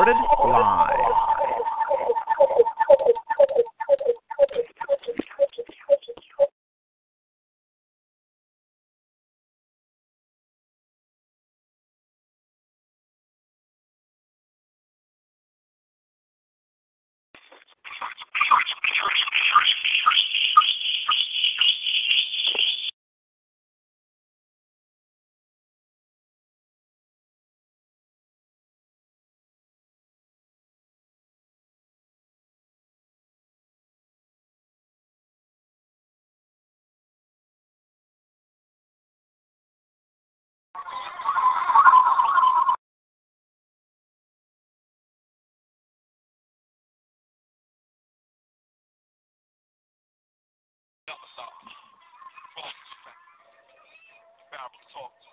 recorded live. somersault. Balance track. Barrel talk to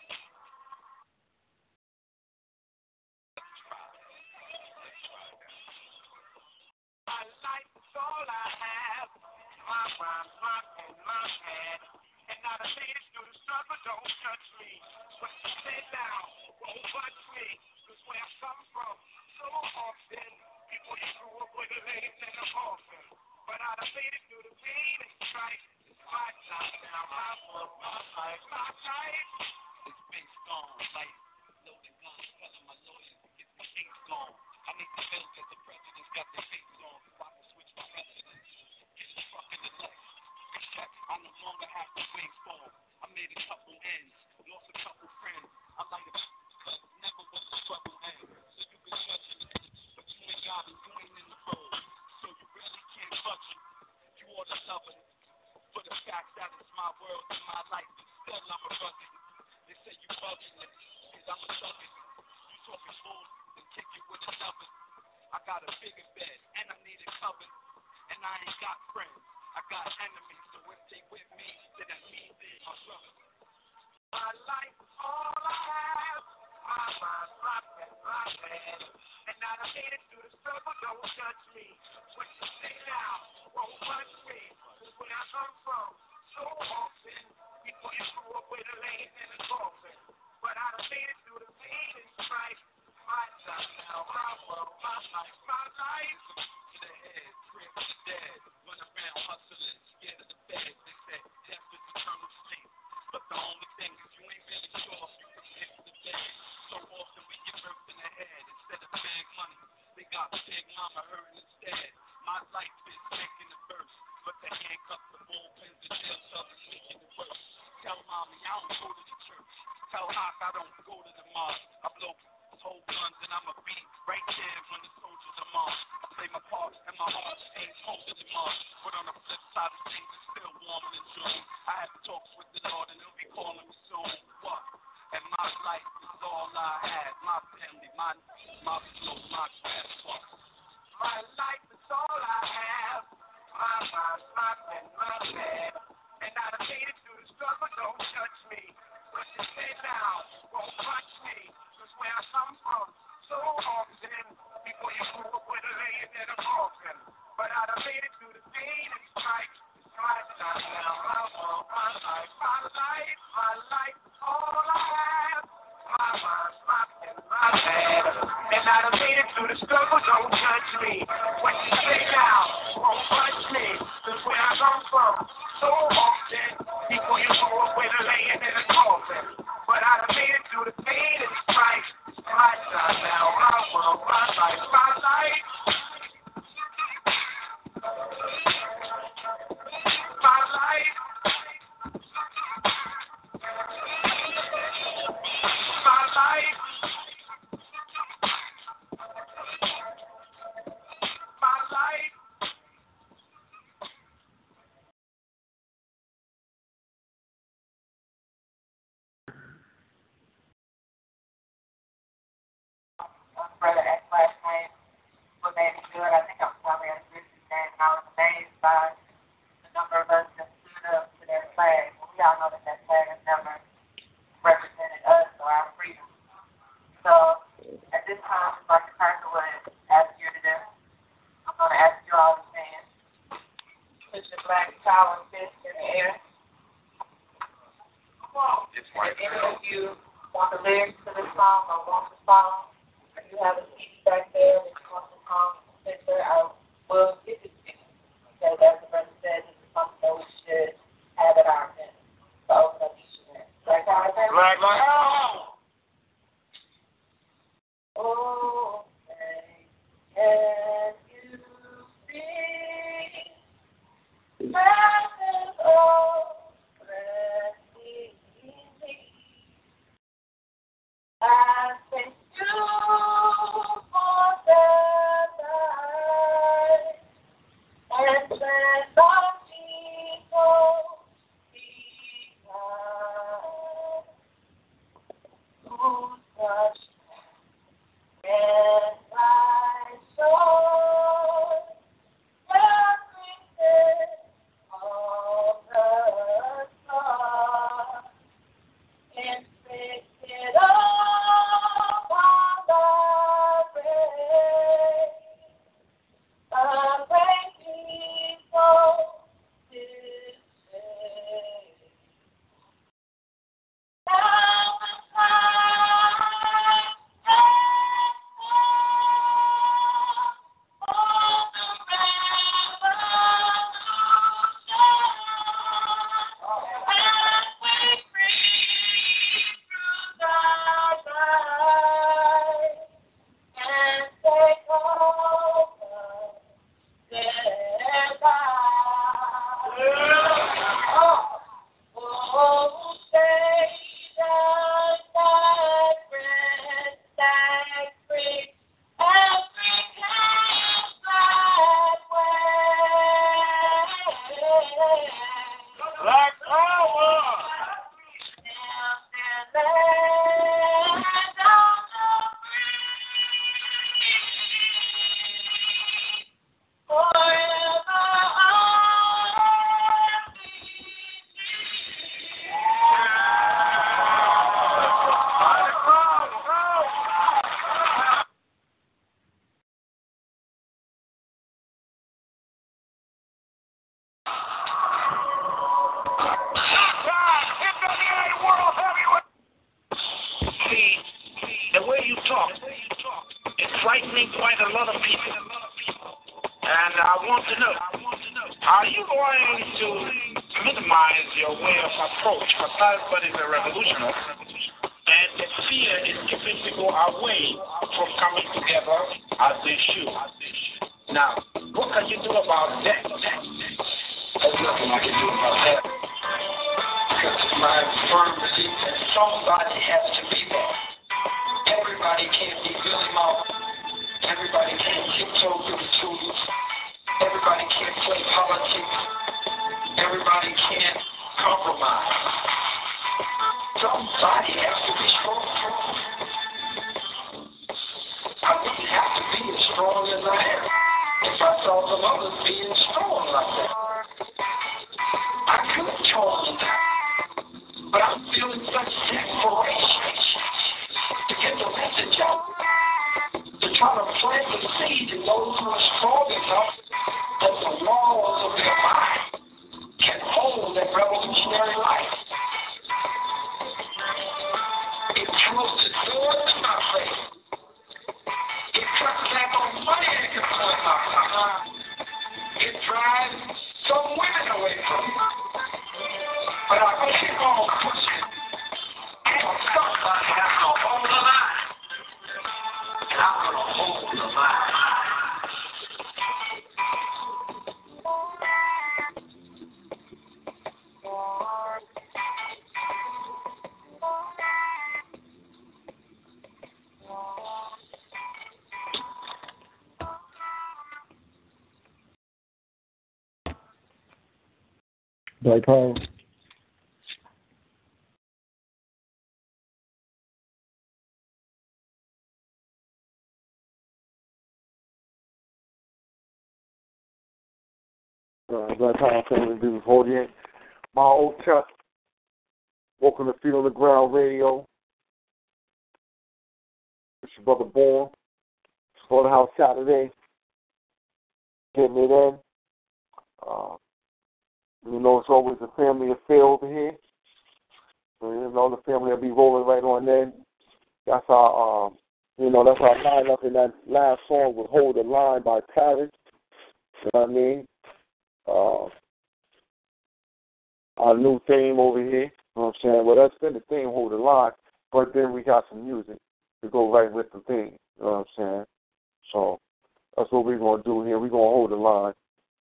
It's like if any of you want the lyrics to this song or want the song, or you have a CD back there that you want the song to sit I will give it to you. Because as the brother said, this is something that we should have at our event. So open up each event. Black Lives Matter. Black Lives Oh, can you see? Bye.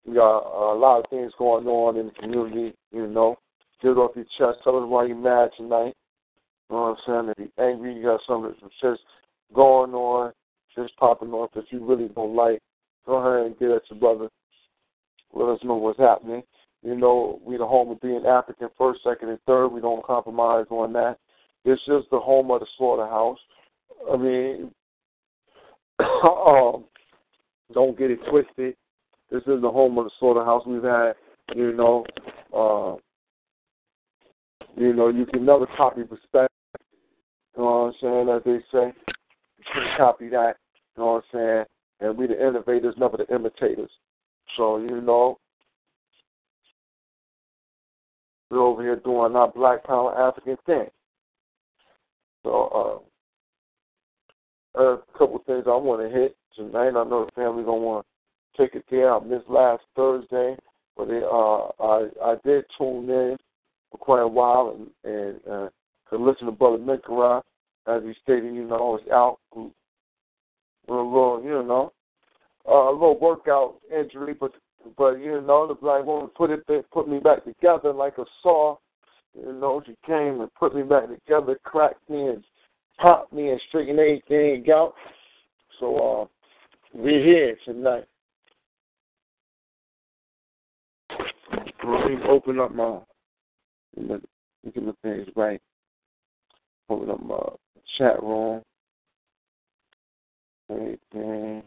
We got a lot of things going on in the community, you know. Get it off your chest. Tell us why you're mad tonight. You know what I'm saying? If you're angry, you got something just going on, just popping off that you really don't like. Go ahead and get at your brother. Let us know what's happening. You know, we the home of being African first, second, and third. We don't compromise on that. It's just the home of the slaughterhouse. I mean, um, don't get it twisted. This is the home of the slaughterhouse. We've had, you know, uh, you know, you can never copy respect. You know what I'm saying? As they say, you can't copy that. You know what I'm saying? And we the innovators, never the imitators. So you know, we're over here doing our Black Power African thing. So uh, a couple things I want to hit tonight. I know the family gonna want it there. I missed last Thursday, but it, uh, I I did tune in for quite a while and and uh, to listen to Brother Minkara as he stated, you know, I was out with a little, you know, uh, a little workout injury, but but you know, the black woman put it put me back together like a saw. You know, she came and put me back together, cracked me and popped me and straightened everything out. So uh, we're here tonight. Me open up my let me get the things right. Open up my chat room. Anything.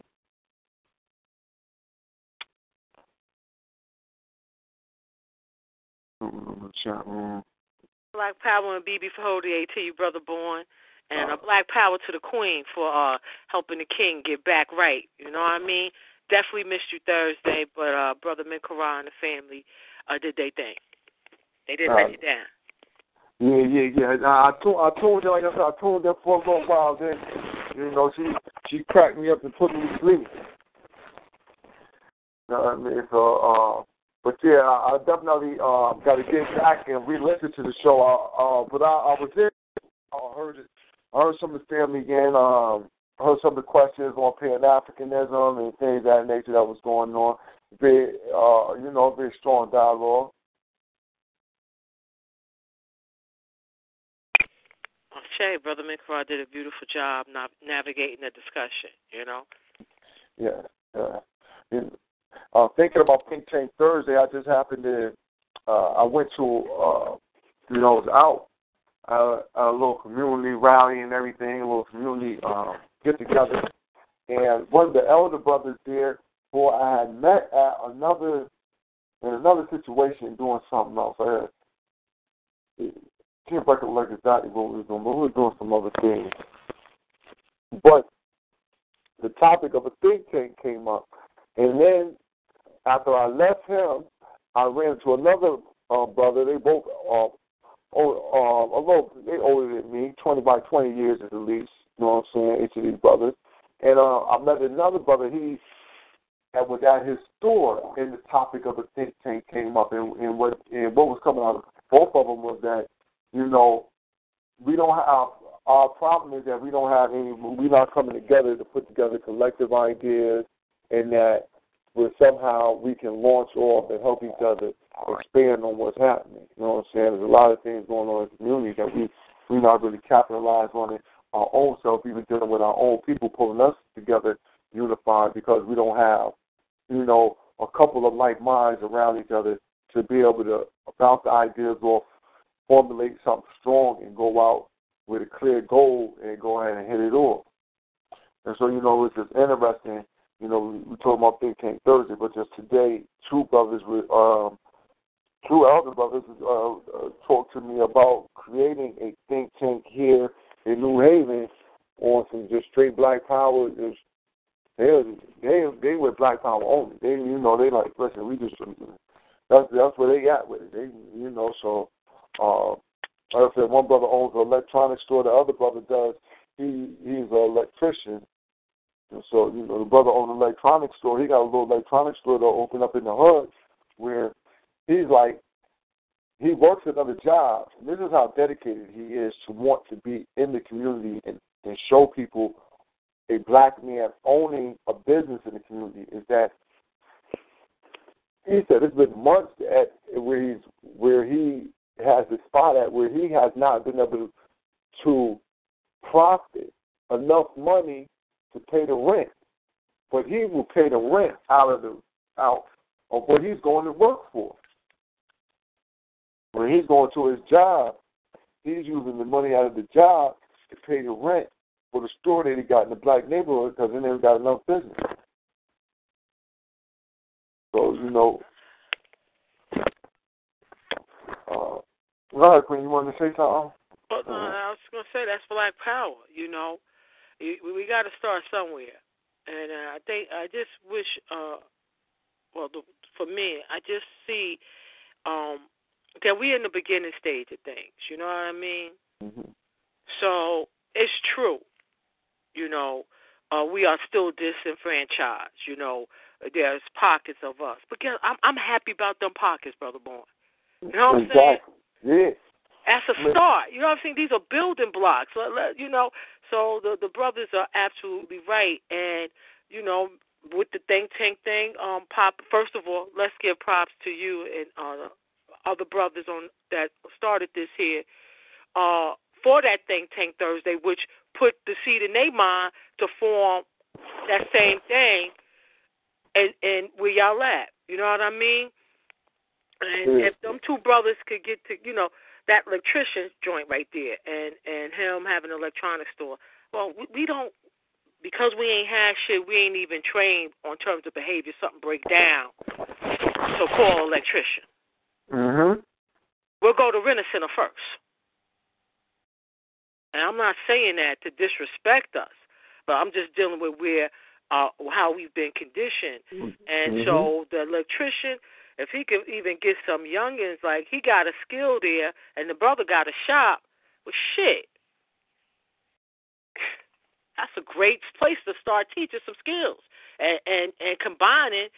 Open up my chat room. Black Power and BB for holding A to you, brother Bourne. And a black power to the queen for uh helping the king get back right. You know what I mean? Definitely missed you Thursday, but uh brother Minkara and the family uh did their thing. They didn't Uh, let you down. Yeah, yeah, yeah. I, I told I told her like I said, I told her for a little while. Then, you know, she she cracked me up and put me to sleep. You know what I mean? So, uh, but yeah, I, I definitely uh, got to get back and re-listen to the show. Uh, uh, but I, I was there. I heard it. I heard some of the family again. Um, I heard some of the questions on Pan Africanism and things of that nature that was going on. Very, uh, you know, very strong dialogue. Shay, brother Minkara did a beautiful job nav- navigating the discussion. You know. Yeah, yeah. And, uh, thinking about Think Tank Thursday, I just happened to, uh, I went to, uh, you know, I was out uh, a little community rally and everything, a little community um, get together, and one of the elder brothers there, who I had met at another in another situation doing something else. I had, can't recollect exactly what we were doing, but we were doing some other things. But the topic of a think tank came up, and then after I left him, I ran into another uh, brother. They both uh, oh, uh, a they older than me, twenty by twenty years at the least. You know what I'm saying? Each of these brothers, and uh, I met another brother. He that was at his store, and the topic of a think tank came up, and, and what and what was coming out of both of them was that you know we don't have our problem is that we don't have any we're not coming together to put together collective ideas, and that where somehow we can launch off and help each other expand on what's happening. You know what I'm saying? There's a lot of things going on in the community that we we not really capitalize on it our own self, even dealing with our own people, pulling us together, unified, because we don't have, you know, a couple of like minds around each other to be able to bounce the ideas off, formulate something strong, and go out with a clear goal and go ahead and hit it off. And so, you know, it's just interesting you know, we, we talking about Think Tank Thursday, but just today, two brothers with um, two elder brothers uh, uh, talked to me about creating a think tank here in New Haven on some just straight black power. Just they they they were black power only. They you know they like listen we just that's that's where they at with it. They you know so uh, like I said one brother owns an electronics store. The other brother does he he's an electrician. And so you know the brother owns an electronics store. He got a little electronics store to open up in the hood where he's like he works another job. And This is how dedicated he is to want to be in the community and, and show people a black man owning a business in the community is that he said it's been months at where he's where he has the spot at where he has not been able to profit enough money to pay the rent. But he will pay the rent out of the out of what he's going to work for. When he's going to his job, he's using the money out of the job to pay the rent for the store that he got in the black neighborhood because he never got enough business. So, you know, uh, ahead, Queen. You want to say something? Well, no, I was going to say that's black power, you know. We, we got to start somewhere. And uh, I think, I just wish, uh, well, the, for me, I just see um, that we're in the beginning stage of things. You know what I mean? Mm-hmm. So it's true. You know, uh, we are still disenfranchised. You know, there's pockets of us, but guess, I'm I'm happy about them pockets, brother Bourne. You know what exactly. I'm saying? As a start, you know what I'm saying. These are building blocks. Let, let, You know, so the the brothers are absolutely right, and you know, with the think tank thing, um, pop. First of all, let's give props to you and uh, other brothers on that started this here uh, for that think tank Thursday, which put the seed in their mind to form that same thing, and and where y'all at. You know what I mean? And if them two brothers could get to, you know, that electrician's joint right there, and and him having an electronics store. Well, we, we don't because we ain't had shit. We ain't even trained on terms of behavior. Something break down, so call electrician. Mhm. We'll go to Rent Center first. And I'm not saying that to disrespect us, but I'm just dealing with where uh how we've been conditioned. And Mhm. so the electrician, if he could even get some youngins, like he got a skill there and the brother got a shop, well shit. That's a great place to start teaching some skills and and, and combining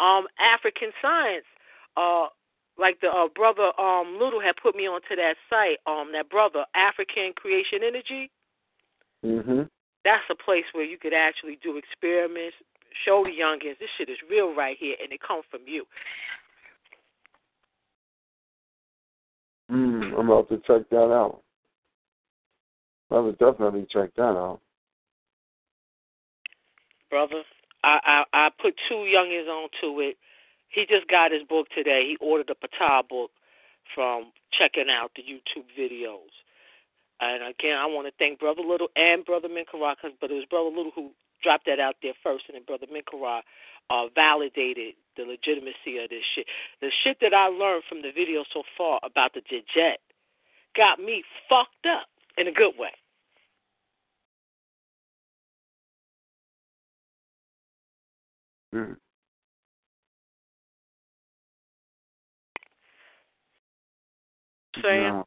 um African science uh like the uh, brother um Little had put me onto that site, um that brother African Creation Energy. Mhm. That's a place where you could actually do experiments, show the youngins this shit is real right here, and it comes from you. Mm, I'm about to check that out. I would definitely check that out. Brother, I I, I put two youngins onto it. He just got his book today. He ordered a Patah book from checking out the YouTube videos. And again, I want to thank Brother Little and Brother Minkara, but it was Brother Little who dropped that out there first, and then Brother Minkara uh, validated the legitimacy of this shit. The shit that I learned from the video so far about the jet got me fucked up in a good way. Mm. Saying, No.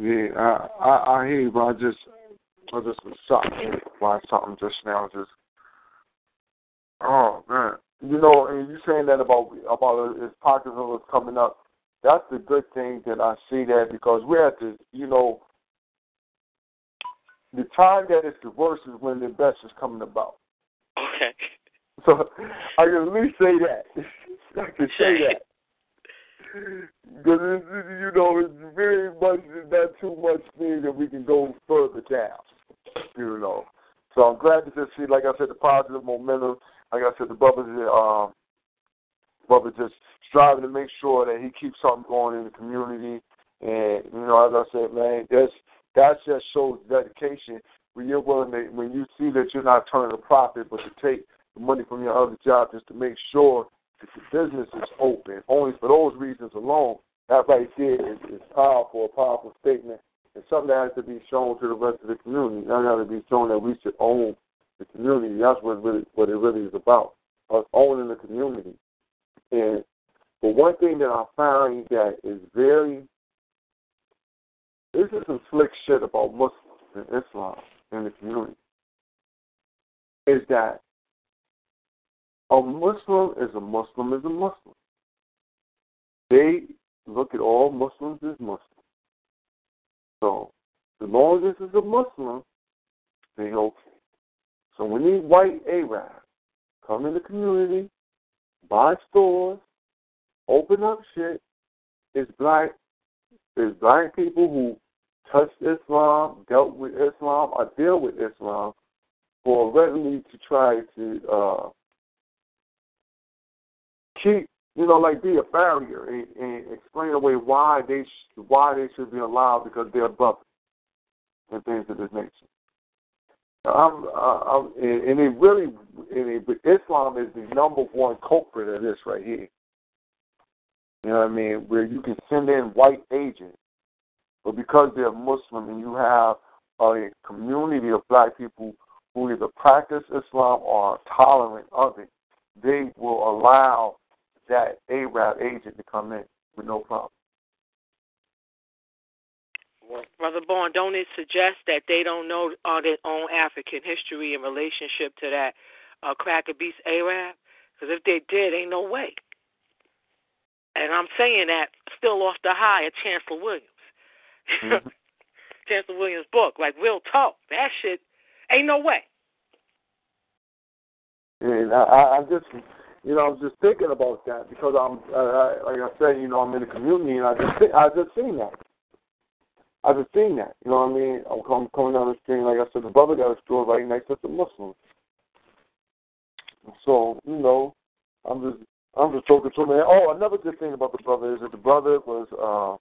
Yeah, I, I I hear you, but I just I just was shocked by something just now. Just oh man, you know, and you saying that about about his pockets of us coming up. That's the good thing that I see that because we're at the you know the time that it's the worst is when the best is coming about. okay. So I can at least say that. I can say that. Because, you know, it's very much not too much thing that we can go further down, you know. So I'm glad to just see, like I said, the positive momentum. Like I said, the brothers, um, brother just striving to make sure that he keeps something going in the community. And, you know, as I said, man, there's that just shows dedication when you're willing to, when you see that you're not turning a profit, but to take the money from your other job just to make sure the business is open. Only for those reasons alone, that right there is, is powerful, a powerful statement, and something that has to be shown to the rest of the community. That has to be shown that we should own the community. That's what really, what it really is about. Us owning the community. And but one thing that I found that is very this is some slick shit about Muslims and Islam in the community. Is that a Muslim is a Muslim is a Muslim. They look at all Muslims as Muslims. So, as long as this is a Muslim, they okay. So when these white Arabs come in the community, buy stores, open up shit, it's black it's black people who touched Islam, dealt with Islam, or deal with Islam for readily to try to uh, keep, you know, like be a barrier and, and explain away why they sh- why they should be allowed because they're brothers and things of this nature. I'm, uh, I'm, and it really, and it, Islam is the number one culprit of this right here. You know what I mean? Where you can send in white agents, but because they're Muslim and you have a community of black people who either practice Islam or are tolerant of it, they will allow that Arab agent to come in with no problem. Brother Bourne, don't it suggest that they don't know uh, their own African history in relationship to that uh, cracker beast Arab? Because if they did, ain't no way. And I'm saying that still off the high of Chancellor Williams. Mm-hmm. Chancellor Williams' book, like real talk. That shit ain't no way. And I, I just, you know, I was just thinking about that because I'm, uh, like I said, you know, I'm in the community and I just, I just seen that. I just seen that. You know what I mean? I'm coming, coming down the street, like I said, the brother got a store right next to the Muslims. So, you know, I'm just, I'm just talking to him. Oh, another good thing about the brother is that the brother was, uh,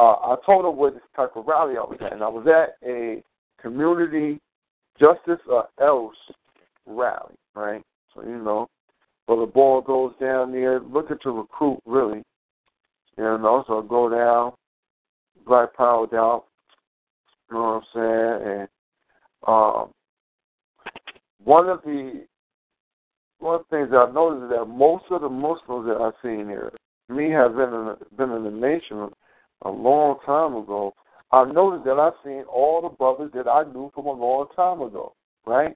uh, I told him what this type of rally I was at, and I was at a community justice or else rally, right? So you know, but the ball goes down there, looking to recruit really, and know. So I go down, Black Power down, you know what I'm saying, and um, one of the one of the things that I've noticed is that most of the Muslims that I've seen here, me have been in, been in the nation a long time ago, I've noticed that I've seen all the brothers that I knew from a long time ago, right?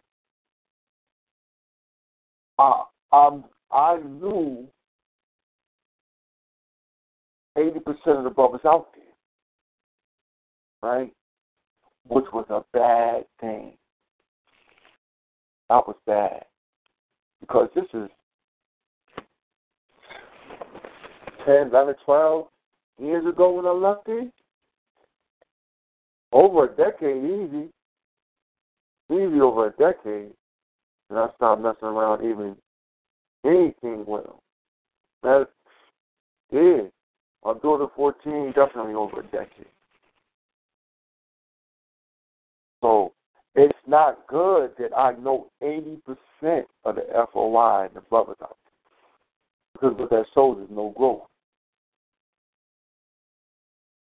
I um, I knew eighty percent of the brothers out there, right? Which was a bad thing. That was bad because this is 10, 11, 12, years ago when I left it. Over a decade, easy. Easy over a decade. And I stopped messing around even anything with them. That's yeah. My daughter fourteen, definitely over a decade. So it's not good that I know eighty percent of the FOI and the brothers out. Because what that shows is no growth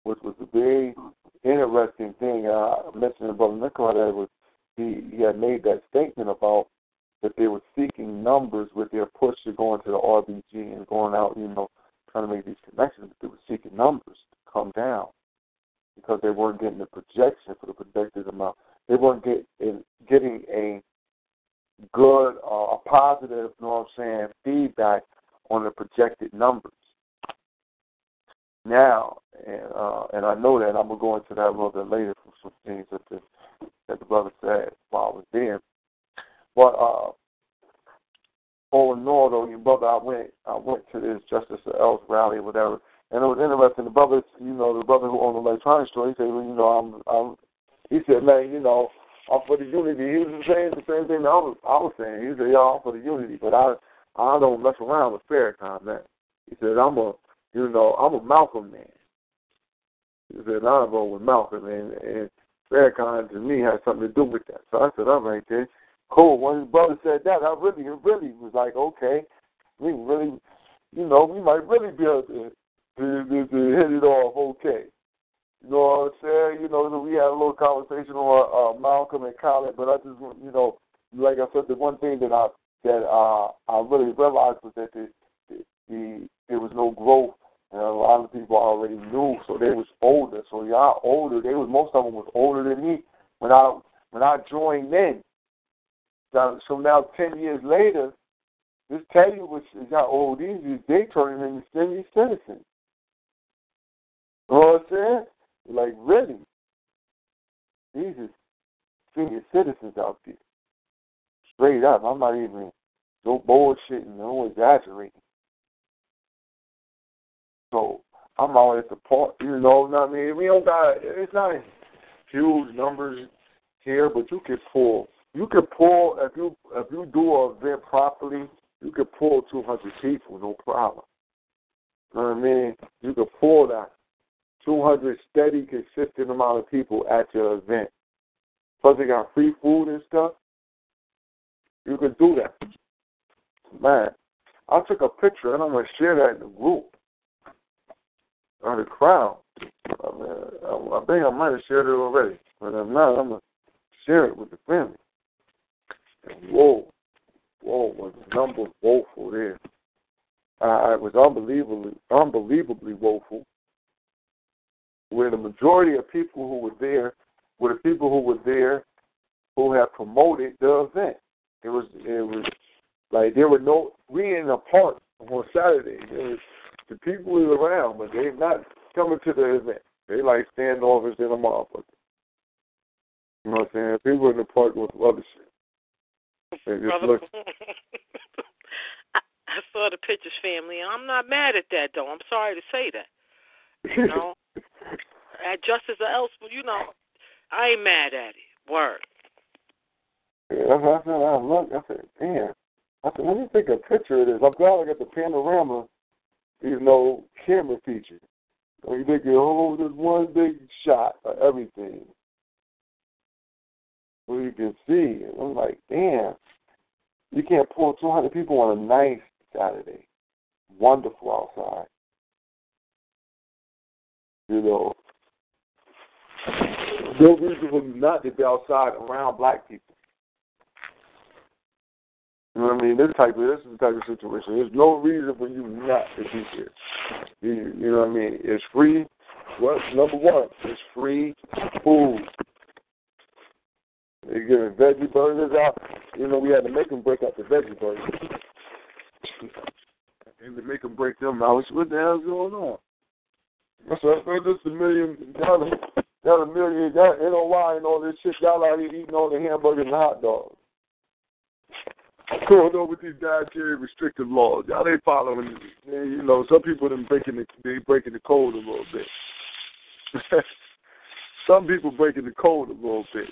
which was a very interesting thing. Uh, I mentioned to Brother Nicola that was he, he had made that statement about that they were seeking numbers with their push to go into the RBG and going out, you know, trying to make these connections. They were seeking numbers to come down because they weren't getting the projection for the projected amount. They weren't get, in, getting a good, uh, a positive, you know what I'm saying, feedback on the projected numbers now, and uh, and I know that I'm gonna go into that a little bit later for some things that the that the brother said while I was there. But uh, all in all, though, your brother, I went I went to this Justice Else rally or whatever, and it was interesting. The brother, you know, the brother who owned the electronics store, he said, well, you know, I'm I'm he said, man, you know, I'm for the unity. He was saying the same thing that I was I was saying. He said, yeah, I'm for the unity, but I I don't mess around with Farrakhan, man. He said, I'm a you know, I'm a Malcolm man. He said, I go with Malcolm, and, and Farrakhan to me had something to do with that. So I said, all right, then, cool. When his brother said that, I really, really was like, okay, we really, you know, we might really be able to, to, to, to hit it off okay. You know what I'm saying? You know, we had a little conversation on uh, Malcolm and Khaled, but I just, you know, like I said, the one thing that I that uh, I really realized was that the, the, the there was no growth, and a lot of people already knew, so they was older. So y'all older. They was most of them was older than me when I when I joined in. Now, so now ten years later, this tell you what how old these is. They turning into senior citizens. You know what I'm saying? Like really, these are senior citizens out there. Straight up, I'm not even no bullshitting, no exaggerating. So I'm always support, you know what I mean? We don't got it's not huge numbers here, but you can pull you can pull if you if you do an event properly, you can pull two hundred people, no problem. You know what I mean? You can pull that. Two hundred steady, consistent amount of people at your event. Plus they got free food and stuff. You can do that. Man, I took a picture and I'm gonna share that in the group of the crowd. I, mean, I, think I might have shared it already, but if not, I'm gonna share it with the family. Whoa, whoa, was the numbers woeful there. Uh, it was unbelievably, unbelievably woeful. Where the majority of people who were there were the people who were there who had promoted the event. It was, it was like there were no. We in a park on Saturday. There was the people were around, but they're not coming to the event. They like standoffers in a motherfucker. You know what I'm saying? People in the park with other shit. Just Brother, look. I, I saw the pictures, family. I'm not mad at that, though. I'm sorry to say that. You know, at justice or else, you know, I ain't mad at it. Word. Yeah, that's what I said. I looked. I said, damn. I said, let me take a picture of this. I'm glad I got the panorama you know, camera feature. So you think, oh, there's one big shot of everything. Where you can see. And I'm like, damn, you can't pull 200 people on a nice Saturday. Wonderful outside. You know, no reason for you not to be outside around black people. You know what I mean? This type of this is the type of situation. There's no reason for you not to be here. You, you know what I mean? It's free. What number one? It's free food. They're giving veggie burgers out. You know, we had to make them break out the veggie burgers. and to make them break them out. What the hell's going on? That's what I just a million y'all, y'all a million y'all NOI and all this shit. Y'all out here eating all the hamburgers and hot dogs going on with these dietary restrictive laws. Y'all ain't following. You know, some people them breaking the they breaking the code a little bit. some people breaking the code a little bit.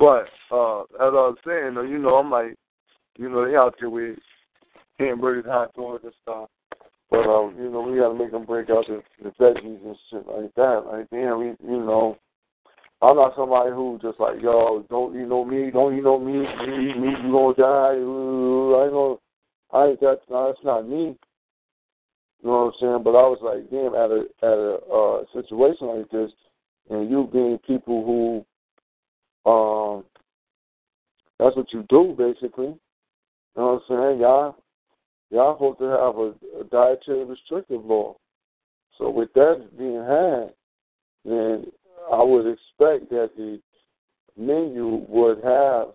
But uh, as I was saying, you know, I'm like, you know, they out there with hamburgers, hot dogs, and stuff. But um, you know, we gotta make them break out the, the veggies and shit like that. Like, damn, we, you know, I'm not somebody who just like, yo, don't you know me? Don't you know me? Me, me you gonna die? I know, I ain't that. That's not me. You know what I'm saying? But I was like, damn, at a at a uh, situation like this, and you being people who, um, that's what you do basically. You know what I'm saying? Y'all, y'all supposed to have a, a dietary restrictive law. So with that being had, then I would expect that the menu would have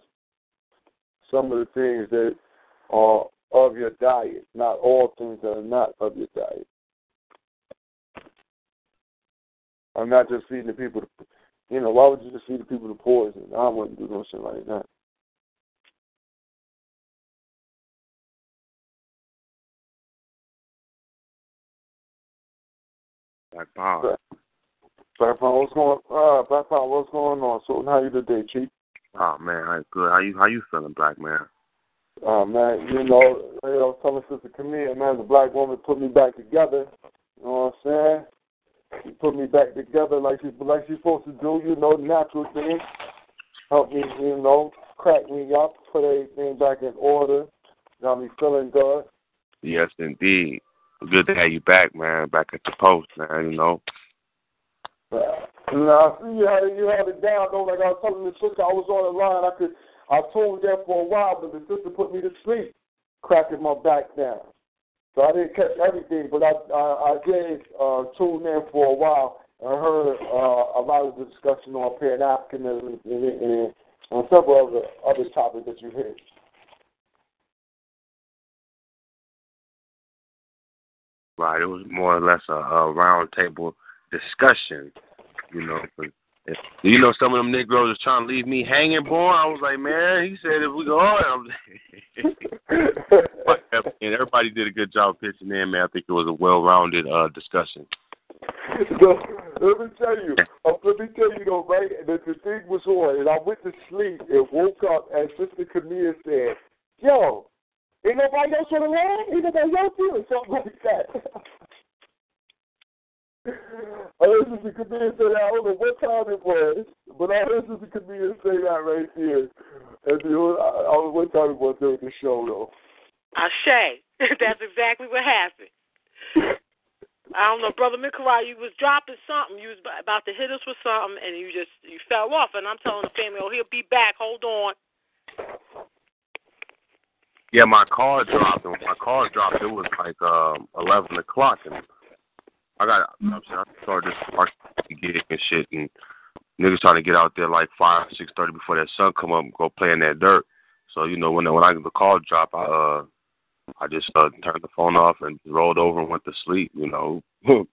some of the things that are of your diet, not all things that are not of your diet. I'm not just feeding the people, you know, why would you just feed the people the poison? I wouldn't do no shit like that. Like Bob. Black Power, what's going uh Black Power, what's going on? So how you today, Chief? Oh man, I'm good. How you how you feeling, black man? Oh uh, man, you know, I was telling Sister Camille, man, the black woman put me back together. You know what I'm saying? Put me back together like she like she's supposed to do. You know, natural thing. Help me, you know, crack me up, put everything back in order. Got me feeling good. Yes, indeed. Good to have you back, man. Back at the post, man. You know. Now, I see you had, you had it down, though. Like I was telling the sister, I was on the line. I could, I tuned there for a while, but the sister put me to sleep, cracking my back down. So I didn't catch everything, but I, I, I did uh, tune in for a while and heard uh, a lot of the discussion on Pan Africanism and, and, and on several other other topics that you hit. Right. It was more or less a, a round table discussion, you know. If, you know, some of them Negroes was trying to leave me hanging, boy. I was like, man, he said if we go on, and everybody did a good job pitching in, man. I think it was a well-rounded uh, discussion. So, let me tell you, uh, let me tell you though, right? That the thing was on, and I went to sleep and woke up, and Sister Camille said, "Yo, ain't nobody else on the line? Ain't nobody else here?" Something like that. I heard Sister Camille say that. I don't know what time it was, but I heard Sister Camille say that right here. And the, I, I don't know what time it was during the show though. I say That's exactly what happened. I don't know, brother Mikarai, you was dropping something. You was about to hit us with something, and you just you fell off. And I'm telling the family, oh, he'll be back. Hold on. Yeah, my car dropped. And when my car dropped, it was like um, eleven o'clock, and I got I started this gig and shit, and niggas trying to get out there like five, six thirty before that sun come up and go play in that dirt. So you know when when I the call drop, I uh I just uh, turned the phone off and rolled over and went to sleep. You know,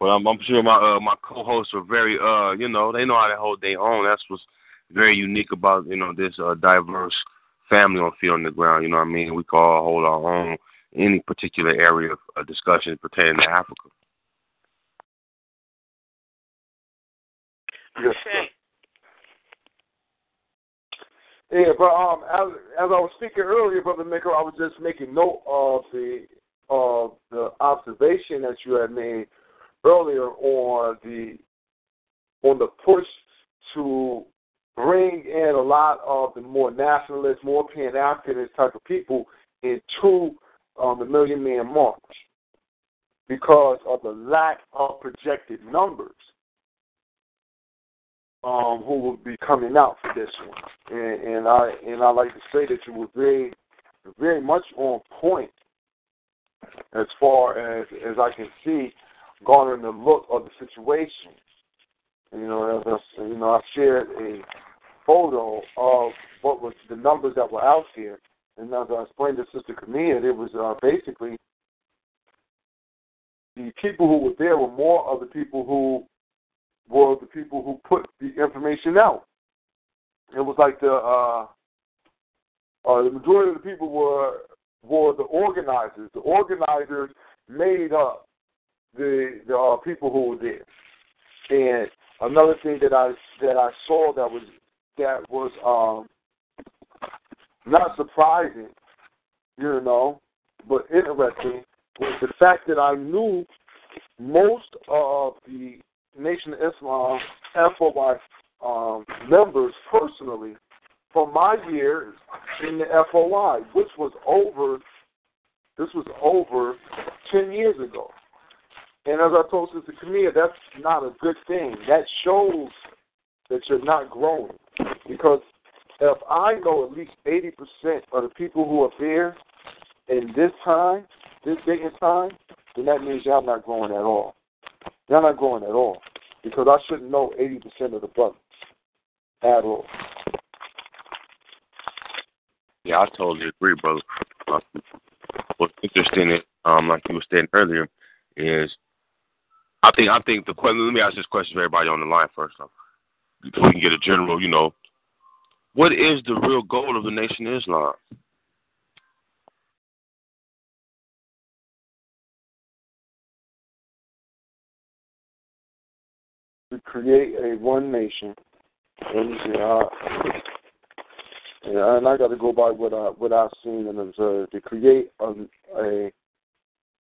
but I'm, I'm sure my uh, my co-hosts are very uh you know they know how to hold their own. That's what's very unique about you know this uh, diverse family on feet on the ground. You know what I mean? We can all hold our own any particular area of uh, discussion pertaining to Africa. Yes, sir. Yeah, but um, as as I was speaking earlier, brother Maker, I was just making note of the of the observation that you had made earlier on the on the push to bring in a lot of the more nationalist, more pan Africanist type of people into um, the Million Man March because of the lack of projected numbers um, who will be coming out for this one. And, and I and I like to say that you were very very much on point as far as as I can see, garnering the look of the situation. You know, as I, you know, I shared a photo of what was the numbers that were out here, and as I explained to Sister Camille, it was uh, basically the people who were there were more of the people who were the people who put the information out. It was like the uh, uh, the majority of the people were were the organizers. The organizers made up the the uh, people who were there. And another thing that I that I saw that was that was um, not surprising, you know, but interesting was the fact that I knew most of the Nation of Islam FOI um, members personally for my years in the FOI, which was over, this was over 10 years ago. And as I told Sister Camille, that's not a good thing. That shows that you're not growing. Because if I know at least 80% of the people who are there in this time, this date and time, then that means y'all not growing at all. Y'all not growing at all. Because I shouldn't know 80% of the brothers at all. Yeah, I totally agree, brother. What's interesting is, um, like you were saying earlier, is I think I think the question. Let me ask this question to everybody on the line first off, so we can get a general. You know, what is the real goal of the Nation of Islam? Create a one nation. And, uh, and I got to go by what I what I've seen and observed. To create a, a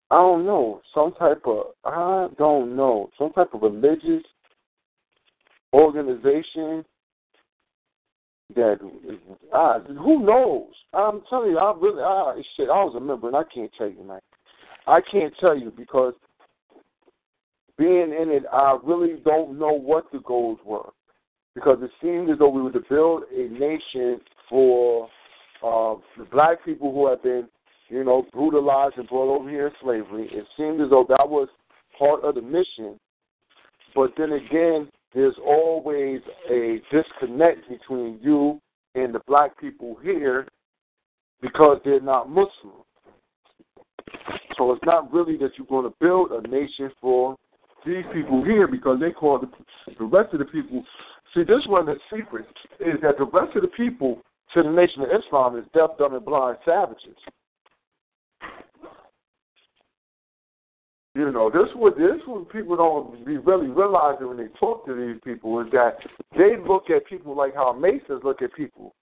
I don't know, some type of I don't know, some type of religious organization that I, who knows? I'm telling you, I really I shit. I was a member, and I can't tell you, man. I can't tell you because being in it, I really don't know what the goals were because it seemed as though we were to build a nation for uh, the black people who have been, you know, brutalized and brought over here in slavery. It seemed as though that was part of the mission. But then again, there's always a disconnect between you and the black people here because they're not Muslim. So it's not really that you're going to build a nation for these people here because they call the, the rest of the people. See, this one the secrets is that the rest of the people to the Nation of Islam is deaf, dumb, and blind savages. You know, this what this what people don't be really realizing when they talk to these people is that they look at people like how Masons look at people.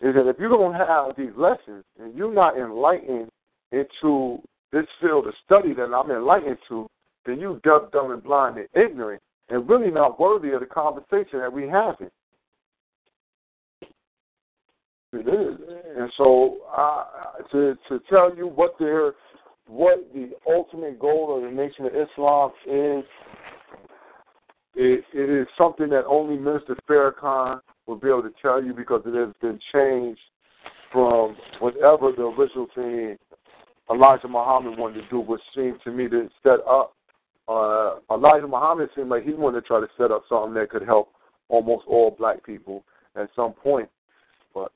Is that if you don't have these lessons and you're not enlightened into this field of study that I'm enlightened to, then you deaf, dumb, and blind and ignorant and really not worthy of the conversation that we having. It is, and so uh, to to tell you what their what the ultimate goal of the Nation of Islam is, it, it is something that only Minister Farrakhan will be able to tell you because it has been changed from whatever the original thing Elijah Muhammad wanted to do, which seemed to me to set up. Uh, Elijah Muhammad seemed like he wanted to try to set up something that could help almost all black people at some point, but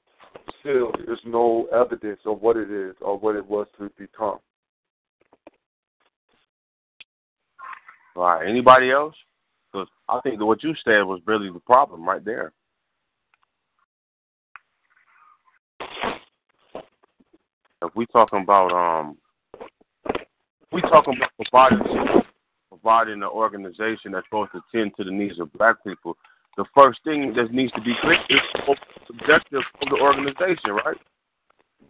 still, there's no evidence of what it is or what it was to become. All right. Anybody else? Because I think what you said was really the problem right there. If we talking about um, we talking about providing providing an organization that's supposed to tend to the needs of black people, the first thing that needs to be clear is the objective of the organization, right?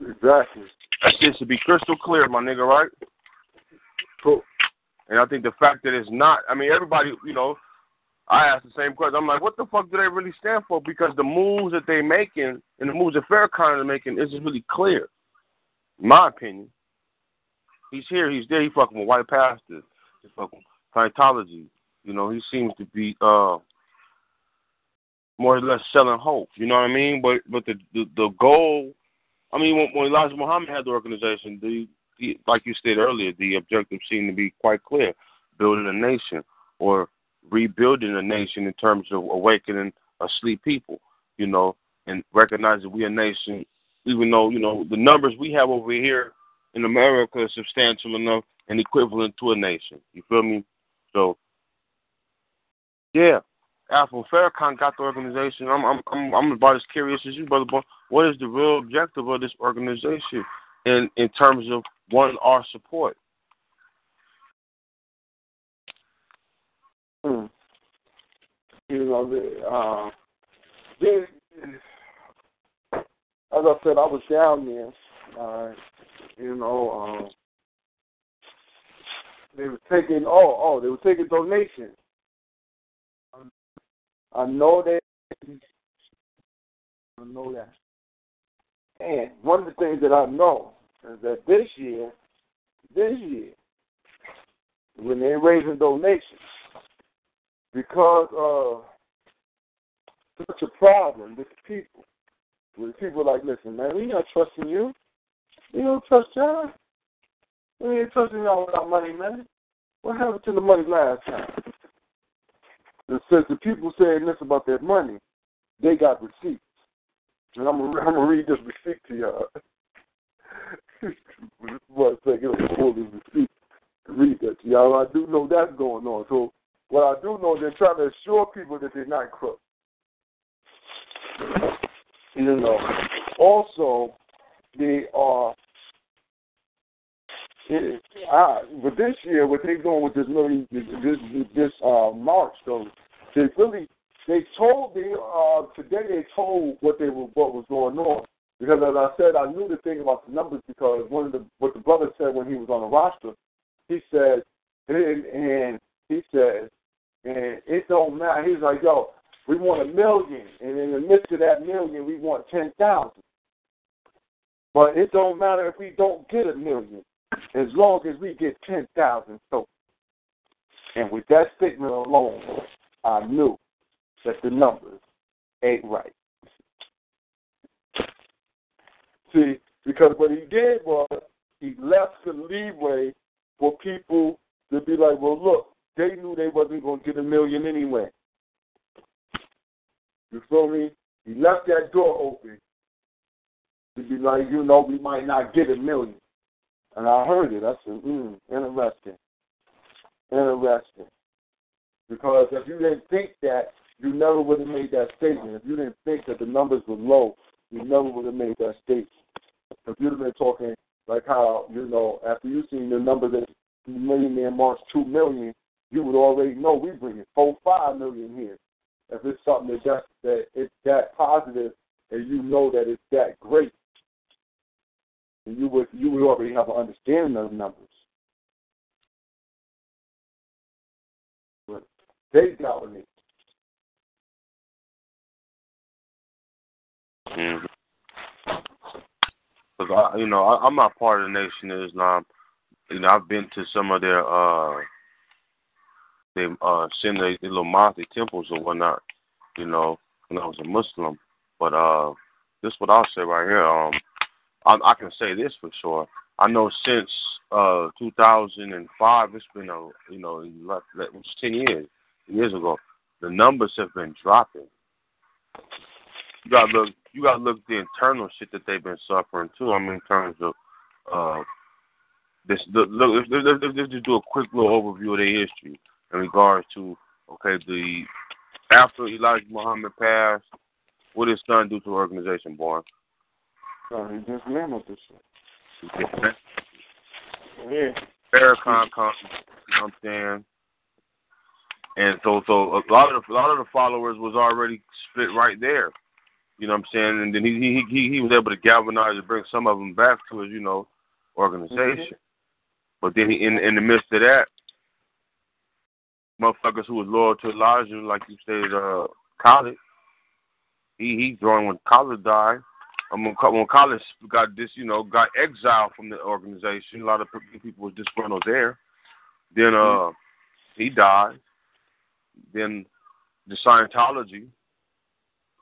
Exactly. That shit should be crystal clear, my nigga, right? Cool. And I think the fact that it's not, I mean, everybody, you know, I asked the same question. I'm like, what the fuck do they really stand for? Because the moves that they're making and the moves that Farrakhan is making isn't really clear, in my opinion. He's here, he's there, he fucking with white pastors, he fucking Scientology. You know, he seems to be uh more or less selling hope. You know what I mean? But but the the, the goal, I mean, when, when Elijah Muhammad had the organization, the, the like you said earlier, the objective seemed to be quite clear: building a nation or rebuilding a nation in terms of awakening asleep people. You know, and recognizing we a nation, even though you know the numbers we have over here in America is substantial enough and equivalent to a nation. You feel me? So, yeah, Afro Farrakhan got the organization. I'm I'm I'm about as curious as you, brother. Boy. What is the real objective of this organization in in terms of one our support? Hmm. You know, the, uh, as I said, I was down there. Uh, you know, um, they were taking oh oh they were taking donations. I know that. I know that. And one of the things that I know is that this year, this year, when they're raising donations, because of such a problem with people, with people like, listen, man, we not trusting you. We don't trust y'all. We ain't trusting y'all with our money, man. What happened to the money last time? It says the people saying this about their money, they got receipts. And I'm gonna, I'm gonna read this receipt to y'all. One second, I'm pull this receipt to read that to y'all. I do know that's going on. So what I do know, they're trying to assure people that they're not crooks. You know. Also, they are. I, but this year, what they're doing with this really this this, uh, march, though, they really they told me uh, today they told what they were what was going on. Because as I said, I knew the thing about the numbers because one of the what the brother said when he was on the roster, he said, and, and he says, and it don't matter. He's like, yo, we want a million, and in the midst of that million, we want ten thousand. But it don't matter if we don't get a million, as long as we get ten thousand. So, and with that statement alone, I knew that the numbers ain't right. See, because what he did was he left the leeway for people to be like, well, look, they knew they wasn't going to get a million anyway. You feel me? He left that door open to be like, you know, we might not get a million. And I heard it. I said, hmm, interesting. Interesting. Because if you didn't think that, you never would have made that statement. If you didn't think that the numbers were low, you never would have made that statement. If you'd have been talking like how, you know, after you seen the number that Millionaire March two million, you would already know we bringing four, five million here. If it's something that just, that it's that positive and you know that it's that great, you would you would already have an understanding of the numbers. But they it. Mm-hmm. Cause I, you know, I, I'm not part of the Nation of Islam. You know, I've been to some of their uh, they uh send their, their little mosque, temples or whatnot. You know, when I was a Muslim. But uh, this is what I'll say right here. Um, I, I can say this for sure. I know since uh 2005, it's been a you know, it was 10 years, years ago. The numbers have been dropping. You got to look you got to look at the internal shit that they've been suffering too. I mean, in terms of uh, this. The, look, let's, let's, just do a quick little overview of their history in regards to okay, the after Elijah Muhammad passed, what his son do to the organization, boy? Oh, he just this shit. Yeah. Farrakhan comes, you know what I'm saying? And so, so a lot of the, a lot of the followers was already split right there. You know what I'm saying? And then he he he he was able to galvanize and bring some of them back to his you know organization. Mm-hmm. But then he, in in the midst of that, motherfuckers who was loyal to Elijah, like you said, uh, Khalid, he he joined when Khalid died. When, when Khalid got this, you know, got exiled from the organization, a lot of people was disgruntled there. Then uh, he died. Then the Scientology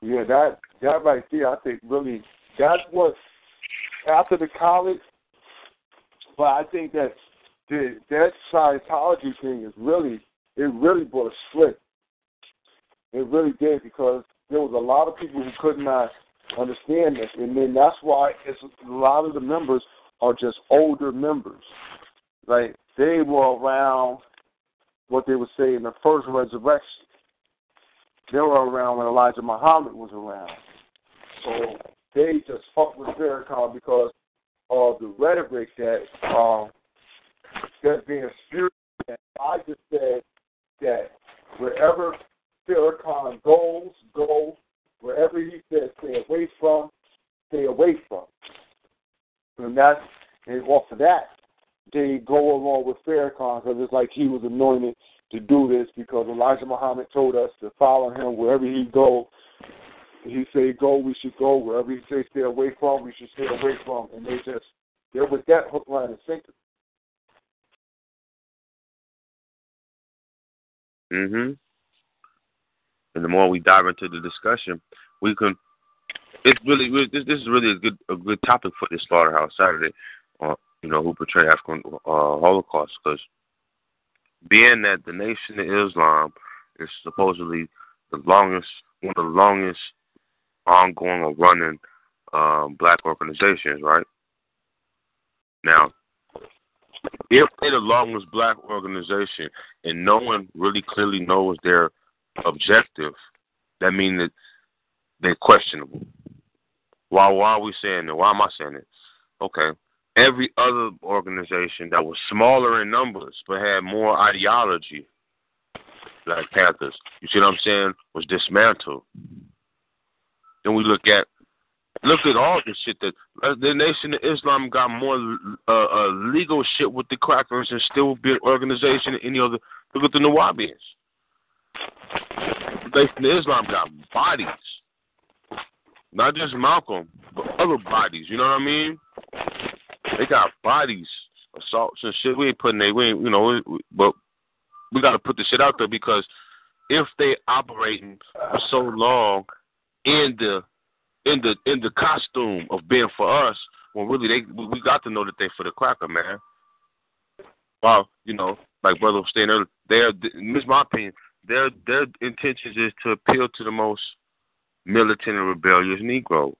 yeah, that that right there, I think really that's what after the college. But I think that the that Scientology thing is really it really brought a split. It really did because there was a lot of people who could not understand this, and then that's why it's a lot of the members are just older members. Like they were around what they would say in the first resurrection. They were around when Elijah Muhammad was around. So they just fucked with Farrakhan because of the rhetoric that um, that's being spewed. I just said that wherever Farrakhan goes, go. Wherever he says stay away from, stay away from. And that's and off of that, they go along with Farrakhan because it's like he was anointed to do this because Elijah Muhammad told us to follow him wherever he go. He say go, we should go. Wherever he say stay away from, we should stay away from. And they just they're with that hook, line, and sinker. Mhm. And the more we dive into the discussion, we can. It's really, really this, this is really a good a good topic for this slaughterhouse Saturday. Uh, you know, who portray African uh, Holocaust because being that the Nation of Islam is supposedly the longest, one of the longest ongoing or running um, black organizations, right? Now, if they're the longest black organization and no one really clearly knows their objective, that means that they're questionable. Why, why are we saying it? Why am I saying it? Okay every other organization that was smaller in numbers but had more ideology, like Panthers, you see what I'm saying, was dismantled. Then we look at Look at all the shit that uh, the Nation of Islam got more uh, uh, legal shit with the crackers and still be an organization than any other. Look at the Nawabians. The Nation of Islam got bodies, not just Malcolm, but other bodies. You know what I mean? They got bodies, assaults and shit. We ain't putting they, we ain't, you know, we, but we got to put the shit out there because if they operating for so long in the in the in the costume of being for us, when really they we got to know that they for the cracker, man. Well, you know, like brother was saying earlier, their this my opinion, their their intentions is to appeal to the most militant and rebellious Negroes.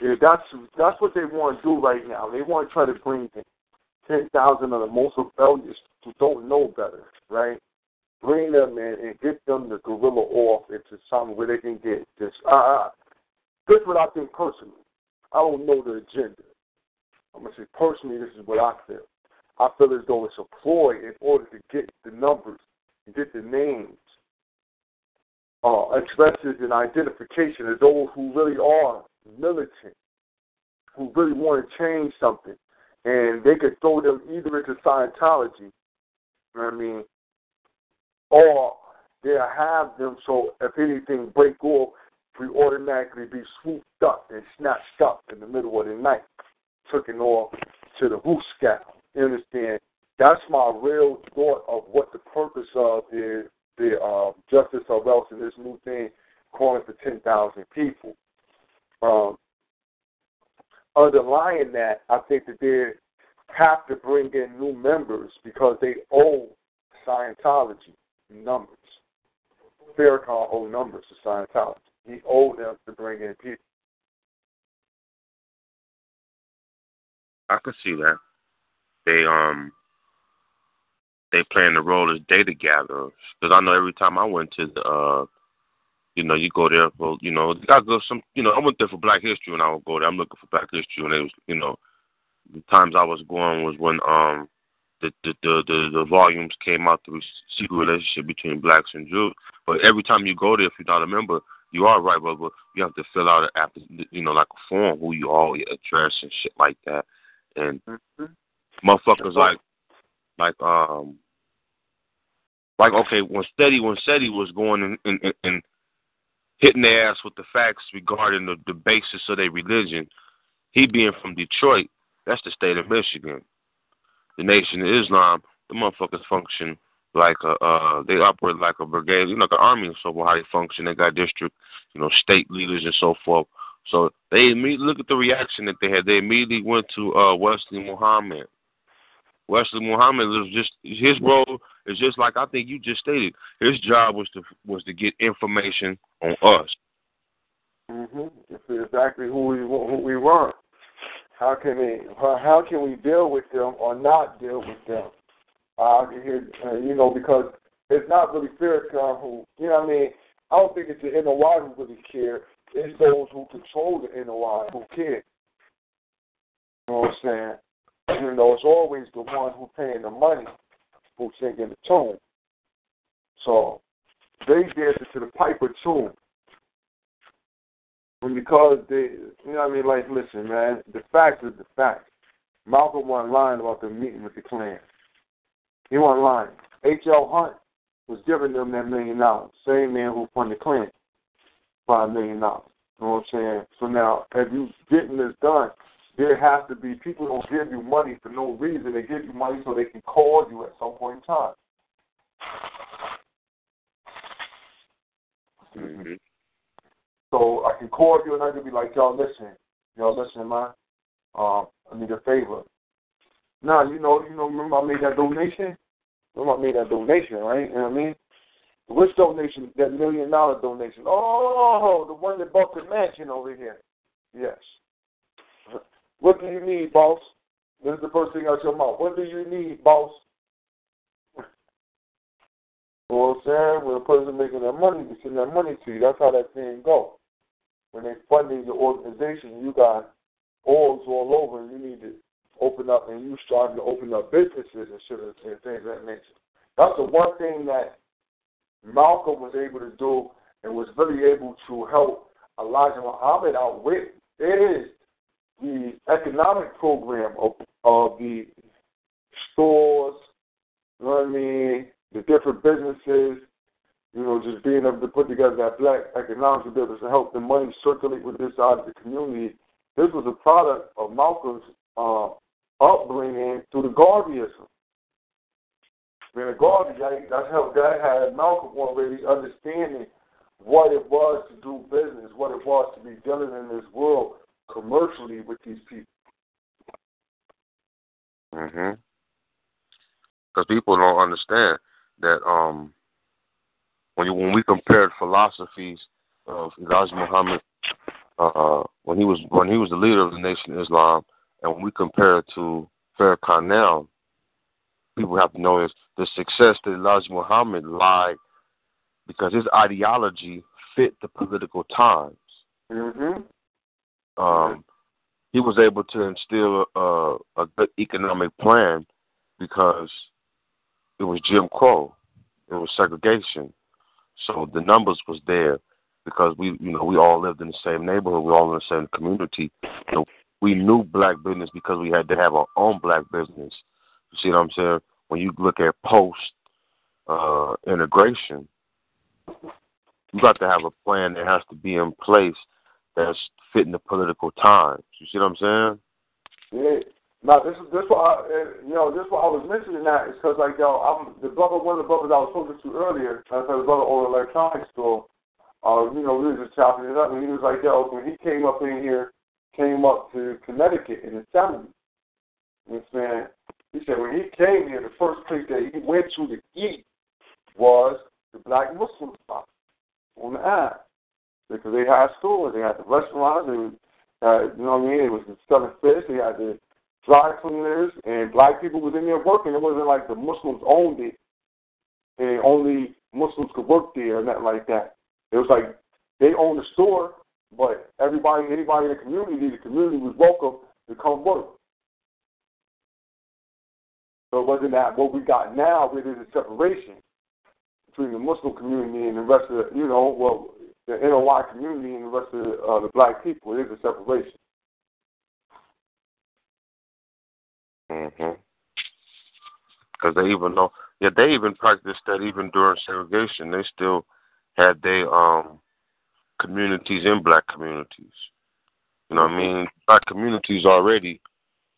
Yeah, that's that's what they want to do right now. They want to try to bring ten thousand of the most rebellious who don't know better, right? Bring them in and get them the gorilla off into something where they can get this. Uh, this is what I think personally. I don't know the agenda. I'm gonna say personally, this is what I feel. I feel as though it's a ploy in order to get the numbers, get the names, uh, addresses, and identification of those who really are militant, who really want to change something, and they could throw them either into Scientology, you know what I mean, or they'll have them so if anything break off, we automatically be swooped up and snatched up in the middle of the night, taken off to the roof scout. You understand? That's my real thought of what the purpose of is the uh, justice else in this new thing calling for ten thousand people. Um, underlying that, I think that they have to bring in new members because they owe Scientology numbers. Farrakhan owed numbers to Scientology. He owed them to bring in people. I could see that. They um they playing the role as data gatherers because I know every time I went to the uh you know you go there for you know I go some you know I went there for Black History and I would go there I'm looking for Black History and it was you know the times I was going was when um the the the the, the volumes came out through secret relationship between blacks and Jews. But every time you go there, if you're not a member, you are right, but, you have to fill out after you know like a form who you your address and shit like that. And mm-hmm. motherfuckers like like um like okay when Steady when Steady was going and, and, and hitting their ass with the facts regarding the, the basis of their religion, he being from Detroit, that's the state of Michigan the Nation of Islam, the motherfuckers function like a uh they operate like a brigade, you know, like an army and so how they function. They got district, you know, state leaders and so forth. So they immediately look at the reaction that they had. They immediately went to uh Wesley Muhammad. Wesley Muhammad was just his role is just like I think you just stated. His job was to was to get information on us. Mhm. Exactly who we who we were. How can we how can we deal with them or not deal with them? Uh, you know, because it's not really Farrakhan who, you know what I mean? I don't think it's the NOI who really care. It's those who control the NOI who care. You know what I'm saying? You know, it's always the one who paying the money who's singing the tune. So they dance to the piper tune. And because they, you know what I mean? Like, listen, man, the fact is the fact. Malcolm wasn't lying about the meeting with the Klan. He wasn't lying. H.L. Hunt was giving them that million dollars. Same man who funded the Klan, five million dollars. You know what I'm saying? So now, if you getting this done, there has to be people don't give you money for no reason. They give you money so they can call you at some point in time. Mm-hmm. So I can call you and I can be like, y'all listen, y'all listen, man. Um, I need a favor. Now you know, you know, remember I made that donation? Remember I made that donation, right? You know what I mean? Which donation? That million dollar donation. Oh, the one that bought the mansion over here. Yes. What do you need, boss? This is the first thing out your mouth. What do you need, boss? I'm saying? When a person making that money, they send that money to you. That's how that thing goes. When they funding your organization, you got oils all over, and you need to open up, and you starting to open up businesses and shit and things of that nature. That's the one thing that Malcolm was able to do, and was really able to help Elijah Muhammad outwit is the economic program of, of the stores, you know what I mean, the different businesses, you know, just being able to put together that black economic ability to help the money circulate with this side of the community. This was a product of Malcolm's uh, upbringing through the Garveyism. Being a Garvey, that's how that had Malcolm already understanding what it was to do business, what it was to be dealing in this world commercially with these people. Mhm. Because people don't understand that um when you, when we compared philosophies of Elijah Muhammad uh, when he was when he was the leader of the Nation of Islam, and when we compare it to Farrakhan now, people have to know is the success that Elijah Muhammad lied because his ideology fit the political times. Mm-hmm. Um, he was able to instill a, a good economic plan because it was Jim Crow, it was segregation, so the numbers was there because we, you know, we all lived in the same neighborhood, we all in the same community. So we knew black business because we had to have our own black business. You see what I'm saying? When you look at post uh, integration, you got to have a plan that has to be in place that's fitting the political times. You see what I'm saying? Yeah. Now this is this why I, you know this why I was mentioning that is because like yo I'm the brother one of the brothers I was talking to earlier I said the brother the electronics store uh you know we were just chopping it up and he was like yo when he came up in here came up to Connecticut in the seventies you know what saying he said when he came here the first place that he went to to eat was the black Muslim spot on the Ave because they had stores they had the restaurants and uh, you know what I mean it was the selling fish they had the dry cleaners, and black people was in there working. It wasn't like the Muslims owned it, and only Muslims could work there, or nothing like that. It was like they owned the store, but everybody, anybody in the community, the community was welcome to come work. So it wasn't that what we got now, where there's a separation between the Muslim community and the rest of the, you know, well, the NOI community and the rest of the, uh, the black people. There's a separation. Mhm. Because they even know, yeah, they even practiced that even during segregation. They still had their um communities in black communities. You know what I mean? Black communities already,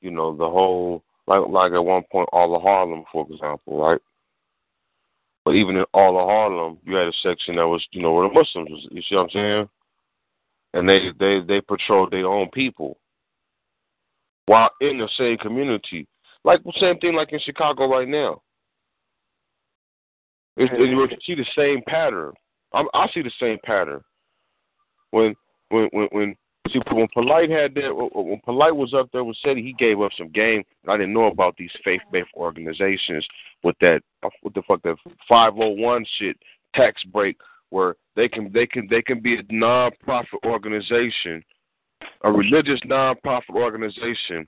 you know, the whole like like at one point all of Harlem, for example, right? But even in all of Harlem, you had a section that was, you know, where the Muslims was. You see what I'm saying? And they they they patrolled their own people while in the same community. Like same thing like in Chicago right now. It's, you see the same pattern. I, I see the same pattern. When when when when see when Polite had that when Polite was up there with SETI, he gave up some game. I didn't know about these faith based organizations with that uh, what the fuck oh one shit tax break where they can they can they can be a non profit organization a religious non-profit organization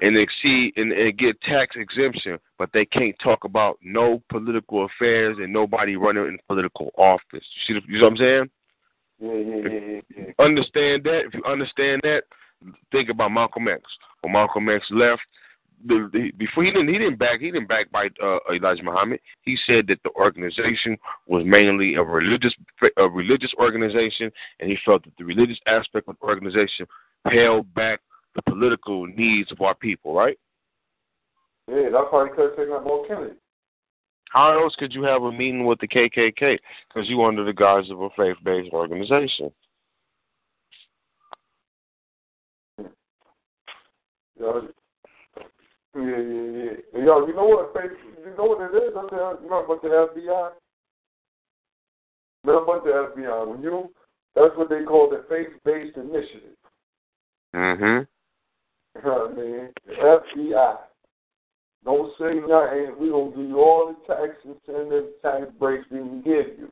and exceed and, and get tax exemption, but they can't talk about no political affairs and nobody running in political office. You see, you know what I'm saying? Yeah, yeah, yeah, yeah. Understand that? If you understand that, think about Malcolm X. When Malcolm X left, the, the, before he didn't he didn't back he didn't back by uh, Elijah Muhammad. He said that the organization was mainly a religious a religious organization, and he felt that the religious aspect of the organization held back the political needs of our people. Right? Yeah, that's why he could have taken Mo Kennedy. How else could you have a meeting with the KKK? Because you under the guise of a faith-based organization. Yeah, yeah, yeah, yeah. Yo, you know what? You know what it is? I'm you know about the FBI? You know about the FBI? When you, that's what they call the faith-based initiative. Mm-hmm. You know what I mean? FBI. Don't say nothing. We gonna give you all the tax incentives, tax breaks we can give you.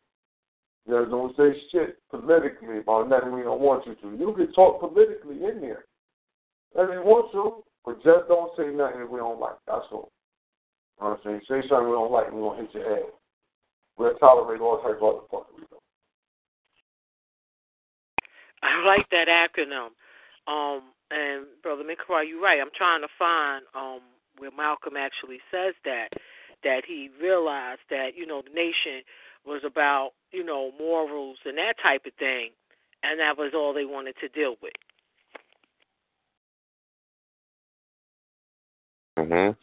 Know, don't say shit politically about nothing we don't want you to. You can talk politically in there. If you want to, but just don't say nothing we don't like. That's all. You know what I'm saying? Say something we don't like and we're going to hit your head. We'll tolerate all types of other fuckery. I like that acronym. Um, and brother Mikra, you're right. I'm trying to find um where Malcolm actually says that that he realized that you know the nation was about you know morals and that type of thing, and that was all they wanted to deal with. Mhm.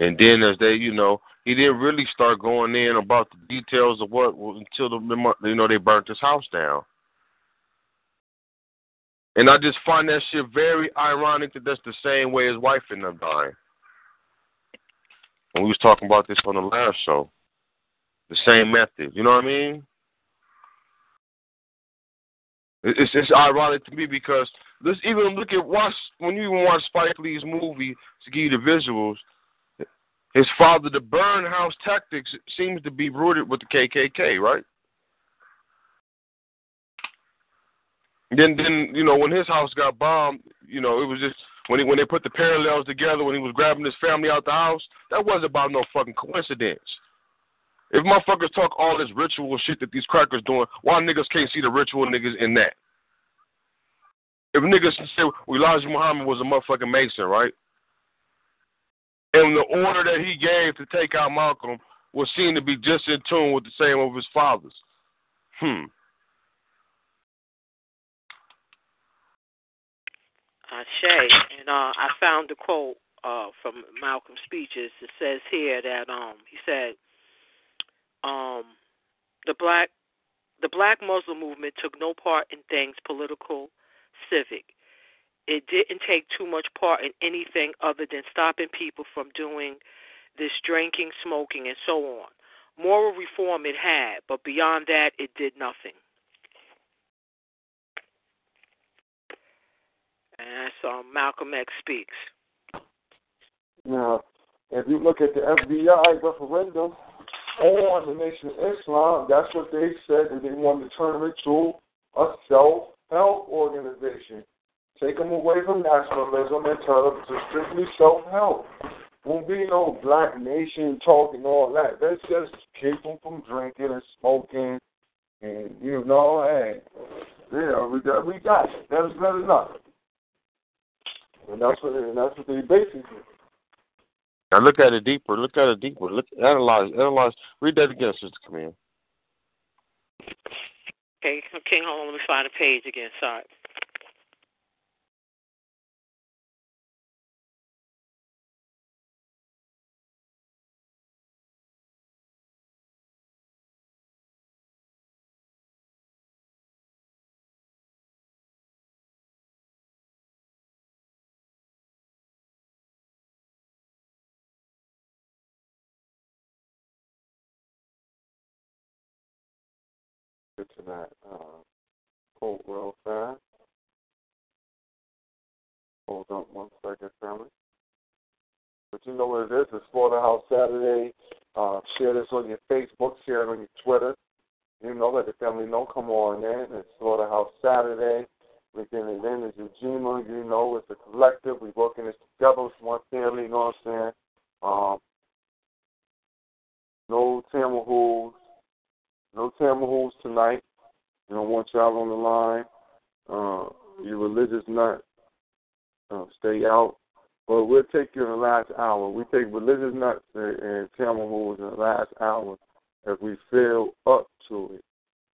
And then as they, you know, he didn't really start going in about the details of what until the you know they burnt his house down. And I just find that shit very ironic that that's the same way his wife ended up dying. And we was talking about this on the last show. The same method. You know what I mean? It's it's ironic to me because let's even look at watch when you even watch Spike Lee's movie to give you the visuals. His father, the burn house tactics seems to be rooted with the KKK, right? Then, then you know, when his house got bombed, you know, it was just when he, when they put the parallels together, when he was grabbing his family out the house, that wasn't about no fucking coincidence. If motherfuckers talk all this ritual shit that these crackers doing, why niggas can't see the ritual niggas in that? If niggas say well, Elijah Muhammad was a motherfucking Mason, right? And the order that he gave to take out Malcolm was seen to be just in tune with the same of his fathers. Hmm. Shay, and uh, I found a quote uh, from Malcolm's speeches. It says here that um, he said, um, "The black, the black Muslim movement took no part in things political, civic. It didn't take too much part in anything other than stopping people from doing this drinking, smoking, and so on. Moral reform it had, but beyond that, it did nothing." And that's um, Malcolm X speaks. Now, if you look at the FBI referendum on the Nation of Islam, that's what they said that they wanted to turn it into a self-help organization. Take them away from nationalism and turn them to strictly self-help. Won't be no black nation talking all that. That's just keep them from drinking and smoking, and you know, hey, yeah, we got we got it. That's good enough. And that's what and that's what they basically Now look at it deeper. Look at it deeper. Look analyze analyze read that again, Sister Camille. Okay, okay, hold on, let me find the page again, sorry. To that uh, real fast. Hold on one second, family. But you know what it is? It's Slaughterhouse Saturday. Uh, share this on your Facebook, share it on your Twitter. You know, let the family know. Come on in. It's Slaughterhouse Saturday. We're getting it in as Ujima. You know, it's a collective. We're working this together. It's one family. You know what I'm saying? Um, no Tamahools. No Tamahools tonight. You don't want y'all on the line. Uh, you're religious nut. Uh, stay out. But we'll take you in the last hour. We take religious nuts and, and in the last hour if we feel up to it,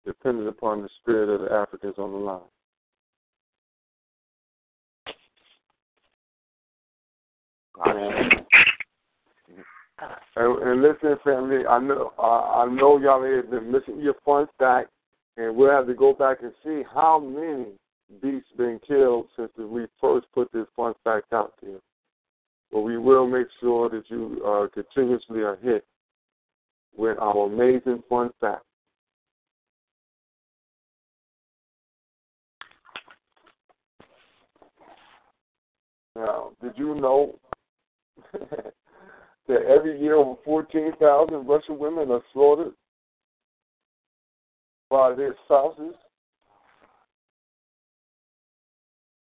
depending upon the spirit of the Africans on the line. And, and listen, family, I know I, know y'all have been missing your fun fact, and we'll have to go back and see how many beasts been killed since we first put this fun fact out there. But we will make sure that you uh, continuously are hit with our amazing fun fact. Now, did you know that every year over 14,000 Russian women are slaughtered by their spouses?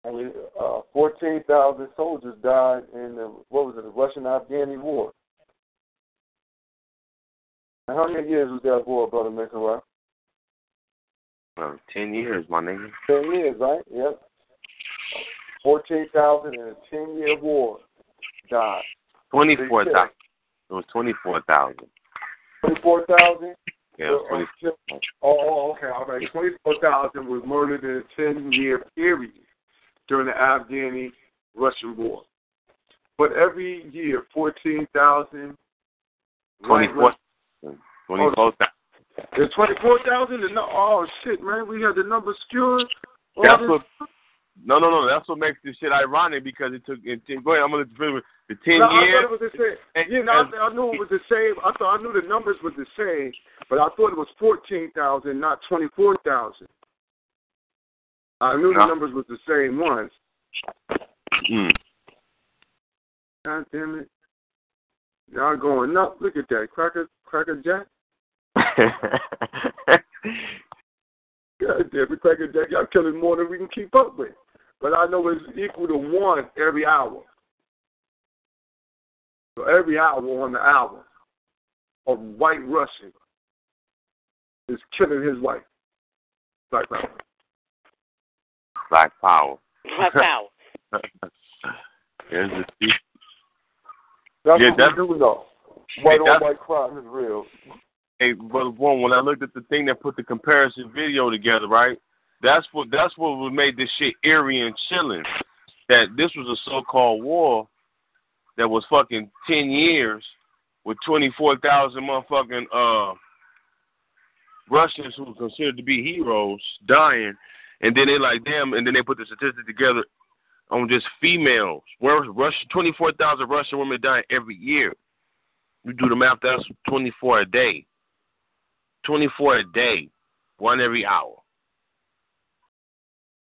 I mean, uh, 14,000 soldiers died in the, what was it, the Russian-Afghani war. And how many years was that war, Brother Mikawa? Uh, ten years, my nigga. Ten years, right? Yep. Fourteen thousand in a ten year war died. Twenty four thousand. It was twenty four thousand. Twenty four thousand? Yeah, it was twenty Oh, okay, all right. Twenty four thousand was murdered in a ten year period during the Afghani Russian war. But every year fourteen thousand twenty four twenty four thousand. It's twenty four thousand and no oh shit, man, we had the number skewed. That's what no no no, that's what makes this shit ironic because it took it, go ahead, I'm gonna finish with the ten No, I years thought it was the same. and- Yeah, no, and- I, I knew it was the same. I thought I knew the numbers were the same, but I thought it was fourteen thousand, not twenty four thousand. I knew the numbers was the same ones. Mm. God damn it! Y'all going up? Look at that, cracker, cracker jack. God damn it, cracker jack! Y'all killing more than we can keep up with. But I know it's equal to one every hour. So every hour on the hour, a white Russian is killing his wife. Black power. Black power. Black power. There's the That's Yeah, what that's- we do though. White on white crime is real. Hey, brother when I looked at the thing that put the comparison video together, right? That's what that's what made this shit eerie and chilling. That this was a so called war that was fucking ten years with twenty four thousand motherfucking uh Russians who were considered to be heroes dying and then they like damn and then they put the statistic together on just females. Where Russia twenty four thousand Russian women dying every year. You do the math, that's twenty four a day. 24 a day, one every hour.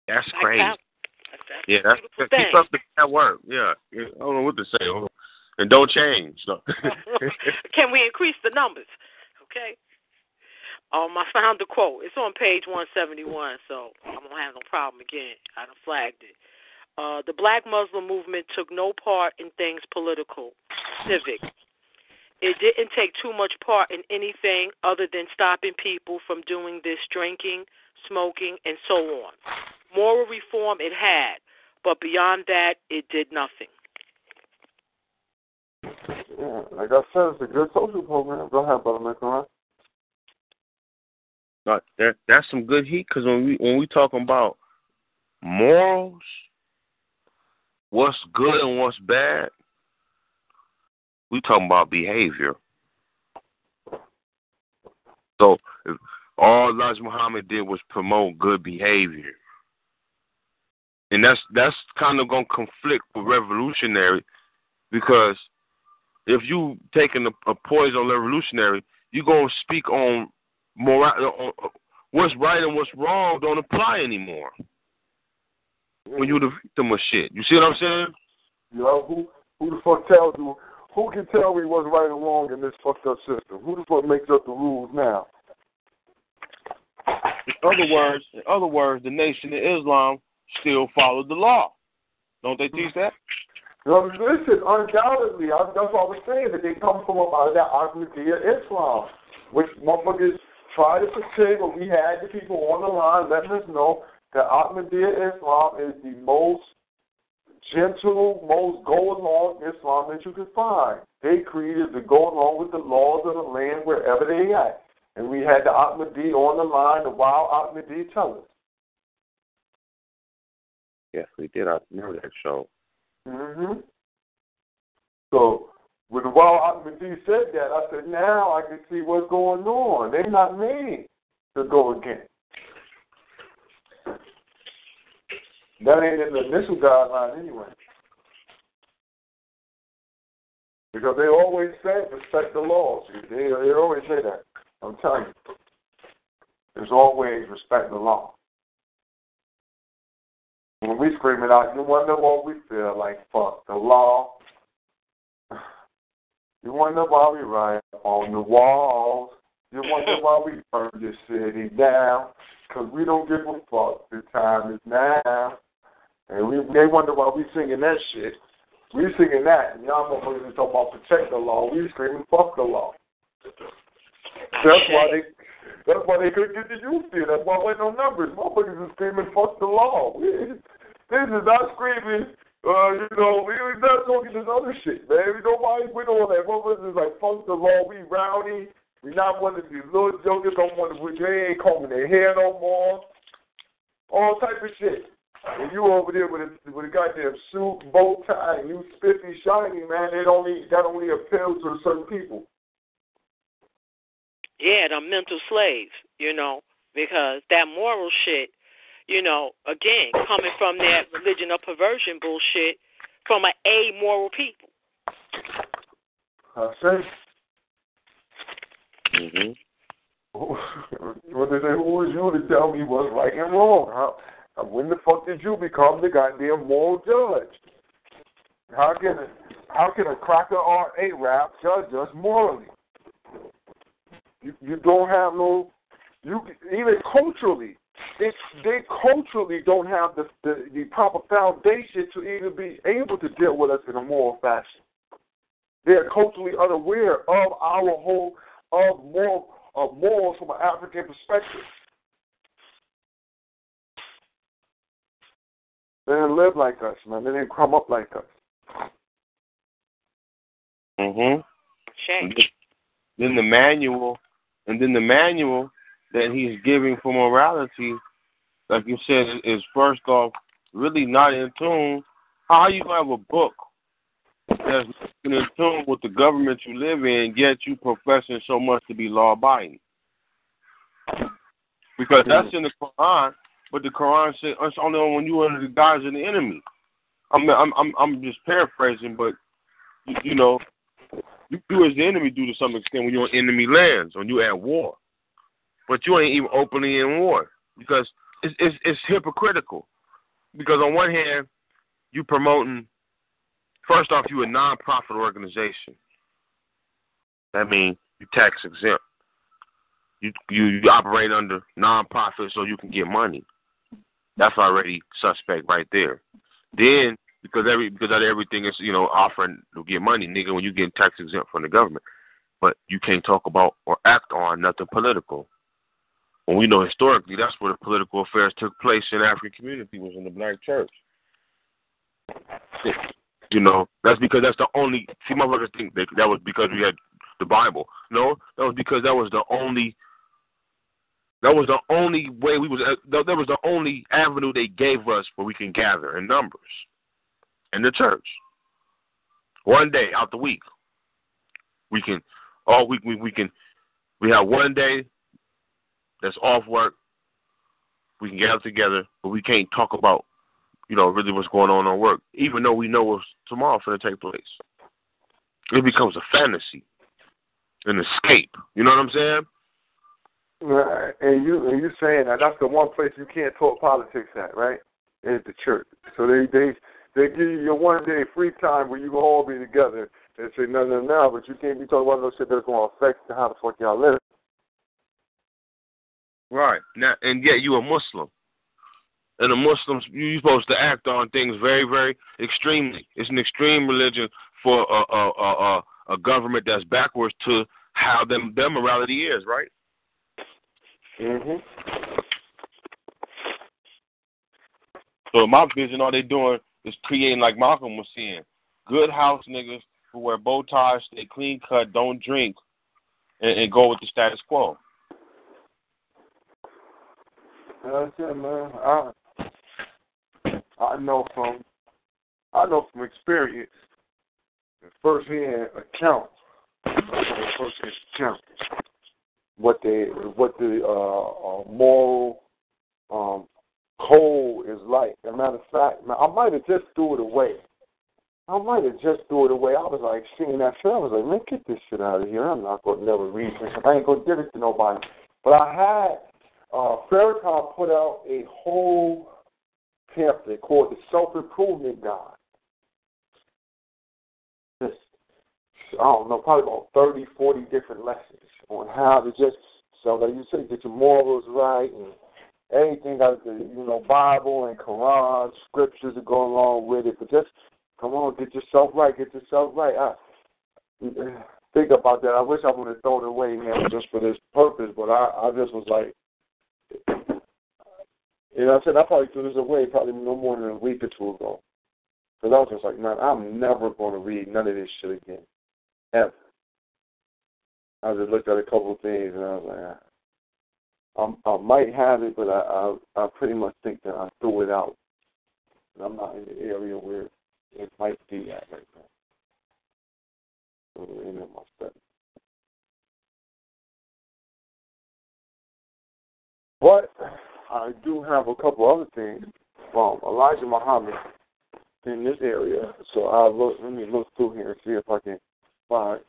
That's Black crazy. power. That's, Yeah, that's keep thing. up the that work. Yeah, yeah. I don't know what to say. And don't change. No. Can we increase the numbers? Okay. Um, I found the quote. It's on page 171, so I won't have no problem again. I done flagged it. Uh, the Black Muslim movement took no part in things political, civic. It didn't take too much part in anything other than stopping people from doing this drinking, smoking, and so on. Moral reform it had, but beyond that, it did nothing. Yeah, like I said, it's a good social program. Go ahead, brother McCoy. No, that that's some good heat because when we when we talking about morals, what's good and what's bad, we talking about behavior. So all Elijah Muhammad did was promote good behavior, and that's that's kind of gonna conflict with revolutionary, because if you taking a, a poison on revolutionary, you're gonna speak on moral, uh, uh, what's right and what's wrong don't apply anymore. When you're the victim of shit, you see what I'm saying? You know, who who the fuck tells you who can tell me what's right and wrong in this fucked up system? Who the fuck makes up the rules now? In other words, in other words, the Nation of Islam still followed the law. Don't they teach that? No, listen, undoubtedly, I, that's what I was saying, that they come from out uh, of that Ahmadiyya Islam, which motherfuckers try to pretend, but we had the people on the line letting us know that Ahmadiyya Islam is the most gentle, most go along Islam that you can find. They created to go along with the laws of the land wherever they at. And we had the Ahmadi on the line, the wild Ahmadi tell us. Yes, we did. I remember that show. hmm So when the Wild Ahmadi said that, I said, now I can see what's going on. They're not made to go against. That ain't in the initial guideline anyway. Because they always say respect the laws. They, they always say that. I'm telling you. There's always respect the law. When we scream it out, you wonder what we feel like, fuck the law. You wonder why we write on the walls. You wonder why we burn this city down. Because we don't give a fuck. The time is now. And we, they wonder why we singing that shit. We singing that. And y'all motherfuckers talk about protect the law. We screaming fuck the law. That's why they That's why they couldn't get the youth here. That's why there wasn't no numbers. Motherfuckers are screaming, fuck the law. We, this is not screaming, uh, you know, we, we're not talking this other shit, man. We with all that. Motherfuckers is like, fuck the law. We rowdy. We not one of these little jokers don't want to, they ain't combing their hair no more. All type of shit. And you over there with a with a goddamn suit, bow tie, and you spiffy, shiny, man. It only that only appeals to certain people. Yeah, the mental slaves, you know, because that moral shit, you know, again, coming from that religion of perversion bullshit from an amoral people. I say. hmm what they say, who is you to tell me what's right and wrong? How, when the fuck did you become the goddamn moral judge? How can a, how can a cracker or a rap judge us morally? You you don't have no you even culturally they they culturally don't have the, the the proper foundation to even be able to deal with us in a moral fashion. They're culturally unaware of our whole of moral of morals from an African perspective. They didn't live like us, man. They didn't come up like us. hmm Shame. Then the manual, and then the manual that he's giving for morality, like you said, is first off really not in tune. How you have a book that's in tune with the government you live in, yet you professing so much to be law abiding? Because that's in the Quran, but the Quran says only when you under the guise of the enemy. I'm I'm I'm, I'm just paraphrasing, but you, you know, you do as the enemy do to some extent when you're on enemy lands, when you're at war. But you ain't even openly in war because it's it's, it's hypocritical. Because on one hand, you promoting first off you a non-profit organization. That means you tax exempt. You, you you operate under non-profit so you can get money. That's already suspect right there. Then because every because of everything is you know offering to get money, nigga, when you get tax exempt from the government, but you can't talk about or act on nothing political. When we know historically that's where the political affairs took place in African community was in the black church. You know that's because that's the only see motherfuckers think that that was because we had the Bible. No, that was because that was the only that was the only way we was. Uh, that was the only avenue they gave us where we can gather in numbers in the church. One day out the week, we can all week we, we can we have one day that's off work. We can gather together, but we can't talk about you know really what's going on on work, even though we know what's tomorrow going to take place. It becomes a fantasy, an escape. You know what I'm saying? Right. And you and you saying that that's the one place you can't talk politics at, right? Is the church. So they they they give you your one day free time where you can all be together and say no no no, but you can't be talking about no shit that's gonna affect how the fuck y'all live. Right. Now and yet you a Muslim. And the Muslims you're supposed to act on things very, very extremely. It's an extreme religion for a a a, a government that's backwards to how them their morality is, right? Mhm. So in my vision, all they doing is creating, like Malcolm was saying, good house niggas who wear bow ties, stay clean cut, don't drink, and, and go with the status quo. That's it, man. I I know from I know from experience, first hand account, first hand account, what the what the uh, uh, moral um, code is like. As a matter of fact, I might have just threw it away. I might have just threw it away. I was like seeing that shit. I was like, man, get this shit out of here. I'm not gonna never read this. I ain't gonna give it to nobody. But I had uh, Farrakhan put out a whole pamphlet called the Self Improvement Guide. Just, I don't know, probably about 30, 40 different lessons on how to just, so like you said, get your morals right and everything got the, you know, Bible and Quran, scriptures to go along with it. But just, come on, get yourself right, get yourself right. I, think about that. I wish I would have thrown it away, man, just for this purpose. But I, I just was like, you know, I said I probably threw this away probably no more than a week or two ago. Because I was just like, man, I'm never going to read none of this shit again, ever. I just looked at a couple of things and I was like, I, I might have it, but I, I I pretty much think that I threw it out. And I'm not in the area where it might be at right now. So in my study. But I do have a couple other things from Elijah Muhammad in this area. So I'll look let me look through here and see if I can find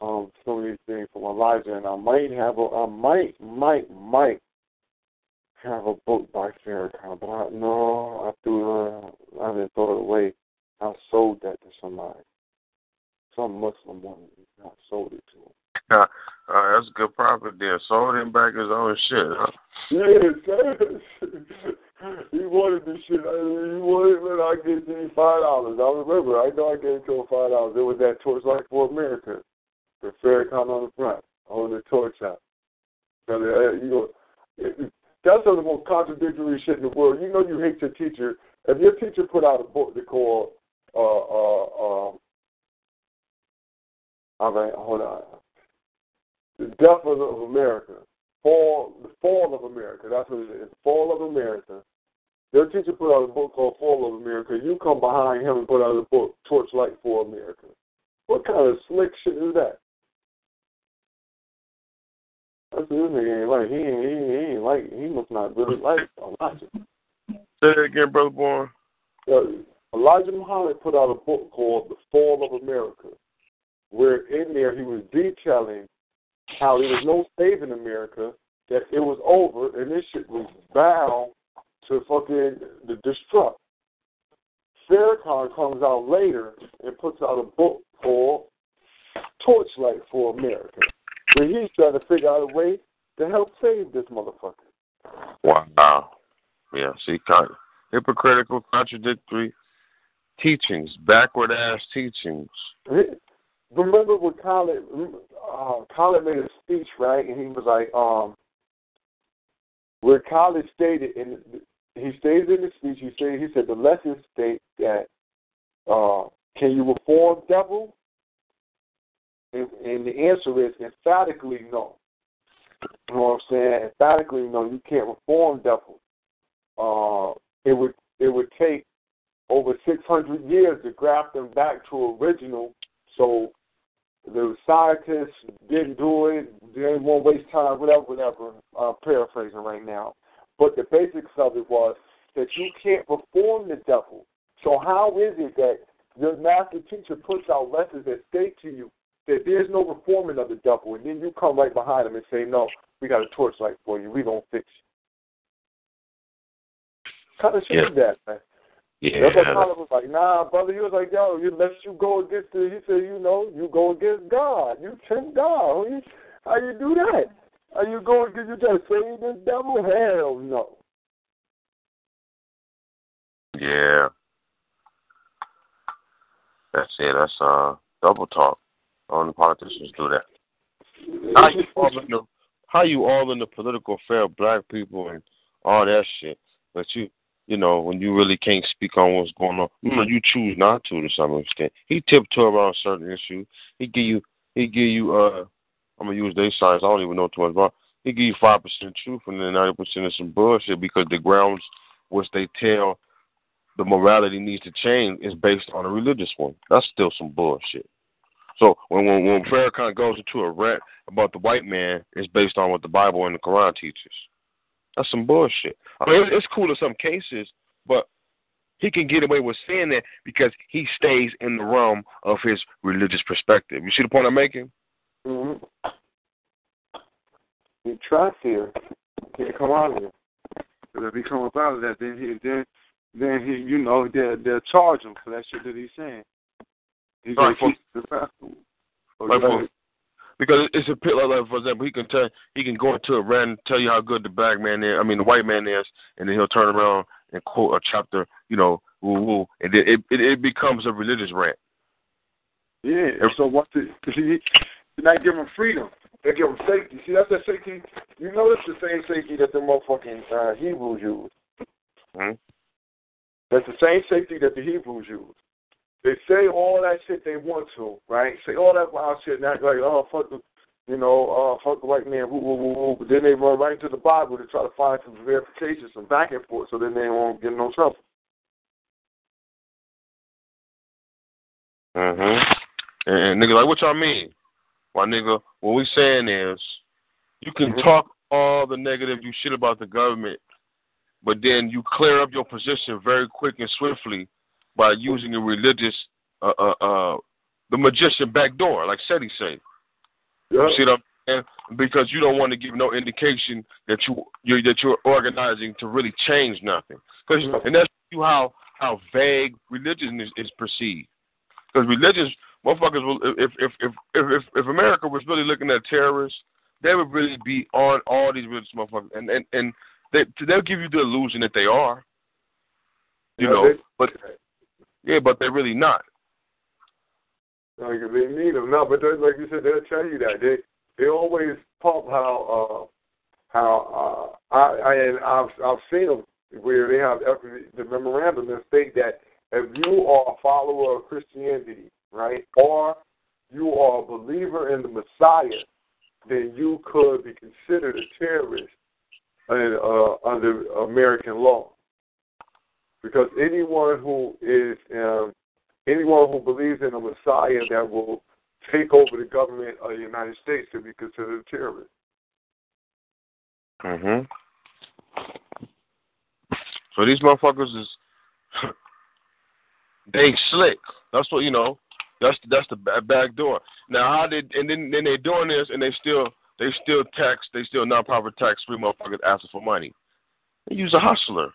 um some of these things from Elijah and I might have a I might might might have a book by Farrakhan, but I no, I threw uh, I didn't throw it away. I sold that to somebody. Some Muslim woman. I sold it to him. Uh, uh, that's a good profit there. Sold him back his own shit. Huh? Yes, he wanted this shit. He wanted when I gave him five dollars. I remember. I know I gave him five dollars. It was that Torchlight for America, the Farrakhan on the front, on the torch out. So, uh, you know, that's some of the most contradictory shit in the world. You know, you hate your teacher. If your teacher put out a book they called uh uh um. All right, hold on. The Death of America. Fall, the Fall of America. That's what it is. Fall of America. Their teacher put out a book called Fall of America. You come behind him and put out a book, Torchlight for America. What kind of slick shit is that? That's this nigga ain't like. He ain't, he ain't, he ain't like. He must not really like Elijah. Say it again, brother boy. Uh, Elijah Muhammad put out a book called The Fall of America, where in there he was detailing how there was no saving America, that it was over, and this shit was bound to fucking the destruct. Farrakhan comes out later and puts out a book called Torchlight for America, he's trying to figure out a way to help save this motherfucker. Wow. Yeah, see, hypocritical, contradictory teachings, backward ass teachings. Remember when Khaled, uh, Khaled made a speech, right? And he was like, um, where Khaled stated, and he stated in the speech, he said, he said the lesson states that, uh, can you reform devil? And, and the answer is emphatically no. You know what I'm saying? Emphatically no, you can't reform devil. Uh, it would it would take over 600 years to graft them back to original. So the scientists didn't do it. They to waste time, whatever, whatever. Paraphrasing right now. But the basics of it was that you can't reform the devil. So how is it that your master teacher puts out lessons that state to you that there's no reforming of the devil, and then you come right behind him and say, no, we got a torchlight for you. We gonna fix you. What kind of shit Yeah. that, man? Yeah. That's what Tyler was like, nah, brother. He was like, yo, you let you go against the. He said, you know, you go against God. You tempt God. How you, how you do that? How you go against you just save this devil? Hell no. Yeah. That's it. That's uh double talk. Only politicians do that. How you all in the how you all in the political affair of black people and all that shit, but you you know when you really can't speak on what's going on, you know you choose not to to some extent. He tiptoe around certain issues. He give you he give you uh I'm gonna use their science. I don't even know too much about. He give you five percent truth and then ninety percent is some bullshit because the grounds which they tell the morality needs to change is based on a religious one. That's still some bullshit. So when when, when Farrakhan goes into a rant about the white man, it's based on what the Bible and the Quran teaches. That's some bullshit. I mean, it's, cool in some cases, but he can get away with saying that because he stays in the realm of his religious perspective. You see the point I'm making? Mm-hmm. He tries here. Can't come out of it. If he comes out of that, then he then then he you know they'll they'll charge him for that shit that he's saying. He's Right, gonna the gospel. Oh, Right, right. Because it's a pit like, for example, he can tell he can go into a rant tell you how good the black man is. I mean, the white man is, and then he'll turn around and quote a chapter, you know, woo woo, and then it it, it becomes a religious rant. Yeah. And so once it, cause he They're not giving freedom. They give them safety. See, that's that safety. You know, it's the same safety that the motherfucking uh, Hebrews use. Mhm. That's the same safety that the Hebrews use. They say all that shit they want to, right? Say all that wild shit and act like, oh, fuck the, you know, uh, fuck the white man, woo, woo, woo, woo. But then they run right into the Bible to try to find some verification, some back and forth, so then they won't get in no trouble. Mhm. And, and nigga, like, what y'all mean? Well, nigga, what we saying is, you can Mhm. talk all the negative you shit about the government, but then you clear up your position very quick and swiftly by using a religious, uh, uh, uh, the magician back door, like Seti. You see what I'm saying? Because you don't want to give no indication that you you're, that you're organizing to really change nothing. Cause, and that's you how how vague religion is, is perceived. Because religious motherfuckers will if if if if if, if America was really looking at terrorists, they would really be on all these religious motherfuckers, and and and they they'll give you the illusion that they are. You Yeah, know, they- but yeah, but they're really not. Like they need them. No, but like you said, they'll tell you that they they always pump how uh how uh I I and I've I've seen them where they have the memorandum that state that if you are a follower of Christianity, right, or you are a believer in the Messiah, then you could be considered a terrorist uh, uh, under American law. Because anyone who is um, anyone who believes in a Messiah that will take over the government of the United States to be considered a terrorist. Mhm. So these motherfuckers is they slick. That's what you know. That's that's the ba- back door. Now how did and then then they doing this and they still they still tax they still non-profit tax free motherfuckers asking for money. They use a hustler.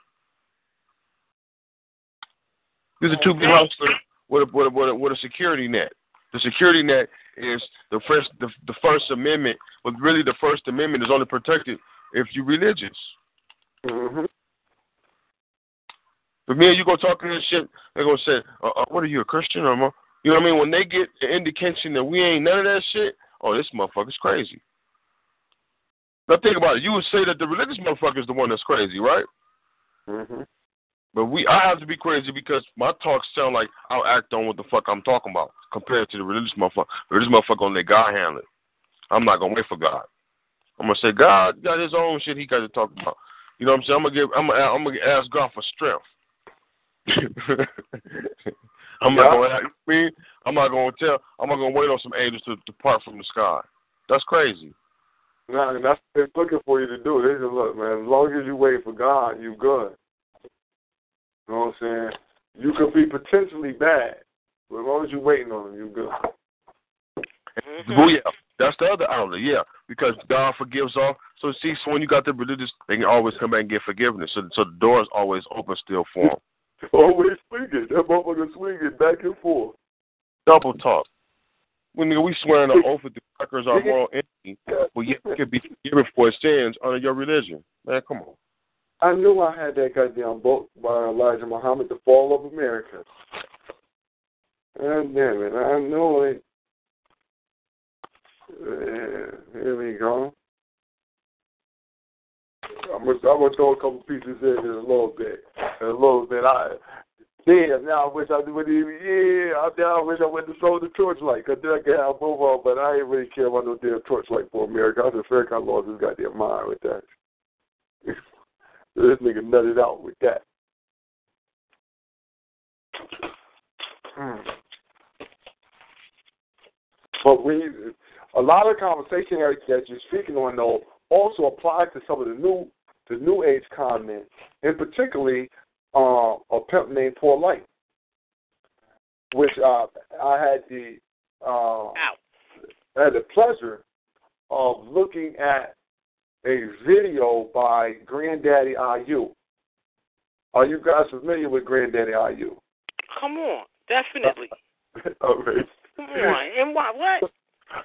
These are two big hustlers with a, with a, with a, with a security net. The security net is the first the, the First Amendment, but really the First Amendment is only protected if you're religious. Mm-hmm. But me and you go talking this shit, they're gonna say, uh, uh, "What are you, a Christian or more?" You know what I mean? When they get an indication that we ain't none of that shit, oh, this motherfucker's crazy. Now think about it. You would say that the religious motherfucker is the one that's crazy, right? Mm-hmm. But we, I have to be crazy because my talks sound like I'll act on what the fuck I'm talking about compared to the religious motherfucker. Religious motherfucker gonna let God handle it. I'm not gonna wait for God. I'm gonna say God got His own shit He got to talk about. You know what I'm saying? I'm gonna give. I'm gonna. I'm gonna ask God for strength. I'm not gonna. ask- Me, I'm not gonna tell. I'm not gonna wait on some angels to depart from the sky. That's crazy. Now, that's what they're looking for you to do. They just look, man. As long as you wait for God, you're good. You know what I'm saying? You could be potentially bad, but as long as you're waiting on him, you're good. Mm-hmm. Well, yeah, that's the other outlet. Yeah, because God forgives all. So see, so when you got the religious, they can always come back and get forgiveness. So, so the door is always open still for them. Always swinging. That motherfucker swinging back and forth. Double talk. When we swearing an oath that the crackers are moral enemy, but yet you can be forgiven for sins under your religion. Man, come on. I knew I had that goddamn book by Elijah Muhammad, The Fall of America. God damn it. I know it. Uh, here we go. I'm gonna, I'm gonna throw a couple pieces in in a little bit. A little bit. I damn. Now I wish I would even. Yeah. I, now I wish I went to sold the torchlight. Cause then I could have of them. But I ain't really care about no damn torchlight for America. I just feel like I lost his goddamn mind with that. this nigga nutted out with that. Hmm. But we, a lot of the conversation that that you're speaking on though also applies to some of the new the new age comments, and particularly uh, a pimp named Paul Light, which uh, I had the uh, I had the pleasure of looking at a video by Granddaddy IU. Are you guys familiar with Granddaddy IU? Come on, definitely. All right. Come on, and what? What?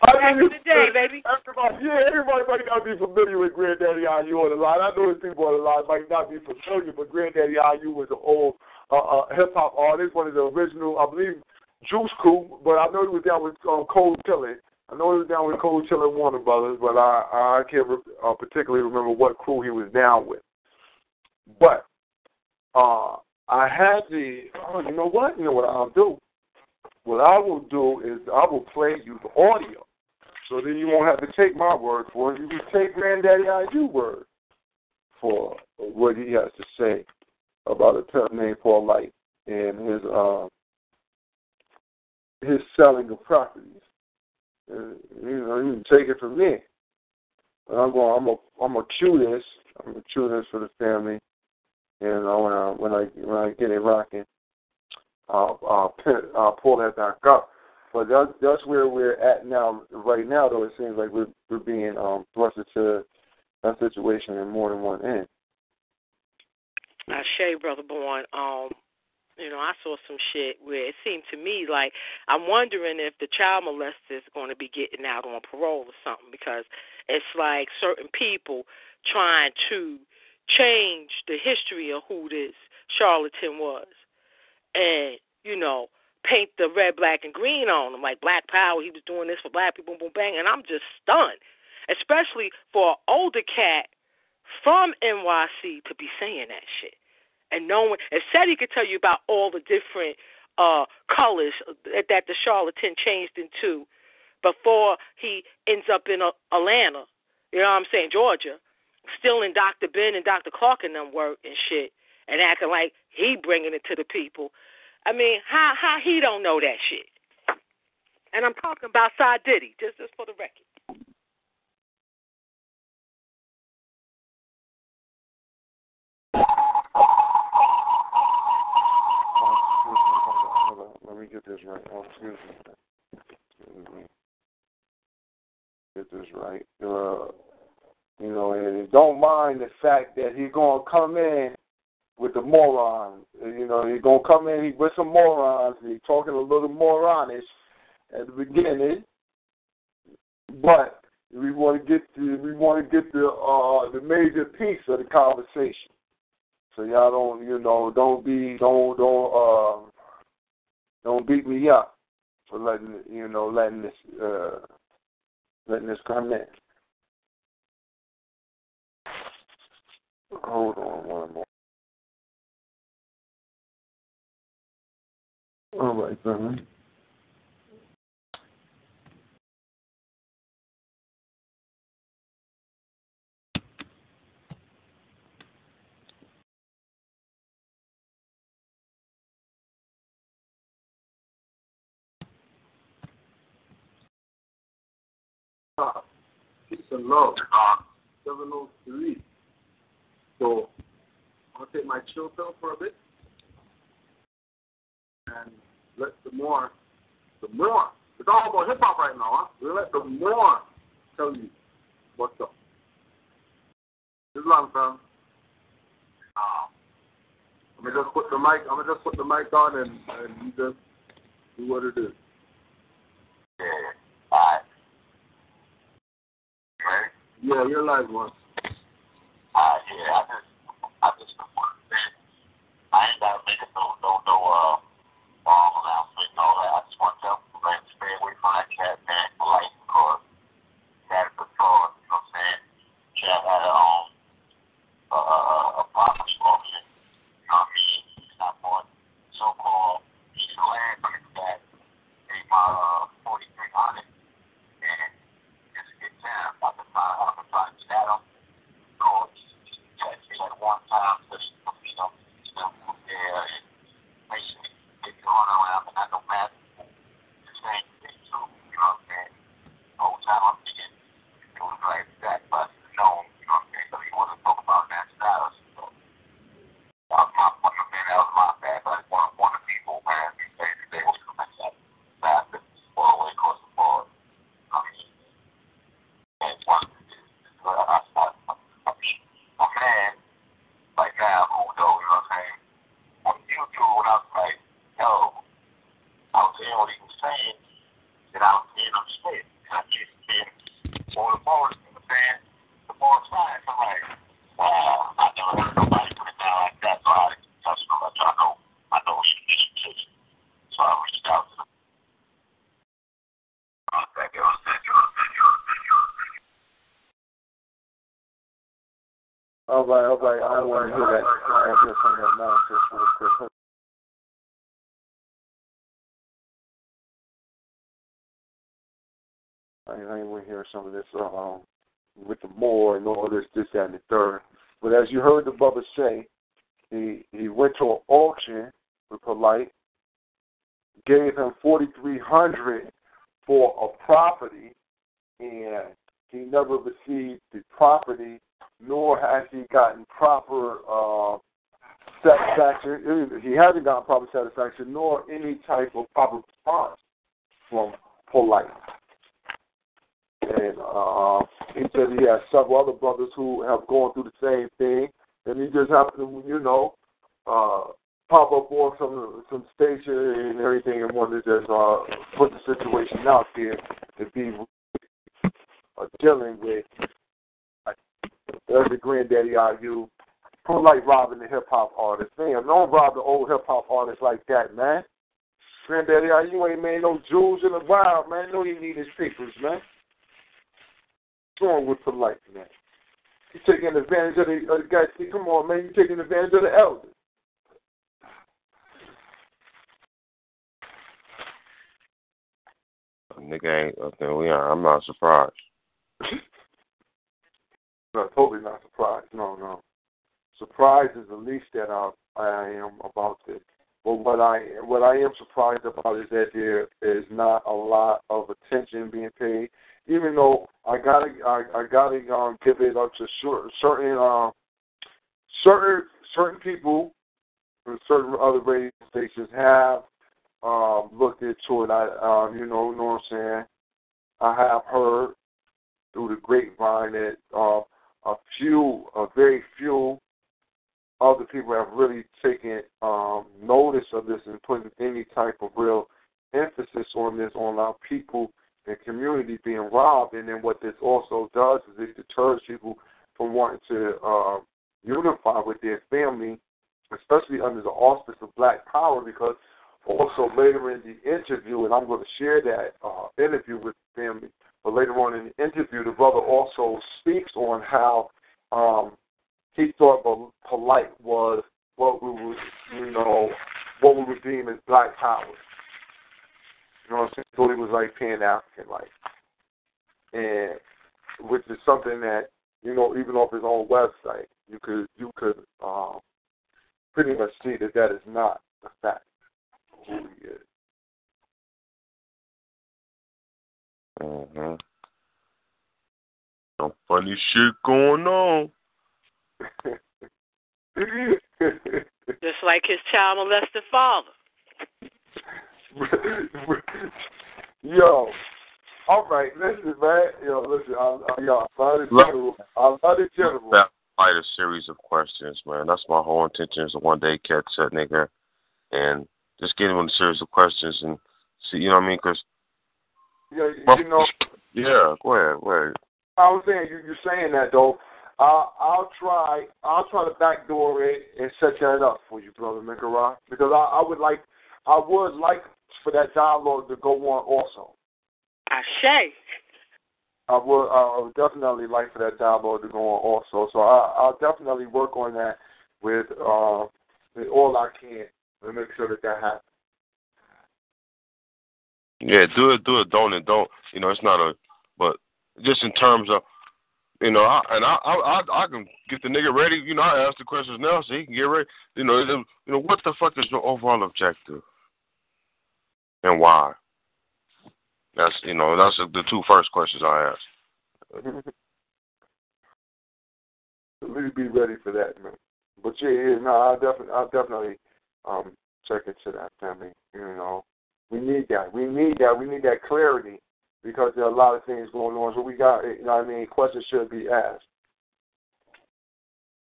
I Back mean, in the day, baby. Everybody, yeah, everybody might not be familiar with Granddaddy IU on the line. I know there's people on the line might not be familiar, but Granddaddy IU was an old uh, uh, hip hop artist, one of the original, I believe, Juice Crew, but I know he was down with um, Cold Chillin. I know he was down with Cold Chill Warner Brothers, but I I can't re- uh, particularly remember what crew he was down with. But uh, I had the. Oh, you know what? You know what I'll do. What I will do is I will play you the audio, so then you won't have to take my word for it. You can take Granddaddy IU word for what he has to say about a pimp named Paul Light and his uh, his selling of properties. Uh, you know, you can take it from me. But I'm going. I'm gonna. I'm gonna cue this. I'm gonna cue this for the family. And uh, when I when I when I get it rocking, I'll I'll, I'll pull that back up. But that's that's where we're at now. Right now, though, it seems like we're we're being um, thrusted to that situation in more than one end. I Shay, brother born. Um, you know, I saw some shit where it seemed to me like I'm wondering if the child molester is going to be getting out on parole or something because it's like certain people trying to change the history of who this charlatan was, and you know, paint the red, black, and green on him like Black Power. He was doing this for black people, boom, bang, and I'm just stunned, especially for an older cat from NYC to be saying that shit and knowing and said he could tell you about all the different uh colors that the charlatan changed into before he ends up in Atlanta. You know what I'm saying? Georgia. Still in Dr. Ben and Dr. Clarke and them work and shit and acting like he bringing it to the people. I mean, how how he don't know that shit? And I'm talking about Side Diddy, just just for the record. Me get this right. Oh, excuse me. Excuse me. Get this right. Uh, you know, and don't mind the fact that he's gonna come in with the morons. You know, he's gonna come in with some morons. He's talking a little moronish at the beginning, but we want to get the we want to get the uh the major piece of the conversation. So y'all don't you know don't be don't don't uh don't beat me up for letting you know letting this uh letting this come in. Hold on one more. All right, family. uh, peace and love. Uh, 703. So gonna take my chill pill for a bit and let the more, the more. It's all about hip hop right now, huh? We let the more tell you what's up. Islam, fam. Uh, I'm gonna just put the mic. I'm gonna just put the mic on and and you just do what it is. Yeah. All right. Ready? Yeah, you're live one. Uh, yeah, I just, like robbing the hip hop artist. Man, don't rob the old hip hop artists like that, man. Granddaddy you ain't made no jewels in the wild, man. No, he need his papers, man. What's wrong with polite, man? You taking advantage of the, of the guy. See, come on, man. You taking advantage of the elders. Nigga ain't. Okay, we are. I'm not surprised. No, totally not surprised. No, no. Surprise is the least that I, I am about this. But what I what I am surprised about is that there is not a lot of attention being paid. Even though I gotta I, I gotta um, give it up to sure, certain um certain certain people from certain other radio stations have um, looked into it. I um, you know, know what I'm saying. I have heard through the grapevine that uh, a few, a very few other people have really taken um, notice of this and putting any type of real emphasis on this on our people and community being robbed. And then what this also does is it deters people from wanting to uh, unify with their family, especially under the auspice of Black Power, because also later in the interview, and I'm going to share that uh, interview with the family, but later on in the interview, the brother also speaks on how um, he thought polite was what we would, you know, what we would deem as black power. You know what I'm saying? Thought he was like pan African like, and which is something that you know, even off his own website, you could you could um, pretty much see that that is not a fact of who he is. Mm-hmm. Some funny shit going on. Just like his child molested father. Yo, all right, listen, man. Yo, listen, I, I, yo, I love the general. I love the general. Fight a series of questions, man. That's my whole intention is to one day catch that nigga and just get him on a series of questions and see, you know what I mean? Because yeah, you know. Yeah, go ahead, go ahead. I was saying you, you're saying that though. I'll, I'll try. I'll try to backdoor it and set that up for you, brother Mikara, because I, I would like. I would like for that dialogue to go on also. Ashe. I would. I would definitely like for that dialogue to go on also. So I, I'll definitely work on that with uh, with all I can to make sure that that happens. Yeah, do it, do it, don't it, don't. You know, it's not a, but just in terms of, you know, I, and I, I, I, can get the nigga ready. You know, I ask the questions now so he can get ready. You know, you know, what the fuck is your overall objective, and why? That's you know, that's the two first questions I ask. Please be ready for that, man. But yeah, yeah no, I definitely, I definitely um check into that family. You know, we need that. We need that. We need that clarity because there are a lot of things going on. So we got, you know, what I mean, questions should be asked.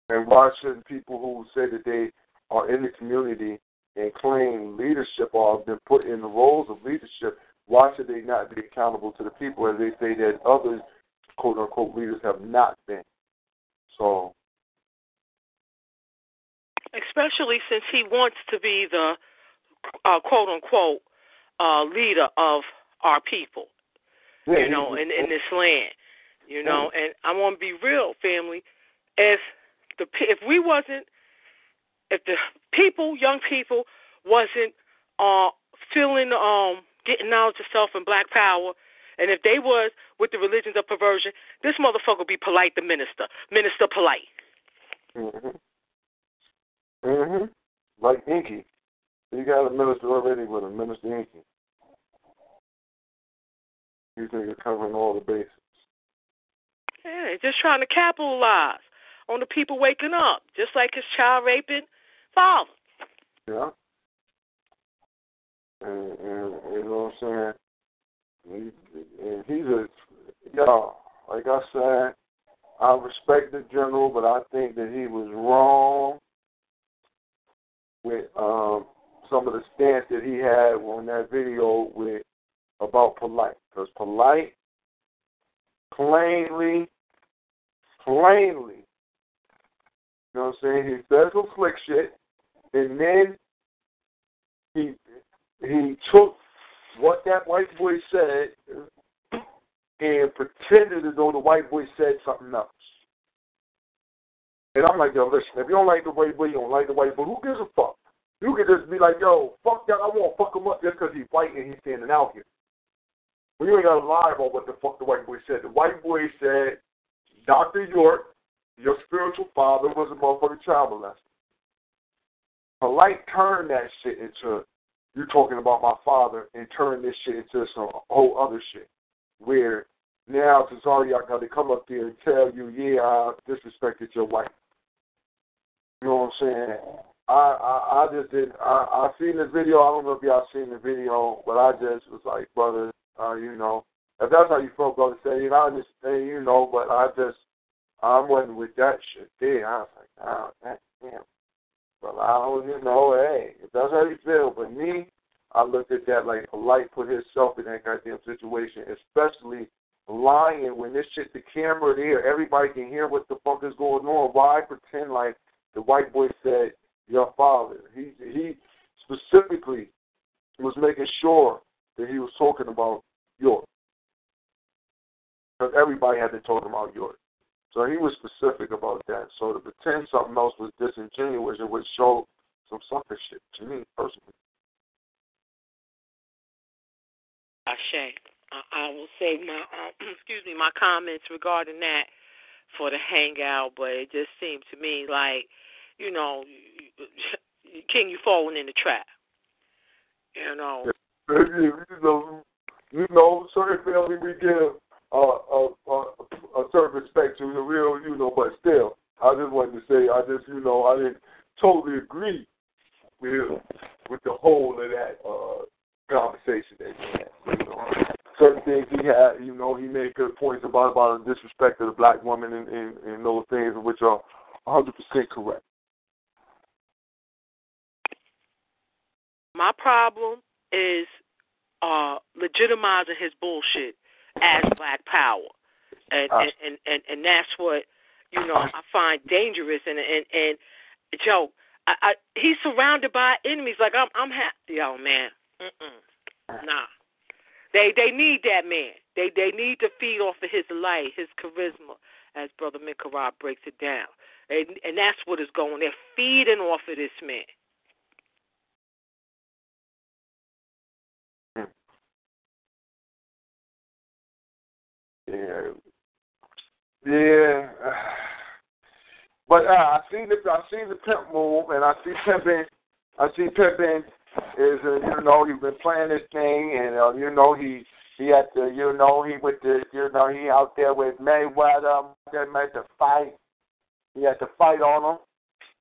And why shouldn't people who say that they are in the community and claim leadership or have been put in the roles of leadership, why should they not be accountable to the people as they say that others, quote unquote, leaders have not been? So. Especially since he wants to be the uh, quote unquote uh, leader of our people you know, in, in this land. You know, and I want to be real, family. If the if we wasn't if the people, young people, wasn't uh feeling um getting knowledge of self and black power, and if they was with the religions of perversion, this motherfucker would be polite the minister. Minister polite. Mhm. Mhm. Like Inky. You got a minister already with a minister Inky. You think you're covering all the bases. Yeah, just trying to capitalize on the people waking up, just like his child raping father. Yeah. And, and you know what I'm saying? He, and he's a, yo, like I said, I respect the general, but I think that he was wrong with um some of the stance that he had on that video with about Polight. Because Polight plainly, plainly, you know what I'm saying? He says some slick shit, and then he he took what that white boy said and pretended as though the white boy said something else. And I'm like, yo, listen, if you don't like the white boy, you don't like the white boy. Who gives a fuck? You could just be like, yo, fuck that. I won't fuck him up just because he's white and he's standing out here. You ain't to lie about what the fuck the white boy said. The white boy said, Dr. York, your spiritual father was a motherfucking child molester. Polight turned that shit into you talking about my father and turned this shit into some whole other shit. Where now Cesario got to come up there and tell you, yeah, I disrespected your wife. You know what I'm saying? I I, I just did. I I seen this video. I don't know if y'all seen the video, but I just was like, brother, uh, you know, if that's how you feel, brother, say it. I understand, you know, but I just I wasn't with that shit there. I was like, oh, that damn. Well, I don't you know, hey, if that's how you feel. But me, I looked at that like Polight put himself in that goddamn situation, especially lying when this shit the camera there, everybody can hear what the fuck is going on. Why pretend like the white boy said your father? He he specifically was making sure that he was talking about York. Because everybody had been talking about York. So he was specific about that. So to pretend something else was disingenuous, it would show some sucker shit to me personally. Ashe. I, I will say my um, excuse me my comments regarding that for the hangout, but it just seemed to me like you know, King, you falling in the trap. You know. You know, you know, certain family we give a a, a, a certain respect to the real, you know, but still, I just wanted to say, I just, you know, I didn't totally agree with with the whole of that uh conversation that he had. You know, certain things he had, you know, he made good points about about the disrespect of the black woman and, and, and those things which are 100% correct. My problem is uh legitimizing his bullshit as black power. And and, and, and, and that's what, you know, I find dangerous and and, and Joe, I, I he's surrounded by enemies like I'm I'm happy yo man. Mm-mm. Nah. They they need that man. They they need to feed off of his light, his charisma, as Brother Mikarab breaks it down. And and that's what is going. They're feeding off of this man. Yeah. Yeah. But uh, I see the I see the pimp move, and I see pimping. I see pimping is uh, you know he's been playing this thing, and uh, you know he he had to you know he with the you know he out there with Mayweather. They made the fight. He had to fight on him.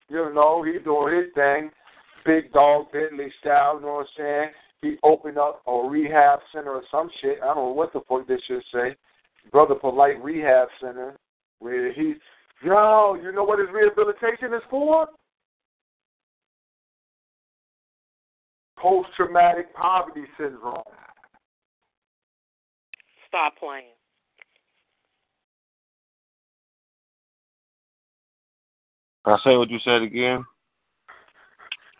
You know he doing his thing, big dog Bentley style. You know what I'm saying? He opened up a rehab center or some shit. I don't know what the fuck they should say. Brother Polight Rehab Center, where he, yo, you know what his rehabilitation is for? Post traumatic poverty syndrome. Stop playing. I say what you said again.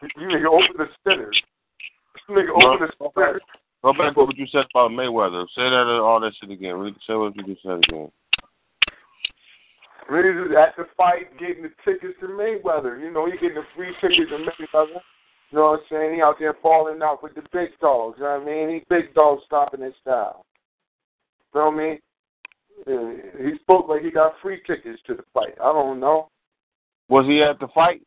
You nigga open the center. You nigga open the center. Go back to what you said about Mayweather. Say that uh, all that shit again. Say what you just said again. Niggas is at the fight getting the tickets to Mayweather. You know, he getting the free tickets to Mayweather. You know what I'm saying? He out there falling out with the big dogs. You know what I mean? He big dogs stopping his style. Feel me? Yeah, he spoke like he got free tickets to the fight. I don't know. Was he at the fight?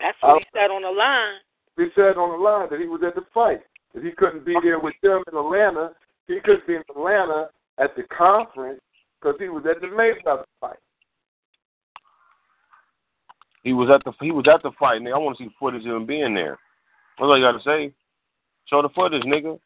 That's what he uh, said on the line. He said on the line that he was at the fight. That he couldn't be there with them in Atlanta. He couldn't be in Atlanta at the conference because he was at the Mayweather fight. He was at the he was at the fight, nigga. I want to see the footage of him being there. That's all you got to say. Show the footage, nigga.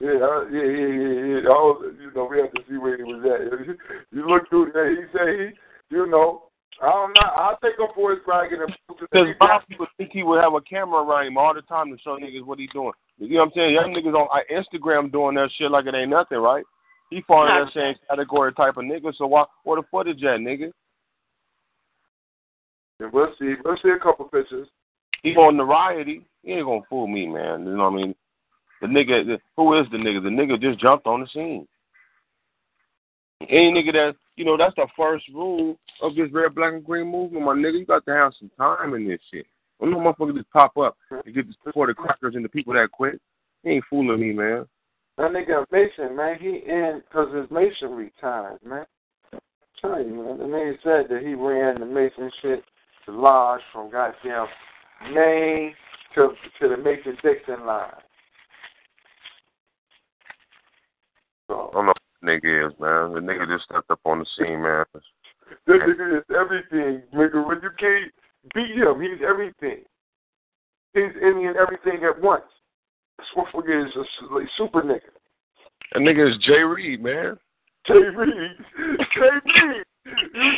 Yeah, yeah, yeah, yeah, yeah. Oh, you know, we have to see where he was at. You look through there. He say he, you know, I don't know. I'll take him for his bragging. Because Bob people think he would have a camera around him all the time to show niggas what he's doing. You know what I'm saying? Young niggas on uh, Instagram doing that shit like it ain't nothing, right? He fall in that same category type of nigga. So why? Where the footage at, nigga? Yeah, we'll see. We'll see a couple pictures. He on the riot. He ain't gonna fool me, man. You know what I mean? The nigga, who is the nigga? The nigga just jumped on the scene. Any nigga that, you know, that's the first rule of this red, black, and green movement, my nigga. You got to have some time in this shit. Don't no motherfucker just pop up and get the support of crackers and the people that quit. He ain't fooling me, man. That nigga Mason, man, he in because his masonry time, man. I'm telling you, man. The nigga said that he ran the Mason shit, the lodge from goddamn Maine to to the Mason Dixon line. So, I don't know what the nigga is, man. The nigga just stepped up on the scene, man. This nigga is everything, nigga. When you can't beat him, he's everything. He's any and everything at once. Motherfucker is a like, super nigga. That nigga is Jay Reed, man. Jay Reed. Jay Reed. You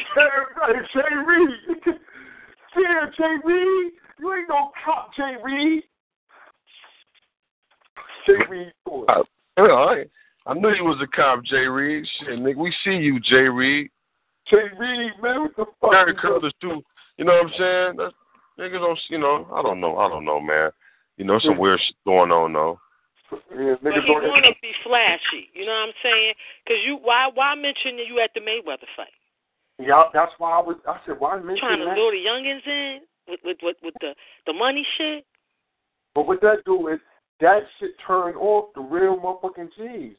right, Jay Reed. Yeah, Jay Reed. You ain't no cop, Jay Reed. Jay Reed. boy. Uh, I, I, I knew you was a cop, Jay Reed. Shit, nigga, we see you, Jay Reed. Jay Reed, man, what the fuck? Gary is Curtis too. You know what I'm saying? That's, niggas don't, you know, I don't know, I don't know, man. You know, some weird shit going on though. Yeah, But niggas he don't want to be flashy. You know what I'm saying? Because you, why, why mention you at the Mayweather fight? Yeah, that's why I was. I said, why mention Trying to that? lure the youngins in with with with, with the the money shit. But what that do is that shit turn off the real motherfucking G's.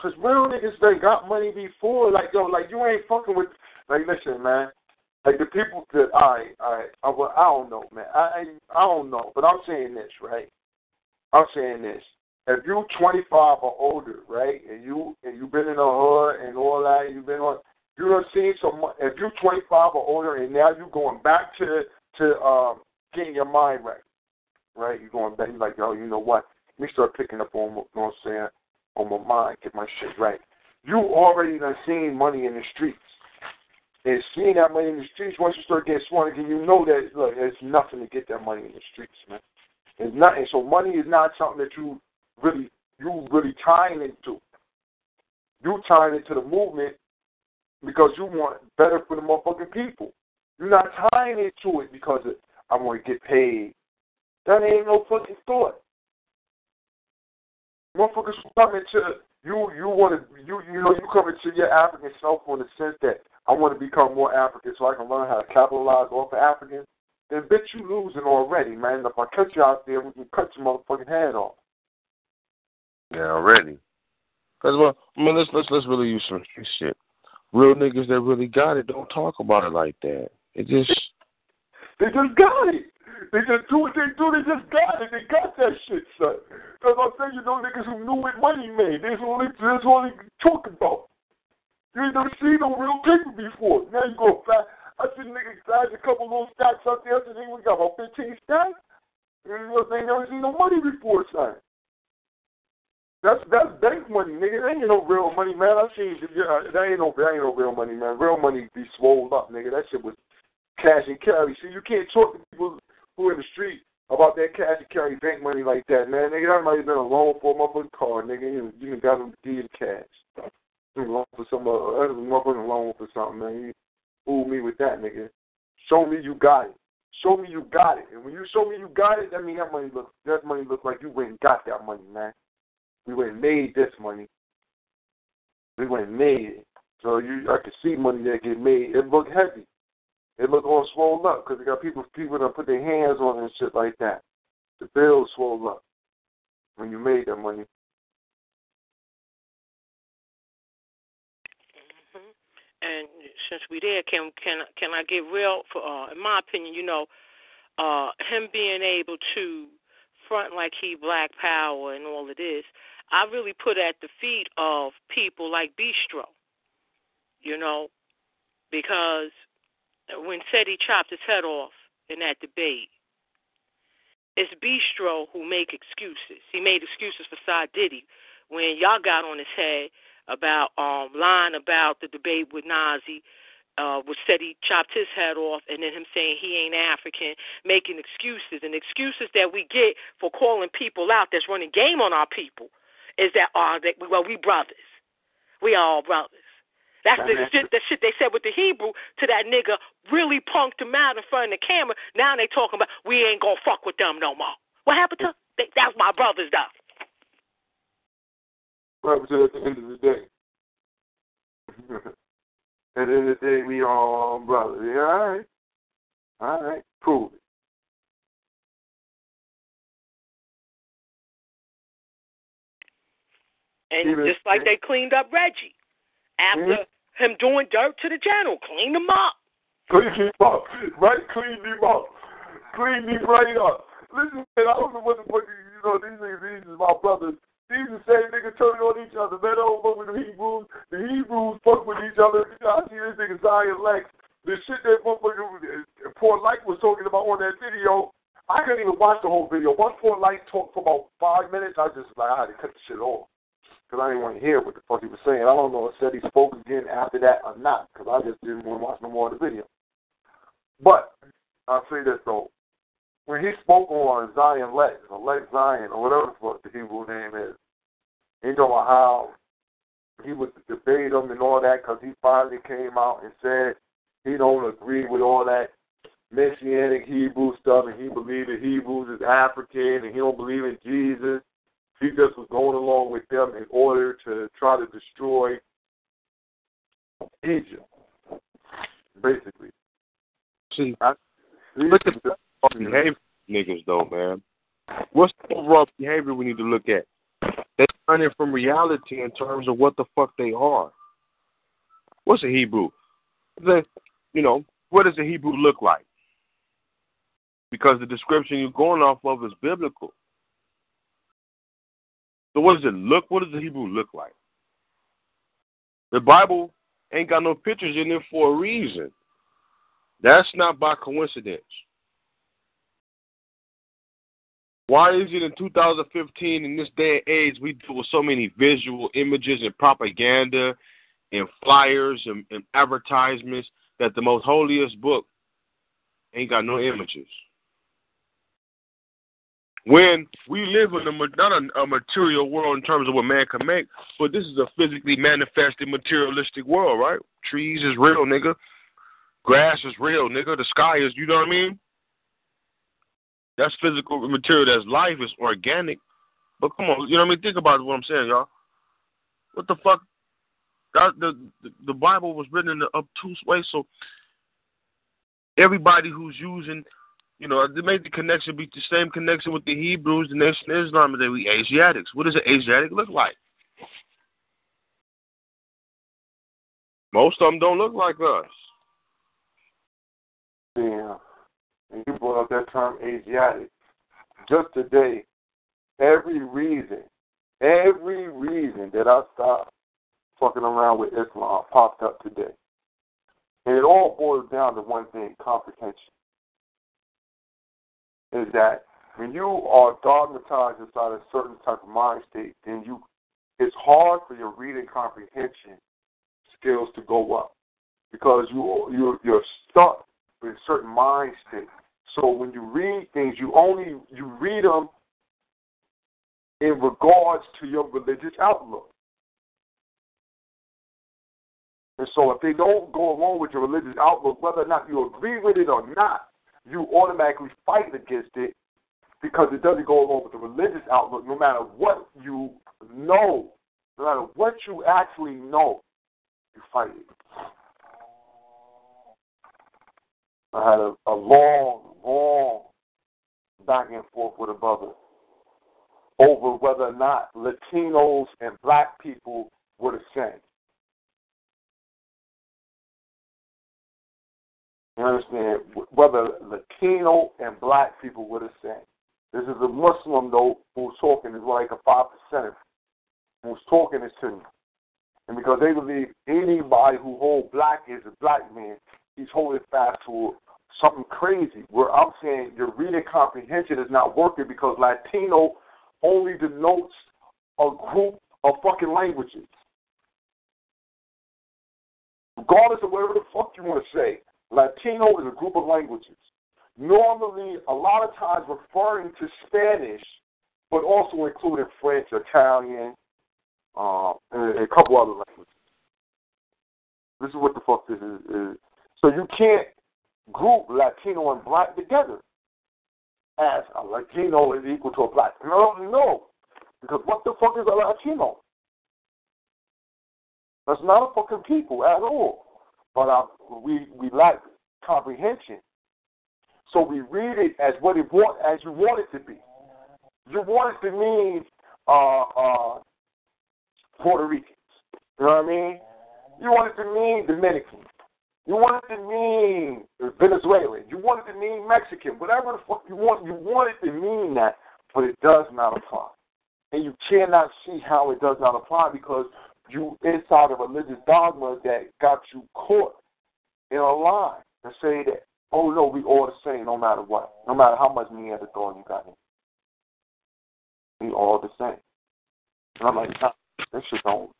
Cause real niggas they got money before. Like yo, like you ain't fucking with. Like listen, man. Like the people that I I I well, I don't know, man. I I, don't know, but I'm saying this right. I'm saying this. If you're 25 or older, right, and you and you've been in the hood and all that, you've been on, you done seen some. If you're 25 or older, and now you're going back to to um getting your mind right, right? You're going back. You're like, yo, you know what? Let me start picking up on, you know what I'm saying, on my mind, get my shit right. You already done seen money in the streets. And seeing that money in the streets, once you start getting smart again, you know that look, there's nothing to get that money in the streets, man. It's nothing. So money is not something that you really you really tying into. You tying into the movement because you want better for the motherfucking people. You're not tying into it because of, I want to get paid. That ain't no fucking thought. Motherfuckers coming to you. You want to you you know you coming to your African self in the sense that I want to become more African so I can learn how to capitalize off of Africans. Then bitch, you losing already, man. If I cut you out there, we can cut your motherfucking head off. Yeah, already. Cause well, I mean, let's let's let's really use some shit. Real niggas that really got it don't talk about it like that. It just They just got it. They just do what they do. They just got it. They got that shit, son. Because I'm saying, you know, niggas who knew what money made. That's all they, that's all they talk about. You ain't never seen no real paper before. Now you go flash. I see niggas flash a couple little stacks out there. I said, we got about 15 stacks. You know, they never seen no money before, son. That's that's bank money, nigga. That ain't no real money, man. I seen yeah, that ain't no that ain't no real money, man. Real money be swole up, nigga. That shit was cash and carry. See, you can't talk to people who in the street about that cash and carry bank money like that, man. Nigga, that might have been a loan for a motherfucking car, nigga. You, you got give you the cash. Loan for some uh, other motherfucking loan for something, man. You fool me with that, nigga. Show me you got it. Show me you got it. And when you show me you got it, that mean that money look that money look like you went and got that money, man. We went and made this money. We went and made it. So you, I can see money that get made. It look heavy. It look all swollen up because they got people people that put their hands on it and shit like that. The bills swole up when you made that money. hmm And since we there, can can can I get real? For uh, in my opinion, you know, uh, him being able to front like he Black Power and all of this, I really put at the feet of people like Bistro. You know, because when Seti chopped his head off in that debate, it's Bistro who make excuses. He made excuses for Side Diddy when y'all got on his head about um lying about the debate with Nazi, uh, which said he chopped his head off, and then him saying he ain't African, making excuses and excuses that we get for calling people out that's running game on our people is that uh that well we brothers, we all brothers. That's the shit the shit they said with the Hebrew to that nigga really punked him out in front of the camera. Now they talking about we ain't gonna fuck with them no more. What happened to? They, that's my brothers though. Right, but at the end of the day. at the end of the day, we all brothers. Yeah, all right. All right. Prove it. And Even- just like they cleaned up Reggie after him doing dirt to the general, Clean him up. Clean him up. Right? Clean him up. Clean him right up. Listen, man, I don't know what the fuck, you know, these niggas, these is my brothers. These the same niggas turning on each other. Man, I don't fuck with the Hebrews. The Hebrews fuck with each other. I see this nigga Zion Lexx. The shit that motherfucker, uh, Polight was talking about on that video, I couldn't even watch the whole video. Once Polight talked for about five minutes, I just like, I had to cut the shit off. Because I didn't want to hear what the fuck he was saying. I don't know if said he spoke again after that or not, because I just didn't want to watch no more of the video. But I'll say this though. When he spoke on Zion Lexx, or Lexx Zion, or whatever the fuck the Hebrew name is, talking about how he would debate him and all that because he finally came out and said he don't agree with all that messianic Hebrew stuff and he believes that Hebrews is African and he don't believe in Jesus. He just was going along with them in order to try to destroy Egypt, basically. See, I, look at the behavior niggas though, man. What's the overall behavior we need to look at? They're running from reality in terms of what the fuck they are. What's a Hebrew? The, you know, what does a Hebrew look like? Because the description you're going off of is biblical. So what does it look? What does the Hebrew look like? The Bible ain't got no pictures in it for a reason. That's not by coincidence. Why is it in 2015, in this day and age, we deal with so many visual images and propaganda and flyers and, and advertisements that the most holiest book ain't got no images? When we live in a, not a, a material world in terms of what man can make, but this is a physically manifested materialistic world, right? Trees is real, nigga. Grass is real, nigga. The sky is, you know what I mean? That's physical material. That's life. Is organic. But come on, you know what I mean? Think about what I'm saying, y'all. What the fuck? That, the, the the Bible was written in an obtuse way, so everybody who's using, you know, they make the connection be the same connection with the Hebrews, the Nation of Islam, and they we Asiatics. What does an Asiatic look like? Most of them don't look like us. Yeah. And you brought up that term Asiatic. Just today, every reason, every reason that I stopped fucking around with Islam popped up today. And it all boils down to one thing comprehension. Is that when you are dogmatized inside a certain type of mind state, then you it's hard for your reading comprehension skills to go up because you you you're stuck with a certain mind state. So when you read things, you only you read them in regards to your religious outlook. And so if they don't go along with your religious outlook, whether or not you agree with it or not, you automatically fight against it because it doesn't go along with the religious outlook, no matter what you know, no matter what you actually know. you fight it. I had a, a long, long back and forth with a brother over whether or not Latinos and black people were the same. You understand? Whether Latino and black people were the same. This is a Muslim, though, who's talking, is like a 5 percent who's talking this to me. And because they believe anybody who hold black is a black man, he's holding fast to something crazy. Where I'm saying your reading comprehension is not working because Latino only denotes a group of fucking languages. Regardless of whatever the fuck you want to say, Latino is a group of languages. Normally, a lot of times referring to Spanish, but also including French, Italian, uh, and a couple other languages. This is what the fuck this is. is. So you can't group Latino and black together as a Latino is equal to a black. No, no. Because what the fuck is a Latino? That's not a fucking people at all. But uh, we we lack comprehension. So we read it as what it want as you want it to be. You want it to mean uh, uh, Puerto Ricans. You know what I mean? You want it to mean Dominican. You want it to mean Venezuelan. You want it to mean Mexican. Whatever the fuck you want, you want it to mean that, but it does not apply. And you cannot see how it does not apply because you inside a religious dogma that got you caught in a lie to say that, oh no, we all the same no matter what. No matter how much Neanderthal you got in. We all the same. And I'm like, nah, this shit don't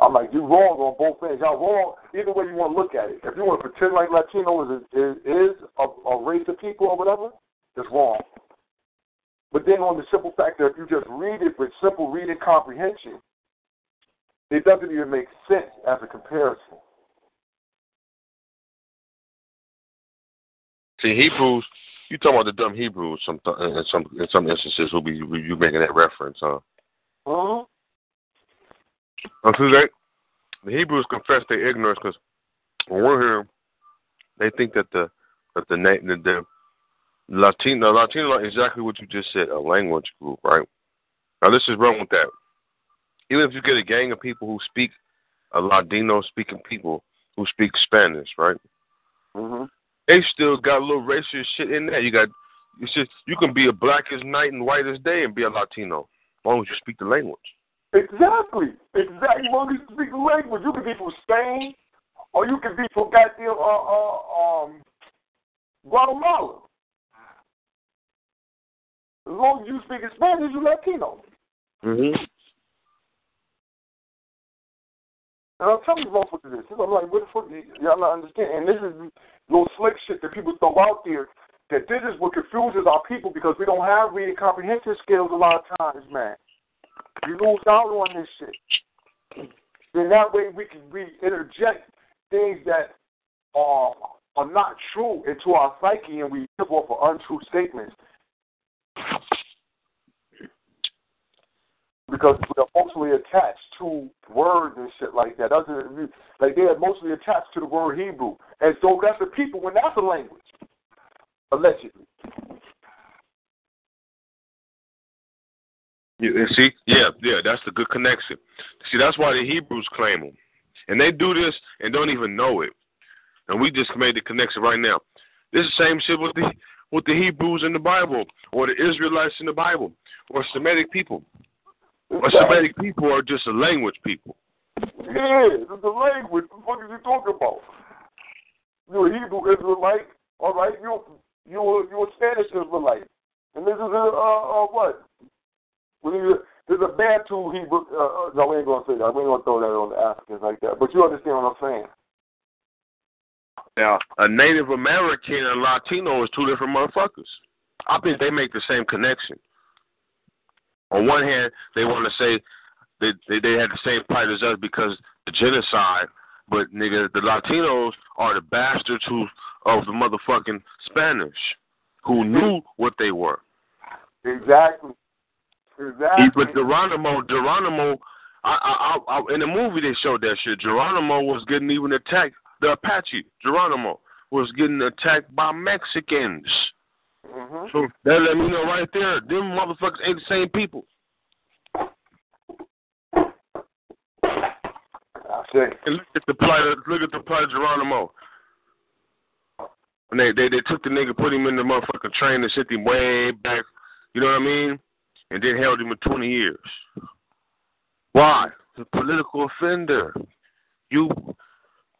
I'm like, you're wrong on both ends. Y'all wrong either way you want to look at it. If you want to pretend like Latino is is, is a, a race of people or whatever, it's wrong. But then on the simple fact that if you just read it with simple reading comprehension, it doesn't even make sense as a comparison. See, Hebrews, you talking about the dumb Hebrews some in some in some instances will be you making that reference, huh? Uh-huh. They, the Hebrews confess their ignorance because when we're here, they think that the that the the, the Latino Latino exactly what you just said, a language group, right? Now this is wrong with that. Even if you get a gang of people who speak a Ladino speaking people who speak Spanish, right? Mm-hmm. They still got a little racist shit in there. You got you just you can be a black as night and white as day and be a Latino as long as you speak the language. Exactly. Exactly. As long as you speak the language, you can be from Spain, or you can be from goddamn uh, uh, um, Guatemala. As long as you speak Spanish, you're Latino. Mm-hmm. And I'm telling you, of this. I'm like, what the fuck? Y'all not understand? And this is little slick shit that people throw out there. That this is what confuses our people because we don't have reading comprehension skills a lot of times, man. You lose out on this shit. Then that way we can we interject things that are are not true into our psyche and we give off of untrue statements. Because are mostly attached to words and shit like that. Doesn't like they are mostly attached to the word Hebrew. And so that's the people when that's a language. Allegedly. You see, yeah, yeah, that's the good connection. See, that's why the Hebrews claim them, and they do this and don't even know it. And we just made the connection right now. This is the same shit with the with the Hebrews in the Bible, or the Israelites in the Bible, or Semitic people. Or Semitic people are just a language people. Yeah, it's the language. What are you talking about? You're a Hebrew Israelite, all right? You're you're you're a Spanish Israelite, and this is a uh, uh, what there's a Bantu Hebrew. Uh, uh, no, we ain't gonna say that. We ain't gonna throw that on the Africans like that. But you understand what I'm saying? Now, a Native American and Latino is two different motherfuckers. I think they make the same connection. On one hand, they want to say that they, they had the same plight as us because the genocide, but nigga, the Latinos are the bastards who of the motherfucking Spanish who knew what they were. Exactly. Exactly. But Geronimo, Geronimo I, I, I, in the movie they showed that shit. Geronimo was getting even attacked. The Apache Geronimo was getting attacked by Mexicans. Mm-hmm. So that let me know right there, them motherfuckers ain't the same people. I say. And look at the plight. Of, look at the plight of Geronimo. And they, they they took the nigga, put him in the motherfucking train, and sent him way back. You know what I mean? And then held him for twenty years. Why? The political offender. You,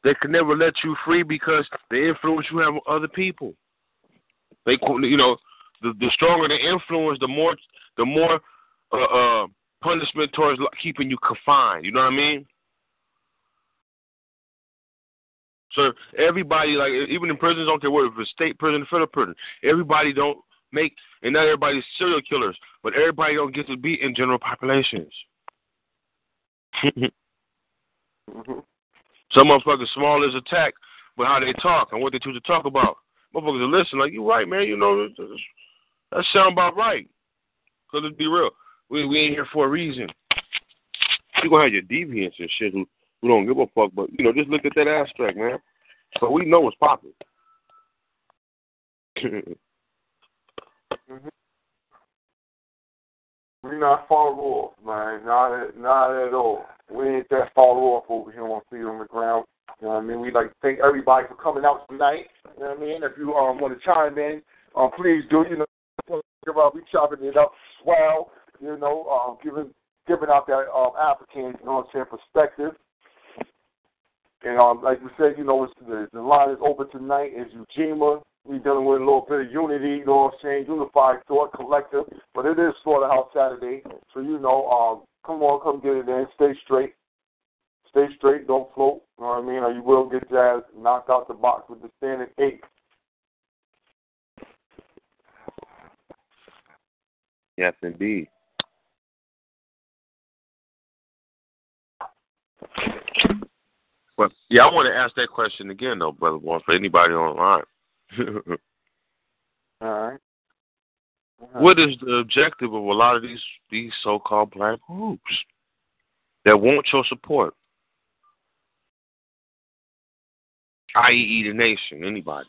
they can never let you free because the influence you have on other people. They, you know, the the stronger the influence, the more the more uh, uh punishment towards keeping you confined. You know what I mean? So everybody, like even in prisons, don't care what if it's state prison, federal prison. Everybody don't make, and not everybody's serial killers, but everybody don't get to be in general populations. mm-hmm. Some motherfuckers small as attack, but how they talk and what they choose to talk about. Motherfuckers are listening, like you right, man. You know that sound about right. Cause let's be real, we we ain't here for a reason. You gonna have your deviants and shit who who don't give a fuck, but you know just look at that abstract, man. So we know what's popping. mm-hmm. We not far off, man. Not at, not at all. We ain't that far off over here on Feet on the Ground. You know what I mean? We'd like to thank everybody for coming out tonight. You know what I mean? If you um, want to chime in, um, please do. You know, we chopping it up swell. You know, um, giving giving out that um, African, you know what I'm saying, perspective. And um, like we said, you know, it's, the, the line is open tonight. Is Ujima. We dealing with a little bit of unity, you know what I'm saying, unified thought, collective. But it is Slaughterhouse Saturday, so you know, um, come on, come get it in. Stay straight, stay straight, don't float. You know what I mean, or you will get jazz knocked out the box with the standing eight. Yes, indeed. But yeah, I want to ask that question again, though, brother boy, for anybody online. All right. What is the objective of a lot of these these so-called black groups that want your support? I.e., the nation, anybody.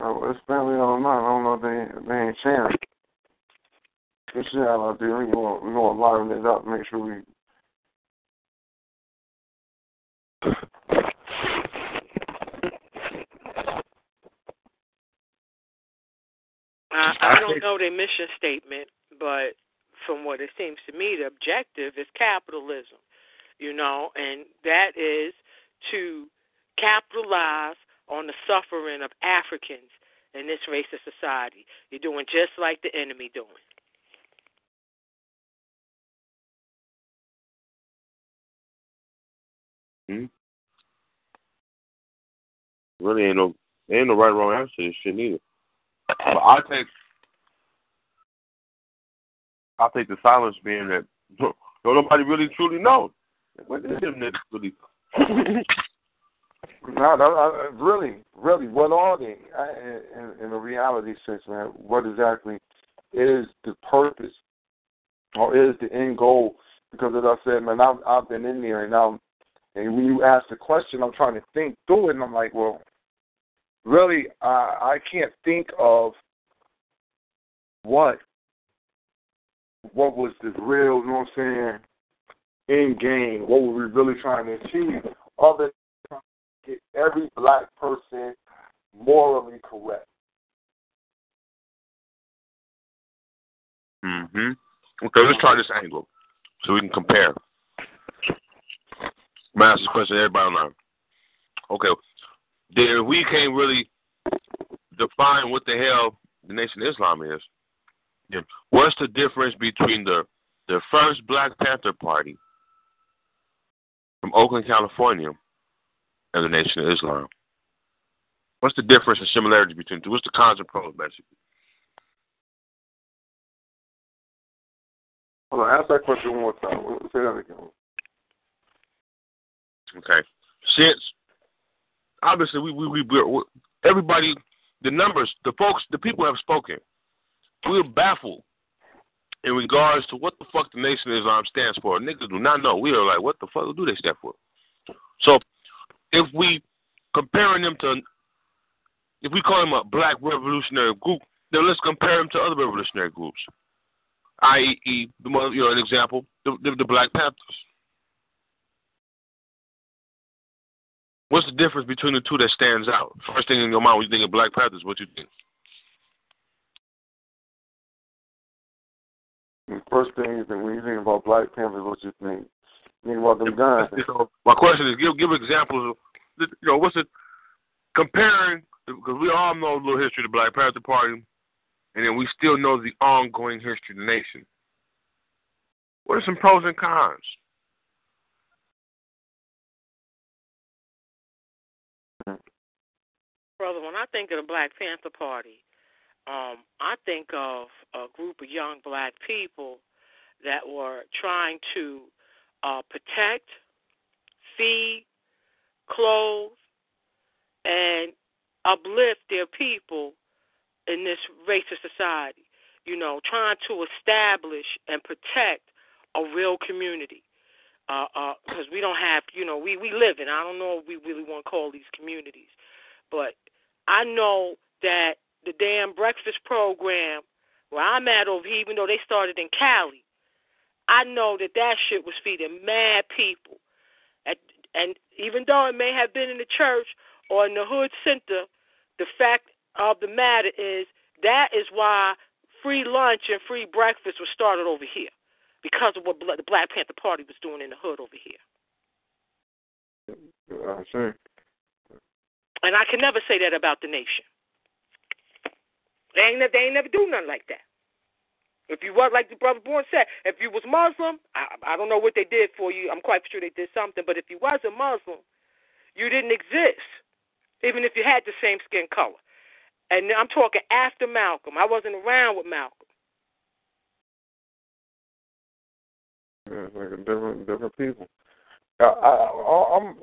Oh, it's family online. I don't know if they, they ain't sharing. Just share out there. We're going, we're going to line it up, and make sure we uh, I, I don't know their mission statement, but from what it seems to me, the objective is capitalism, you know, and that is to capitalize on the suffering of Africans in this racist society. You're doing just like the enemy doing. Hmm? Really ain't no ain't no right or wrong answer to this shit neither. But I take I take the silence being that no nobody really truly knows. What them niggas really? no, no, I, really, really, what are they? I, in, in a reality sense, man, what exactly is the purpose or is the end goal? Because as I said, man, I've, I've been in there and I'm and when you ask the question, I'm trying to think through it, and I'm like, well, really, uh, I can't think of what what was the real, you know what I'm saying, end game. What were we really trying to achieve? Other than get every black person morally correct. Mm Mhm. Okay, let's try this angle so we can compare. I'm gonna ask this question everybody online. Okay, then we can't really define what the hell the Nation of Islam is. What's the difference between the the first Black Panther Party from Oakland, California, and the Nation of Islam? What's the difference and similarity between two? What's the cons and pros, basically? Hold on, ask that question one more time. Say that again. Okay. Since obviously we we, we, we everybody the numbers, the folks, the people have spoken. We're baffled in regards to what the fuck the Nation of Islam stands for. Niggas do not know. We are like, what the fuck do they stand for? So, if we comparing them to, if we call them a black revolutionary group, then let's compare them to other revolutionary groups, i.e., you know, an example, the, the, the Black Panthers. What's the difference between the two that stands out? First thing in your mind when you think of Black Panthers, what you think? The first thing is that when you think about Black Panthers, what you think? You think about them guns. So my question is, give give examples of, you know, what's it comparing? Because we all know a little history of the Black Panther Party, and then we still know the ongoing history of the nation. What are some pros and cons? Brother, when I think of the Black Panther Party, um, I think of a group of young black people that were trying to uh, protect, feed, clothe, and uplift their people in this racist society. You know, trying to establish and protect a real community. Because uh, uh, we don't have, you know, we we live in. I don't know if we really want to call these communities, but I know that the damn breakfast program where I'm at over here, even though they started in Cali, I know that that shit was feeding mad people. At, and even though it may have been in the church or in the hood center, the fact of the matter is that is why free lunch and free breakfast was started over here because of what the Black Panther Party was doing in the hood over here. I see. And I can never say that about the nation. They ain't, they ain't never do nothing like that. If you was like the brother Bourne said, if you was Muslim, I, I don't know what they did for you. I'm quite sure they did something. But if you was a Muslim, you didn't exist, even if you had the same skin color. And I'm talking after Malcolm. I wasn't around with Malcolm. Yeah, like a different different people. I, I, I'm,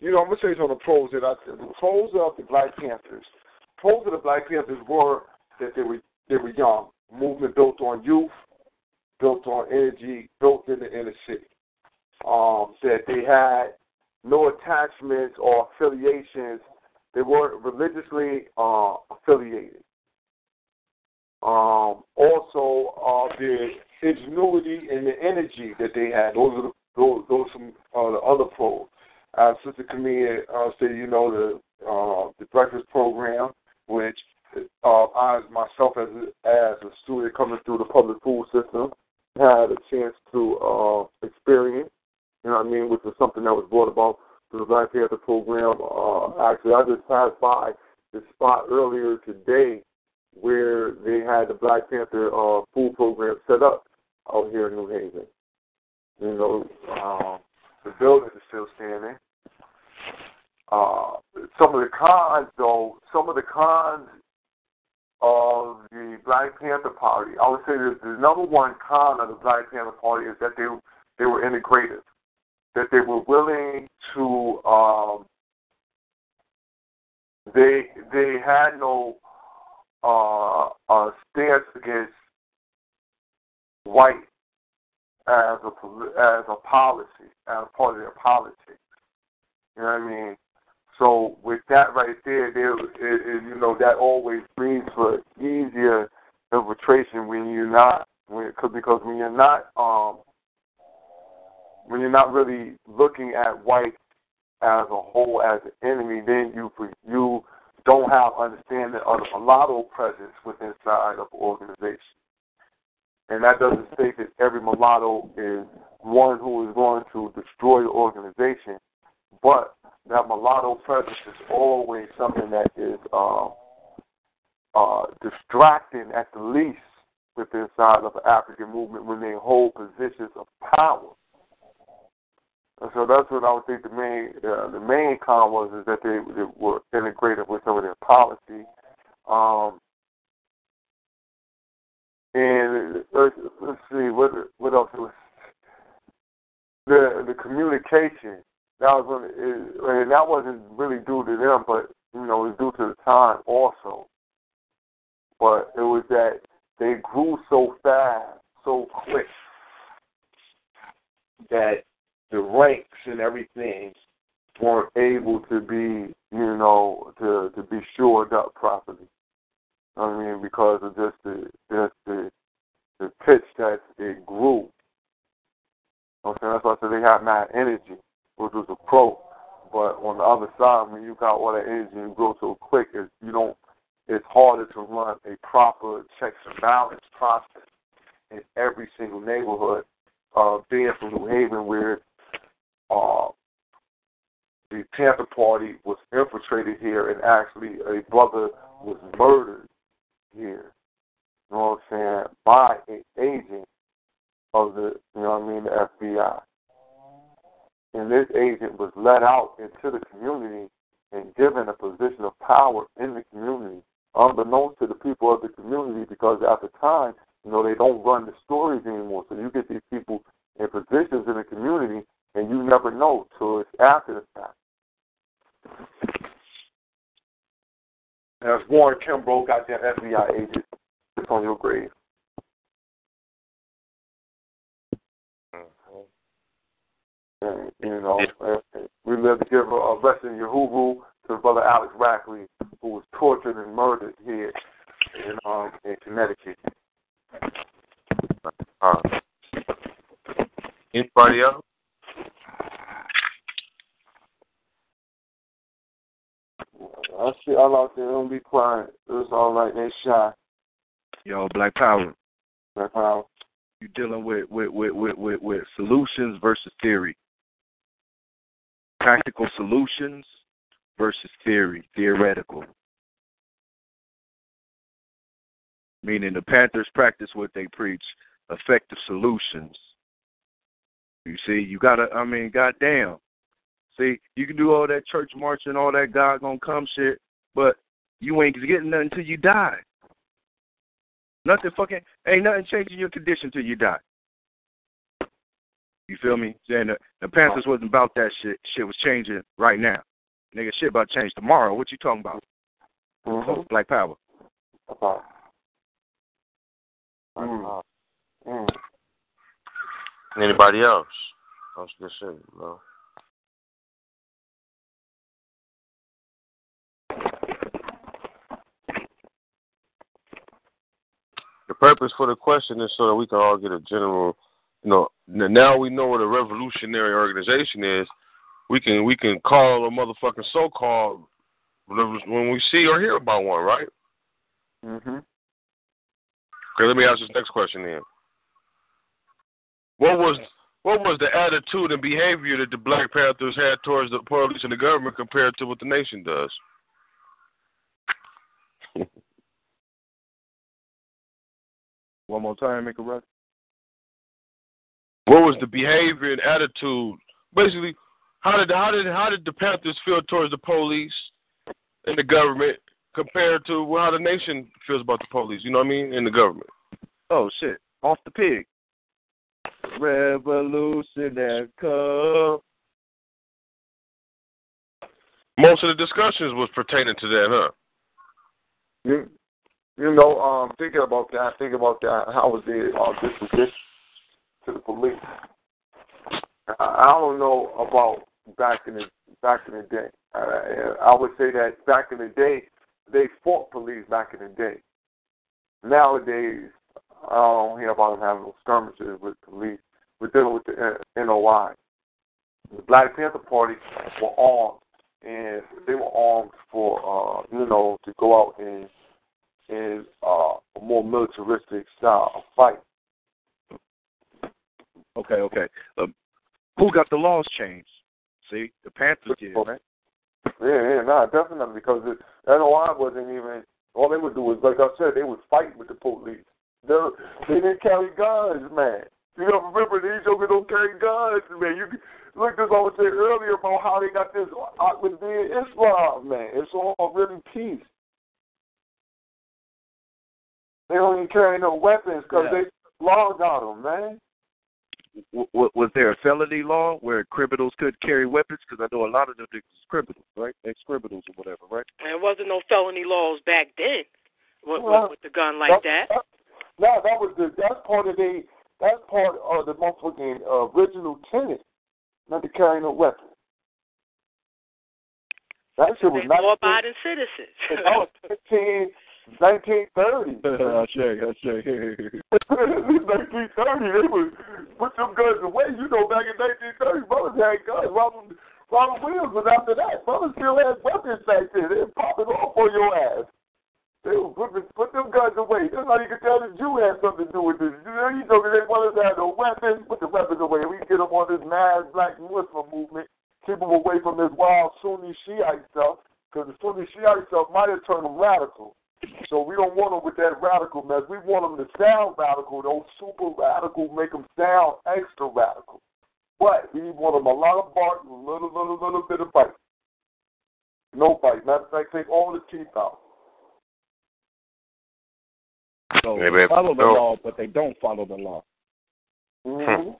you know, I'm gonna say some of the pros that I the pros of the Black Panthers. Pros of the Black Panthers were that they were they were young. Movement built on youth, built on energy, built in the inner city. Um, that they had no attachments or affiliations. They weren't religiously uh, affiliated. Um, also, uh, the ingenuity and the energy that they had. Those are the, those those some uh, the other pros. Uh, Sister Camille uh, said, you know, the uh, the breakfast program, which uh, I myself as a, as a student coming through the public school system had a chance to uh, experience. You know what I mean? Which was something that was brought about through the Black Panther program. Uh, actually, I just passed by the spot earlier today where they had the Black Panther uh, food program set up out here in New Haven. You know, uh, the building is still standing. Uh, some of the cons, though, some of the cons of the Black Panther Party, I would say that the number one con of the Black Panther Party is that they they were integrative, that they were willing to um, they they had no uh, uh, stance against white as a as a policy, as part of their politics. You know what I mean? So with that right there, there it, it, you know that always brings for easier infiltration when you're not when, cause, because when you're not um when you're not really looking at white as a whole as an enemy, then you you don't have understanding of the mulatto presence within side of the organization. And that doesn't state that every mulatto is one who is going to destroy the organization, but that mulatto presence is always something that is uh, uh, distracting at the least within inside of the African movement when they hold positions of power. And so that's what I would think the main uh, the main con was is that they, they were integrated with some of their policy. Um, and let's, let's see what what else was the the communication that was when it, and that wasn't really due to them, but you know it was due to the time also. but it was that they grew so fast, so quick, that the ranks and everything weren't able to be, you know, to to be shored up properly. I mean, because of just the just the the pitch that it grew. Okay, that's why I said they had mad energy, which was a pro. But on the other side, when you got all that energy and you grow so quick, it's, you don't. It's harder to run a proper checks and balance process in every single neighborhood. Uh, being from New Haven, where uh, the Panther Party was infiltrated here, and actually a brother was murdered here. You know what I'm saying? By an agent of the, you know what I mean, the FBI. And this agent was let out into the community and given a position of power in the community, unbeknownst to the people of the community, because at the time, you know, they don't run the stories anymore. So you get these people in positions in the community, and you never know till it's after the fact. As Warren Kimbro got that FBI agent, it's on your grave. And, you know, and we live to give a, a rest in Yahuwah to brother Alex Rackley, who was tortured and murdered here in um in Connecticut. Uh, anybody else? I see all out there, don't be quiet. It's all right, they shy. Yo, Black Power. Black Power. You dealing with with, with, with, with with solutions versus theory. Practical solutions versus theory, theoretical. Meaning the Panthers practice what they preach, effective solutions. You see, you gotta I mean, goddamn. See, you can do all that church marching, all that God gonna come shit, but you ain't getting nothing until you die. Nothing fucking ain't nothing changing your condition till you die. You feel me? Saying the, the Panthers wasn't about that shit. Shit was changing right now. Nigga, shit about to change tomorrow. What you talking about? Mm-hmm. Black Power. Okay. Mm. Mm. Anybody else? That's good shit, bro. The purpose for the question is so that we can all get a general, you know. Now we know what a revolutionary organization is. We can we can call a motherfucking so-called when we see or hear about one, right? Mhm. Okay, let me ask this next question then. What was what was the attitude and behavior that the Black Panthers had towards the police and the government compared to what the nation does? One more time, make a run. What was the behavior and attitude? Basically, how did how did how did the Panthers feel towards the police and the government compared to how the nation feels about the police? You know what I mean? And the government. Oh shit. Off the pig. Revolution has come. Most of the discussions was pertaining to that, huh? You, you know, um, thinking about that, thinking about that, how was the uh, disposition to the police? I, don't know about back in the back in the day. Uh, I would say that back in the day, they fought police back in the day. Nowadays, I don't hear about them having no skirmishes with police. We're dealing with the uh, NOI. The Black Panther Party were armed, and they were armed for, uh, you know, to go out and in uh, a more militaristic style of fight. Okay, okay. Um, who got the laws changed? See, the Panthers did, right? Yeah, yeah, nah, definitely because the NOI wasn't even. All they would do was, like I said, they would fight with the police. They, they didn't carry guns, man. You know, remember these jokers don't carry guns, man. You look this I was saying earlier about how they got this being Islam, man. It's all really peace. They don't even carry no weapons because Yeah. they laws on them, man. W- w- was there a felony law where criminals could carry weapons? Because I know a lot of them niggas criminals, right? Ex criminals or whatever, right? And there wasn't no felony laws back then. with, Well, with, with the gun like that. No, that was the that's part of the that's part of the motherfucking uh, original tenant, not to carry no weapon. That shit was not. law-abiding citizens. That was 15, 1930. I'll show you. I'll show you. 1930, they would put them guns away. You know, back in 1930, brothers had guns. Robert, Robert Williams was after that. Brothers still had weapons back then. They pop it off on your ass. They would put, put them guns away. That's how you could tell the Jew had something to do with this. You know, you know, they brothers had no weapons. Put the weapons away. We get them on this mad black Muslim movement. Keep them away from this wild Sunni Shiite stuff. Because the Sunni Shiite stuff might have turned them radical. So we don't want them with that radical mess. We want them to sound radical. Those super radical make them sound extra radical. But we want them a lot of bark and a little, little, little bit of bite. No bite. Matter of fact, take all the teeth out. So Maybe they follow the no. law, but they don't follow the law. Mm-hmm.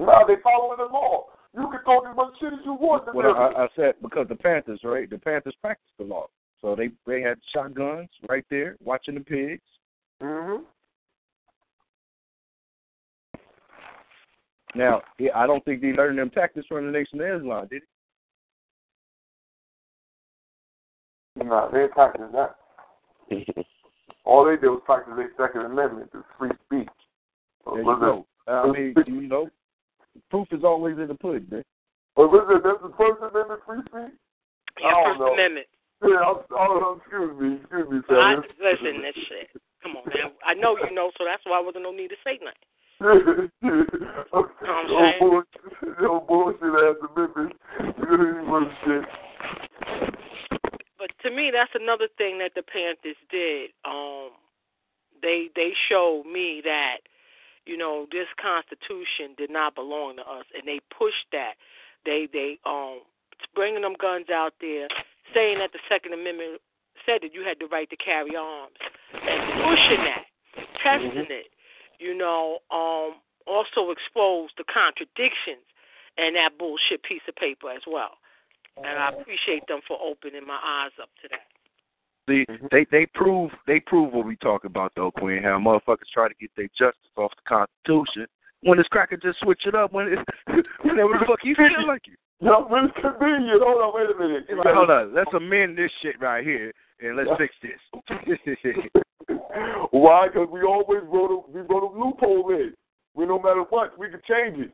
No, they follow the law. You can talk as much shit as you want. What I, I said because the Panthers, right? The Panthers practice the law, so they they had shotguns right there, watching the pigs. mm-hmm. Now, yeah, I don't think they learned them tactics from the Nation of Islam, did No, they ain't practicing that. All they did was practice their Second Amendment, the free speech. There you go. I mean, you know, proof is always in the pudding, man. Was it that's the First Amendment free speech? Yeah, I First know. Amendment. Yeah, I'm, oh, excuse me, excuse me, I, sir. listen, this shit. Come on, man. I know you know, so that's why I wasn't no need to say nothing. no saying? bullshit, no bullshit ass amendment. But to me, that's another thing that the Panthers did. Um, they they showed me that you know this Constitution did not belong to us, and they pushed that. They they um bringing them guns out there, saying that the Second Amendment said that you had the right to carry arms, and pushing that, testing it. You know, um, also exposed the contradictions in that bullshit piece of paper as well. And I appreciate them for opening my eyes up to that. See, mm-hmm. they they prove they prove what we talk about though, Queen. How motherfuckers try to get their justice off the Constitution when this cracker just switch it up when it, whenever the fuck he feel like it. No, but it's convenient. Hold on, wait a minute. Like, hold on, let's amend this shit right here and let's fix this. Why? Because we always wrote a we wrote a loophole in. We no matter what, we can change it.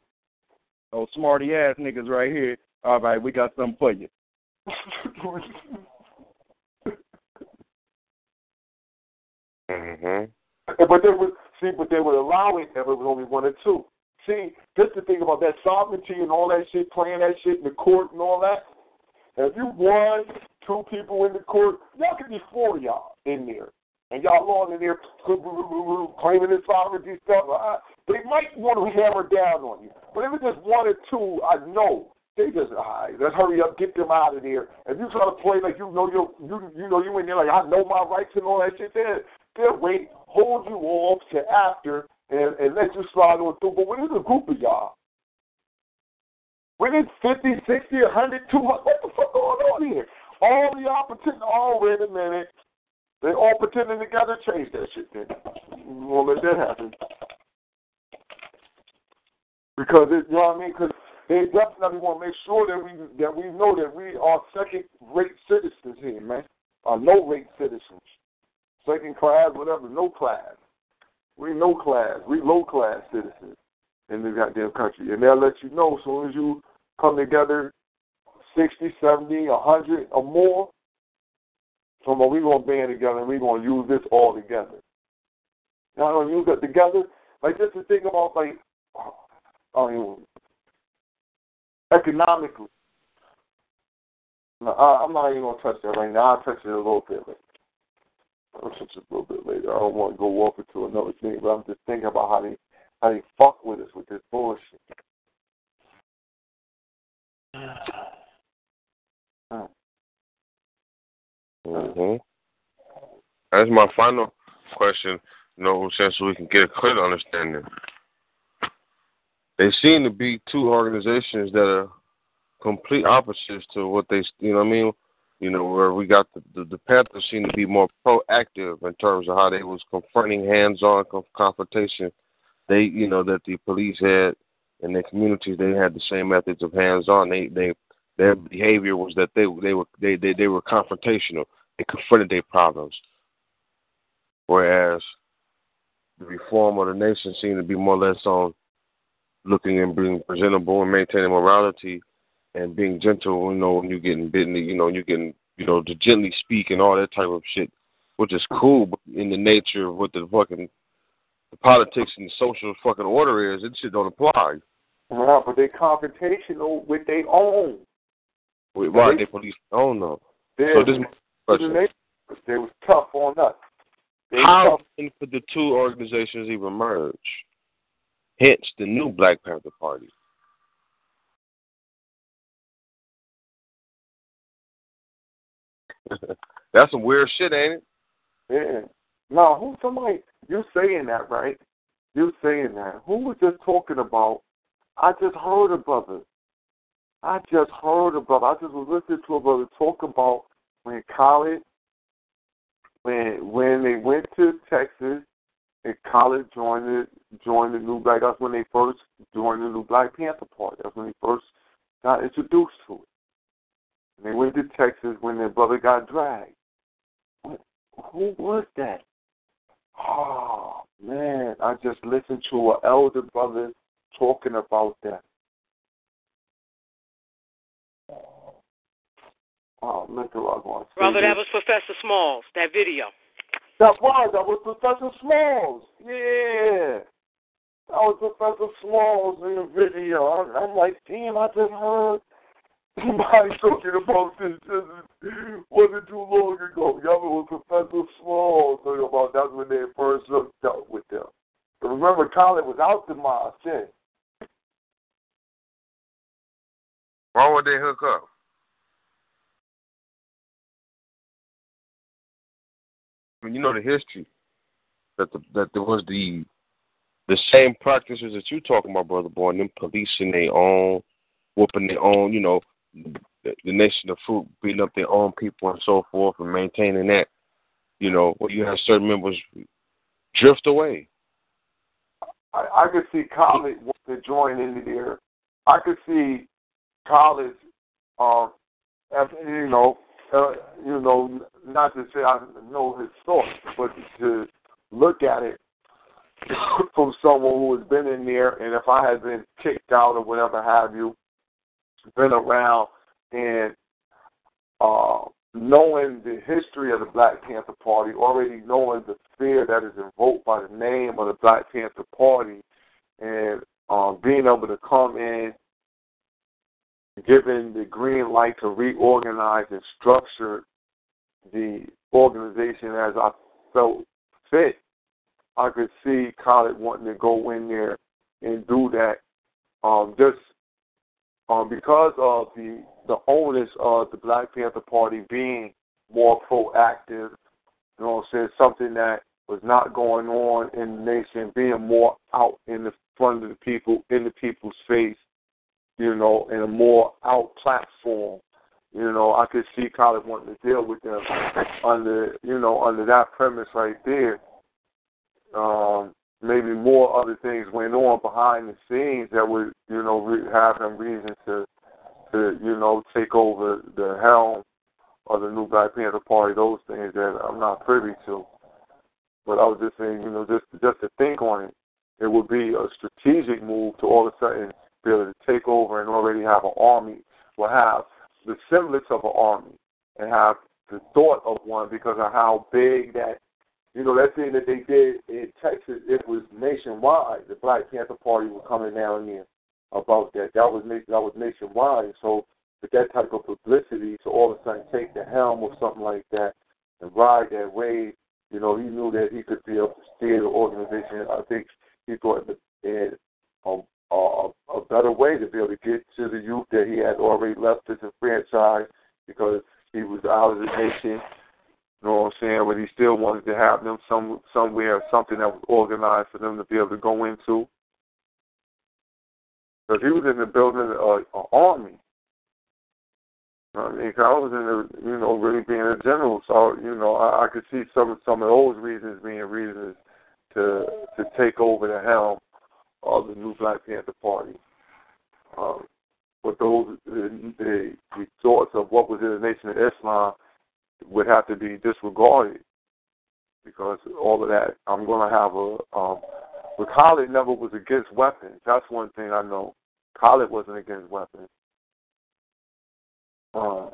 oh, smarty ass niggas right here. All right, we got something for you. Hmm But they would see, but they would allow it if it was only one or two. See, just the thing about that sovereignty and all that shit, playing that shit in the court and all that. If you won two people in the court, y'all could be four of y'all in there, and y'all all in there claiming this sovereignty stuff. Uh, they might want to hammer down on you, but if it's just one or two, I know they just all right. Let's hurry up, get them out of there. If you try to play like you know you you you know you in there like I know my rights and all that shit, then they'll wait, hold you off to after, and, and let you slide on through. But when it's a group of y'all, when it's 50, 60, 100, 200, what the fuck going on here? All the y'all pretending, oh, wait a minute. They all pretending together, change that shit then. We won't let that happen. Because, it, you know what I mean? Because they definitely want to make sure that we that we know that we are second-rate citizens here, man. Are no-rate citizens second class, whatever, no class. We no class. We low class citizens in this goddamn country. And they'll let you know as soon as you come together 60, 70, 100 or more, so we're going to band together and we're going to use this all together. Now, to use it together. Like, just to think about, like, I mean, economically. No, I, I'm not even going to touch that right now. I'll touch it a little bit later. I'll touch a little bit later. I don't want to go off into another thing, but I'm just thinking about how they how they fuck with us with this bullshit. hmm That's my final question. You know, so we can get a clear understanding. They seem to be two organizations that are complete opposites to what they, you know, what I mean, You know, where we got the, the, the Panthers seem to be more proactive in terms of how they was confronting hands-on confrontation. They, you know, that the police had in their communities, they had the same methods of hands-on. They, they, their behavior was that they, they were, they, they, they were confrontational. They confronted their problems. Whereas the reform of the nation seemed to be more or less on looking and being presentable and maintaining morality and being gentle, you know, when you're getting bitten, you know, you're getting, you know, to gently speak and all that type of shit, which is cool, but in the nature of what the fucking the politics and the social fucking order is, it shit don't apply. Right, but they're confrontational with their own. Wait, why they police own them? They, So this is my question. they, they was tough on us. They How could the two organizations even merge? Hence the new Black Panther Party. That's some weird shit, ain't it? Yeah. Now, who somebody you saying that right? You saying that? Who was just talking about? I just heard a brother. I just heard a brother. I just was listening to a brother talk about when Khalid, when when they went to Texas, and Khalid joined the joined the new black. That's when they first joined the new Black Panther Party. That's when they first got introduced to it. And they went to Texas when their brother got dragged. What, who was that? Oh man, I just listened to an elder brother talking about that. Oh, oh Nicaragua. Brother, that was Professor Smalls, that video. That was, that was Professor Smalls. Yeah. That was Professor Smalls in the video. I'm, I'm like, damn, I just heard somebody talking about this wasn't too long ago. Y'all was Professor Smalls talking about that's when they first hooked up with them. But remember, Colin was out the mosque, yeah. Why would they hook up? I mean, you know the history that the, that there was the the same practices that you talking about, brother boy, and them policing their own, whooping their own, you know, the, nation of fruit, beating up their own people and so forth, and maintaining that, you know, where you have certain members drift away. I, I could see Khalid to join in there. I could see Khalid, um, as, you know, uh, you know, not to say I know his source, but to look at it from someone who has been in there, and if I had been kicked out or whatever have you, been around and uh, knowing the history of the Black Panther Party, already knowing the fear that is invoked by the name of the Black Panther Party, and um, being able to come in, given the green light to reorganize and structure the organization as I felt fit, I could see Khalid wanting to go in there and do that. Um, just um, because of the the onus of the Black Panther Party being more proactive, you know, what I'm saying something that was not going on in the nation, being more out in the front of the people, in the people's face, you know, in a more out platform. You know, I could see Khalid wanting to deal with them under, you know, under that premise right there. Um, maybe more other things went on behind the scenes that would, you know, re- have them reason to, to, you know, take over the helm of the new Black Panther Party. Those things that I'm not privy to. But I was just saying, you know, just just to think on it, it would be a strategic move to all of a sudden be able to take over and already have an army, will have the semblance of an army and have the thought of one because of how big that you know, that thing that they did in Texas, it was nationwide. The Black Panther Party was coming down there about that. That was that was nationwide. So with that type of publicity, to all of a sudden take the helm or something like that and ride that wave, you know, he knew that he could be able to steer the organization. I think he thought in um, a, a, a better way to be able to get to the youth that he had already left disenfranchised because he was out of the nation. You know what I'm saying? But he still wanted to have them some somewhere, something that was organized for them to be able to go into. Because he was in the building uh, an army. I mean, 'cause I was in the, you know, really being a general, so you know, I, I could see some some of those reasons being reasons to to take over the helm of the new Black Panther Party. Um, but those the, the, the thoughts of what was in the Nation of Islam would have to be disregarded because all of that. I'm going to have a. Um, but Khalid never was against weapons. That's one thing I know. Khalid wasn't against weapons. Um,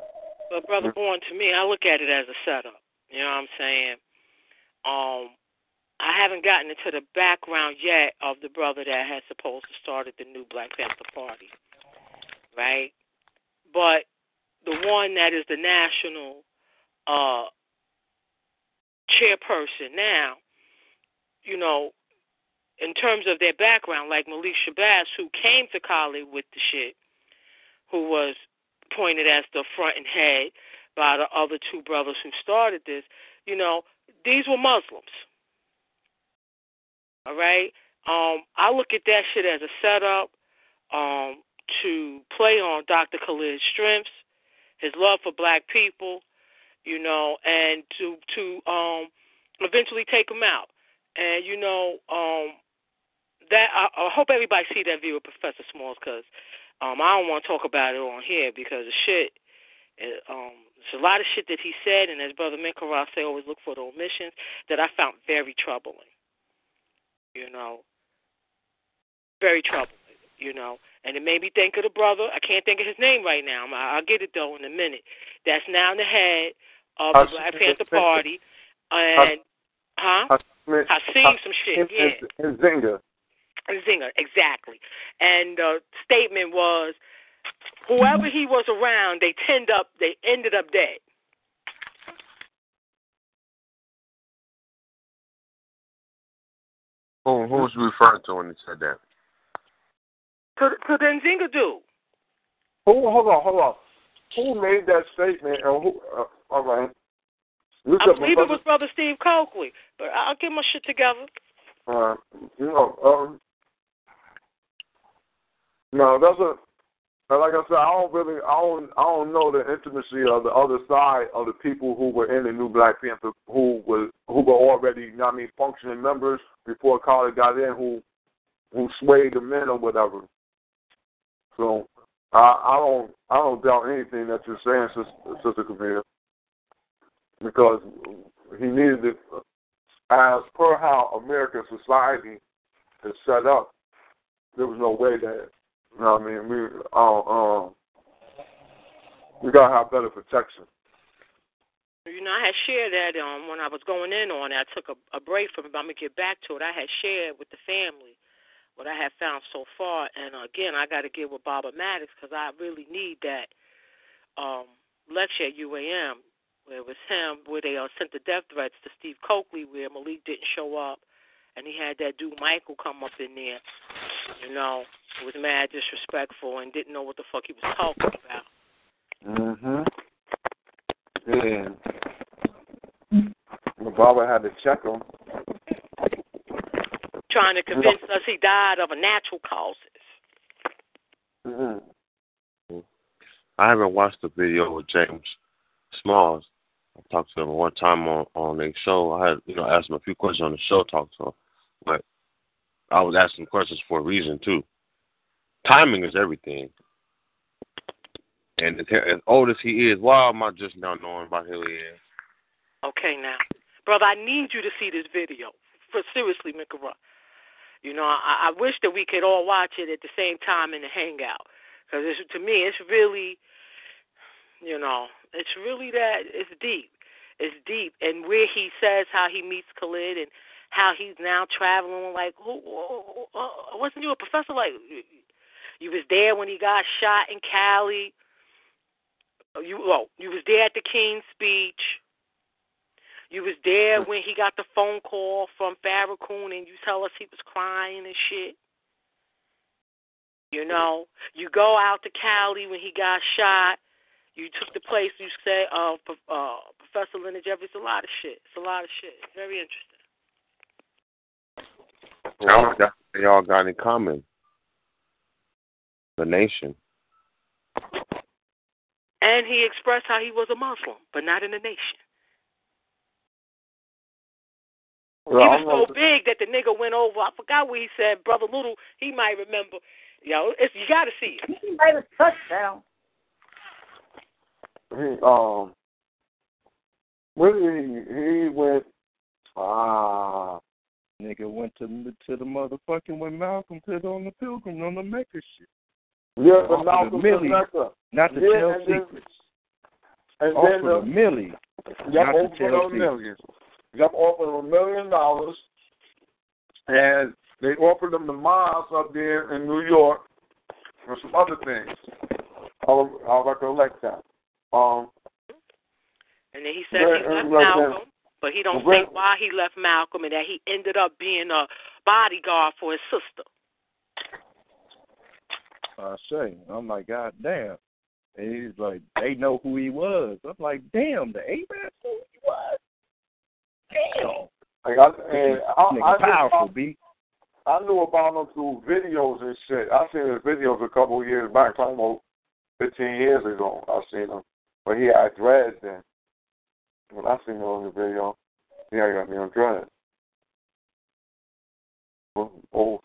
But brother born to me, I look at it as a setup. You know what I'm saying? Um, I haven't gotten into the background yet of the brother that has supposed to started the new Black Panther Party, right? But the one that is the national uh, chairperson now, you know, in terms of their background, like Malik Shabazz, who came to Kali with the shit, who was pointed as the front and head by the other two brothers who started this, you know, these were Muslims. All right? Um, I look at that shit as a setup um, to play on Dr. Khalid's strengths, his love for black people, you know, and to to um, eventually take him out. And you know, um, that I, I hope everybody see that video of Professor Smalls because um, I don't want to talk about it on here because the shit. It, um, there's a lot of shit that he said, and as Brother Minkara say, always look for the omissions that I found very troubling. You know, very troubling. You know, and it made me think of the brother. I can't think of his name right now. I'll get it though in a minute. That's now in the head of the Black Panther Party, and huh? I've seen some shit. Yeah. And Zinga. Zinger, exactly. And the statement was, whoever he was around, they tend up, they ended up dead. Who who's you referring to when he said that? To to the Nzinga dude. Who? Hold on, hold on. Who made that statement? And who? Uh, all right. Look I believe it was Brother Steve Cokely, but I'll get my shit together. Uh, you know, um, no, that's a. Like I said, I don't really, I don't, I don't know the intimacy of the other side of the people who were in the New Black Panther, who was, who were already, you know I mean, functioning members before Carter got in, who, who swayed the men or whatever. So, I, I don't, I don't doubt anything that you're saying, Sister, Sister Camille, because he needed it as per how American society is set up. There was no way that you know what I mean? We uh, um we gotta have better protection. You know, I had shared that um when I was going in on it. I took a, a break from it, but I'm gonna get back to it. I had shared with the family what I had found so far, and again, I got to get with Baba Maddox because I really need that um lecture at UAM where it was him where they uh, sent the death threats to Steve Cokely where Malik didn't show up, and he had that dude Michael come up in there, you know, was mad disrespectful and didn't know what the fuck he was talking about. Mhm. Yeah. Well, Baba had to check him. Trying to convince us he died of a natural causes. Mhm. I haven't watched the video with James Smalls. I talked to him one time on on a show. I had you know asked him a few questions on the show, talked to him, but I was asking questions for a reason too. Timing is everything. And as, old as he is, why am I just now knowing about who he is? Okay, now, brother, I need you to see this video. For seriously, Mikara. You know, I, I wish that we could all watch it at the same time in the hangout, because to me, it's really, you know, it's really that it's deep. It's deep, and where he says how he meets Khalid and how he's now traveling. Like, who, who, who, uh, wasn't you a professor? Like, you was there when he got shot in Cali. Oh, you oh, you was there at the King's speech. You was there when he got the phone call from Farrakhan and you tell us he was crying and shit. You know, you go out to Cali when he got shot. You took the place. You said, uh, uh, Professor Leonard Jeffries. It's a lot of shit. It's a lot of shit. It's very interesting. Now that's what they all got in common. The nation. And he expressed how he was a Muslim, but not in the nation. Well, he was so big that the nigga went over. I forgot what he said. Brother Little, he might remember. Yo, it's, you got to see it. He made a touchdown. He um, where did he? He went. Ah, Nigga went to to the motherfucking when Malcolm put on the pilgrim on the Mecca shit. yeah, of Malcolm the Millie. Mecca. Not to Yeah, tell and then- secrets. And Off then the, the Millie. Yep, not to offered tell a secrets. million. Yep, offered a million dollars, and they offered them the mosque up there in New York and some other things. I'll, I'll recollect that. Um, And then he said he left like that. Malcolm, but he don't Well, say why he left Malcolm and that he ended up being a bodyguard for his sister. I say, I'm like, God damn. And he's like, they know who he was. I'm like, damn, the Arabs know who he was. Damn. like I, and I, I, powerful, knew, B. I knew about them through videos and shit. I seen his videos a couple of years back, talking about 15 years ago. I seen him, but he had dreads then. When I seen him on the video, he had got me on dreads. Old.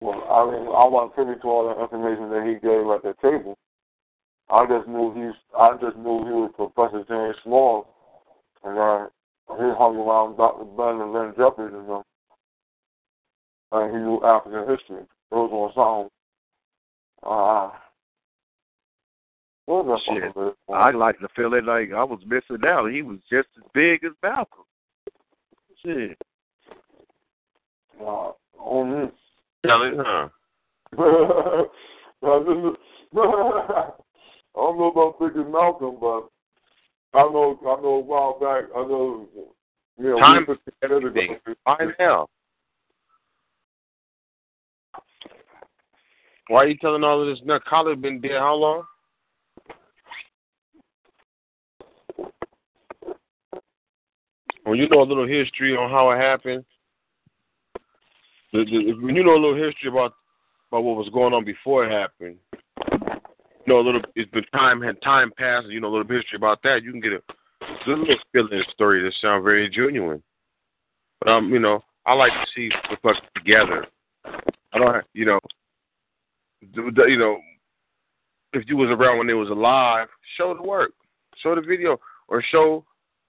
Well, I mean, I wasn't privy to all the information that he gave at the table. I just knew he's. I just knew he was Professor James Small, and uh, he hung around Dr. Ben and Lynn Jeffries and them. And he knew African history. Those were songs. Uh, what was Shit. fucking list? I like to feel it like I was missing out. He was just as big as Malcolm. Shit. Uh, on me. Kelly, huh? I just- I don't know about thinking Malcolm, but I know I know a while back. I know, you know, Time we put together to Why now? Why are you telling all of this now? Khalid been dead how long? When you know a little history on how it happened, when you know a little history about about what was going on before it happened, you know a little. It's been time had time passed. You know a little history about that. You can get a little feeling story that sound very genuine. But um, you know, I like to see the fuck together. I don't, have, you know, you know, if you was around when they was alive, show the work, show the video, or show,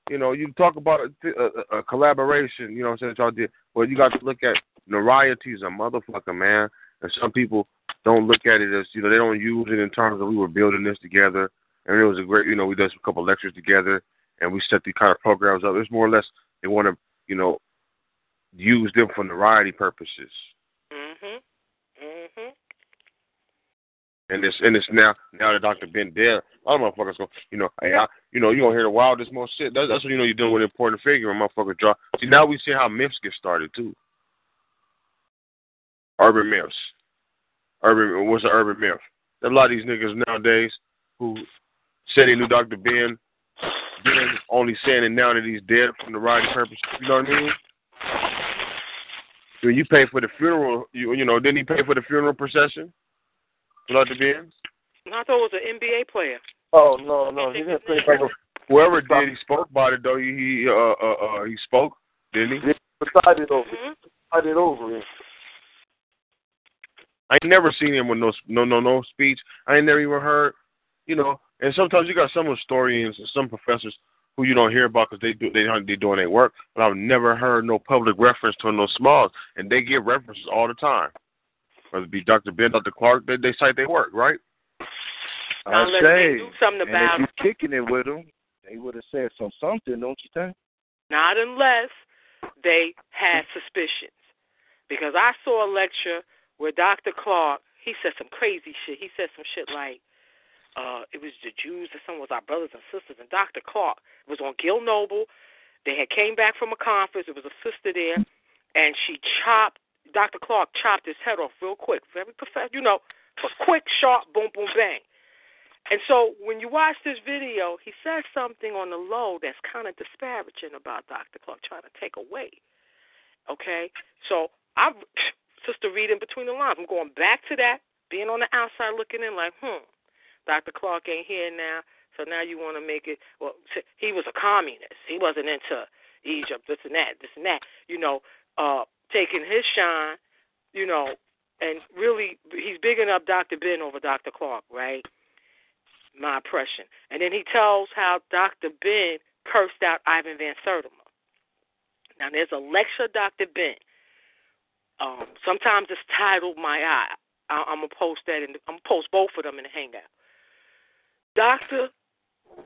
you know, you talk about a, a, a collaboration. You know, what I'm saying that y'all did. Well, you got to look at notoriety's a motherfucker, man. And some people don't look at it as, you know, they don't use it in terms of we were building this together, and it was a great, you know, we did a couple lectures together, and we set these kind of programs up. It's more or less they want to, you know, use them for notoriety purposes. Mhm. Mhm. And it's and it's now now that Dr. Ben dead, a lot of motherfuckers go, you know, hey, I, you know, you gonna hear the wildest most shit. That's, that's when you know you're dealing with an important figure. And motherfucker draw. See, now we see how myths get started too. Urban myths. Urban. What's an urban myth? There's a lot of these niggas nowadays who said they knew Dr. Ben, Ben only saying it now that he's dead from the writing purpose. You know what I mean? When you pay for the funeral, you you know, didn't he pay for the funeral procession? Dr. Ben? I thought it was an NBA player. Oh no, no, he didn't pay for Whoever did, he spoke about it though. He he uh uh, uh he spoke, didn't he? He decided over. Mhm. Decided over. it. I ain't never seen him with no no no no speech. I ain't never even heard, you know. And sometimes you got some historians and some professors who you don't hear about because they do they they doing their work. But I've never heard no public reference to no Smalls, and they give references all the time. Whether it be Dr. Ben, Dr. Clarke, they they cite their work, right? I Unless they say, do something and about if you're kicking it with them, they would have said some something, don't you think? Not unless they had suspicions. Because I saw a lecture where Dr. Clarke, he said some crazy shit. He said some shit like, uh, it was the Jews and some was our brothers and sisters. And Dr. Clarke was on Gil Noble. They had came back from a conference. There was a sister there, and she chopped. Dr. Clarke chopped his head off real quick, very professional, you know, quick, sharp, boom, boom, bang. And so when you watch this video, he says something on the low that's kind of disparaging about Dr. Clarke, trying to take away. Okay, so I'm Sister reading between the lines. I'm going back to that being on the outside looking in, like, hmm, Dr. Clarke ain't here now, so now you want to make it. Well, he was a communist. He wasn't into Egypt, this and that, this and that. You know, uh, taking his shine, you know, and really, he's bigging up Dr. Ben over Dr. Clarke, right? My impression. And then he tells how Dr. Ben cursed out Ivan Van Sertima. Now, there's a lecture, Dr. Ben. Um, sometimes it's titled My Eye. I, I'm gonna post that. The, I'm gonna post both of them in the hangout. Dr.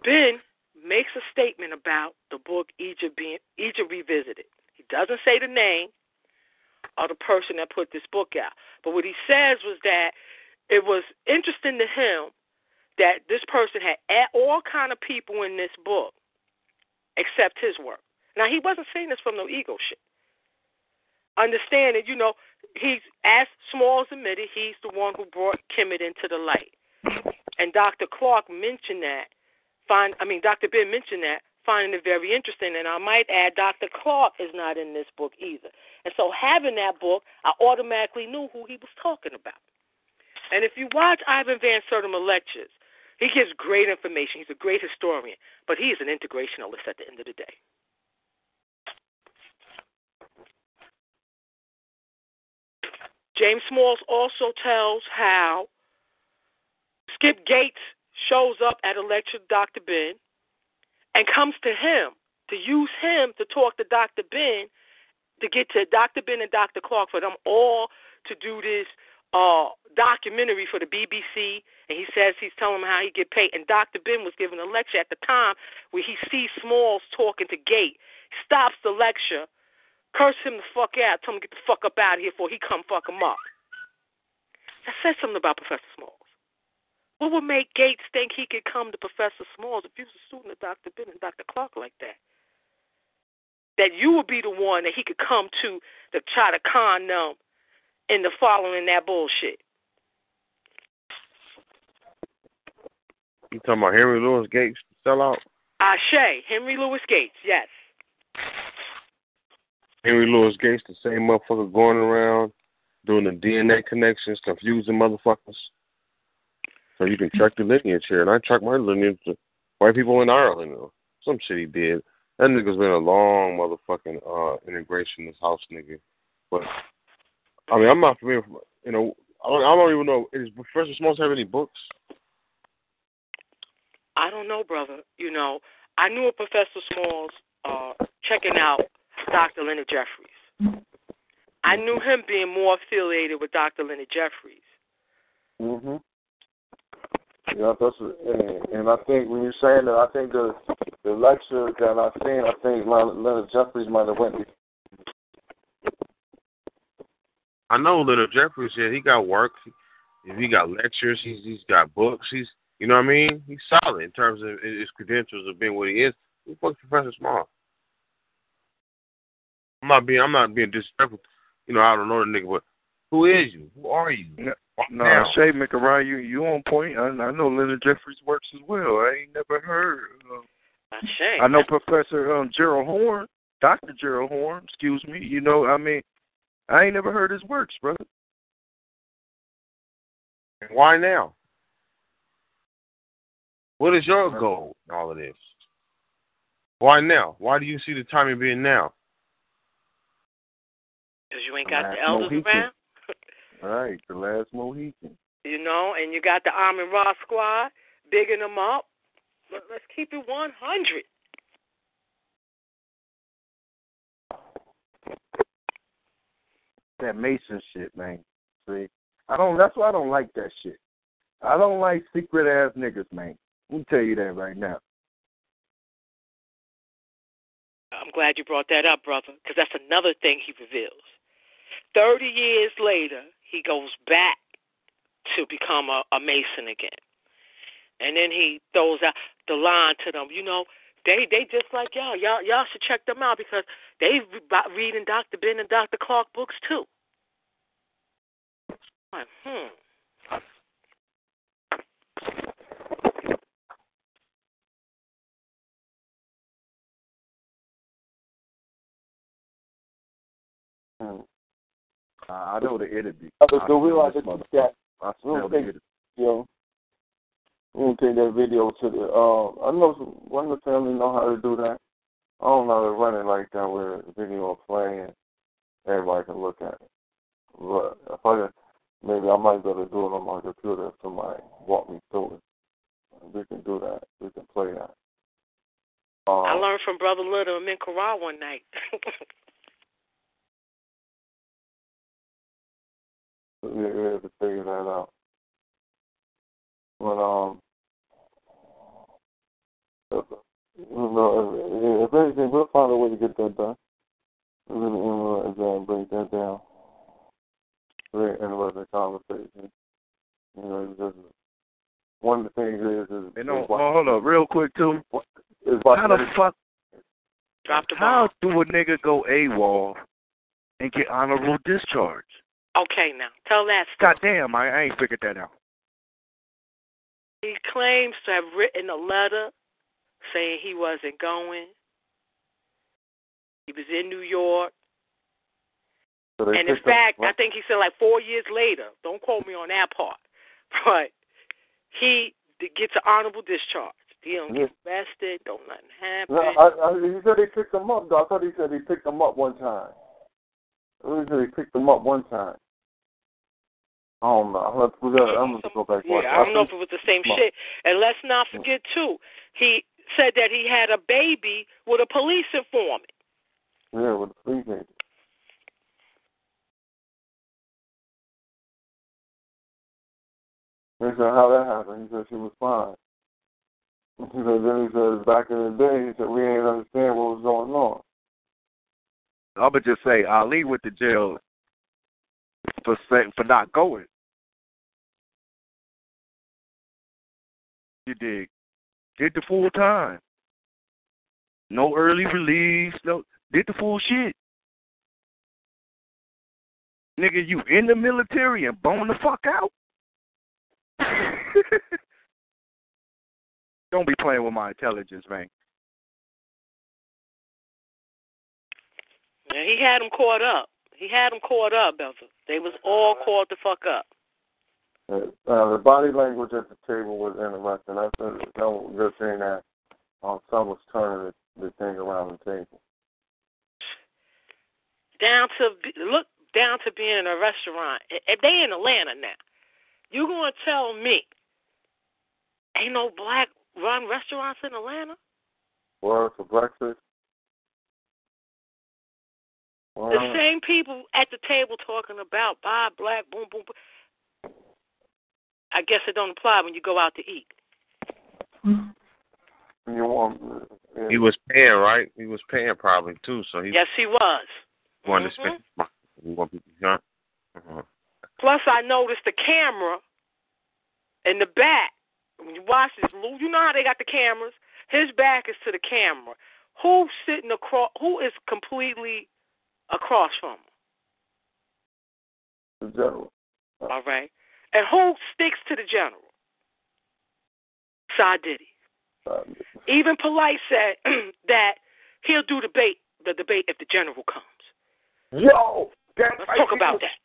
Ben makes a statement about the book Egypt being Egypt Revisited. He doesn't say the name of the person that put this book out, but what he says was that it was interesting to him that this person had all kind of people in this book except his work. Now he wasn't saying this from no ego shit. Understand that, you know, he's as Smalls admitted, he's the one who brought Kemet into the light. And Dr. Clarke mentioned that. Find, I mean, Dr. Ben mentioned that, finding it very interesting. And I might add, Dr. Clarke is not in this book either. And so, having that book, I automatically knew who he was talking about. And if you watch Ivan Van Sertima lectures, he gives great information. He's a great historian, but he is an integrationalist at the end of the day. James Smalls also tells how Skip Gates shows up at a lecture Dr. Ben and comes to him to use him to talk to Dr. Ben to get to Dr. Ben and Dr. Clarke for them all to do this uh, documentary for the BBC. And he says he's telling him how he get paid. And Dr. Ben was giving a lecture at the time where he sees Smalls talking to Gate, stops the lecture Curse him the fuck out. Tell him to get the fuck up out of here before he come fuck him up. That says something about Professor Smalls. What would make Gates think he could come to Professor Smalls if he was a student of Dr. Ben and Dr. Clarke like that? That you would be the one that he could come to to try to con them into following that bullshit. You talking about Henry Louis Gates sellout? Ashe, Henry Louis Gates, yes. Henry Louis Gates, the same motherfucker going around doing the DNA connections, confusing motherfuckers. So you can track the lineage here. And I track my lineage to white people in Ireland or some shit he did. That nigga's been a long motherfucking uh integration this house nigga. But I mean I'm not familiar with, you know I don't, I don't even know is Professor Smalls have any books? I don't know, brother. You know, I knew a Professor Smalls uh checking out Dr. Leonard Jeffries. I knew him being more affiliated with Dr. Leonard Jeffries. Mhm. Yeah, that's and, and I think when you're saying that, I think the the lecture that I've seen, I think Leonard Jeffries might have went. I know Leonard Jeffries. Yeah, he got work. He got lectures. He's he's got books. He's you know what I mean. He's solid in terms of his credentials of being what he is. Who fuck's Professor Small? I'm not being I'm not being disrespectful. You know, I don't know the nigga, but who is you? Who are you? No, no Shay McAraya, you you on point. I, I know Leonard Jeffries works as well. I ain't never heard. Uh, Shay. I know Professor um, Gerald Horne, Doctor Gerald Horne. Excuse me. You know, I mean, I ain't never heard his works, brother. Why now? What is your goal in all of this? Why now? Why do you see the timing being now? Because you ain't got the elders Mohican. around. All right, the last Mohican. You know, and you got the Armin Ra squad bigging them up. But let's keep it 100. That Mason shit, man. See, I don't. That's why I don't like that shit. I don't like secret ass niggas, man. Let me tell you that right now. I'm glad you brought that up, brother, because that's another thing he reveals. 30 years later, he goes back to become a, a Mason again. And then he throws out the line to them, you know, they they just like y'all. Y'all y'all should check them out because they reading Dr. Ben and Dr. Clarke books too. Like, hmm. I know the interview. Others do realize that you got I We don't smell take, it. you know, we don't take that video to the. Uh, I don't know some, one of the family know how to do that. I don't know how to run it like that where the video will play and everybody can look at it. But if I maybe I might be able to do it on my computer if somebody walk me through it. We can do that. We can play that. Um, I learned from Brother Little in Minkarah one night. Yeah, we have to figure that out. But um, if, you know, if, if anything, we'll find a way to get that done. We're gonna analyze that and break that down. Very interesting conversation. You know, because one of the things is is, You know, is what- oh, hold up, real quick too. is what How the fuck? Drop the How do a nigga go AWOL and get honorable discharge? Okay, now tell that story. Goddamn, I, I ain't figured that out. He claims to have written a letter saying he wasn't going. He was in New York. so And in picked up- fact, I think he said like four years later, don't quote me on that part, but he d- gets an honorable discharge. He don't get arrested, don't nothing happen. No, I, I, he said they picked him up. Though. I thought he said he picked him up one time. He said he picked him up one time. I don't know. I'm gonna, we gotta, I'm gonna go back. Yeah, I don't know if it was the same shit. And let's not forget too, he said that he had a baby with a police informant. Yeah, with a police agent. They said how that happened. He said she was fine. He said then he said back in the day he said we ain't understand what was going on. I would just say Ali went to jail for saying for not going. You dig? Did the full time. No early release. No, did the full shit. Nigga, you in the military and bone the fuck out. Don't be playing with my intelligence, man. Yeah, he had him caught up. He had him caught up, Belzer. They was all caught the fuck up. Uh, the body language at the table was interesting. I a, that was a good thing that um, some was turning the, the thing around the table. Down to look down to being in a restaurant. If they in Atlanta now, you gonna tell me ain't no black run restaurants in Atlanta? Word for breakfast. The same people at the table talking about buy black, boom, boom, boom. I guess it don't apply when you go out to eat. You want? He was paying, right? He was paying probably too, so he Yes, he was. wanted to Mhm. spend. money. Want people to. Uh-huh. Plus, I noticed the camera in the back. When you watch this, Lou, you know how they got the cameras. His back is to the camera. Who's sitting across? Who is completely across from him? The general. All right, and who sticks to the general? Side Diddy. Uh, Even Polight said that he'll do debate the debate if the general comes. Yo, that Let's right talk there- about that.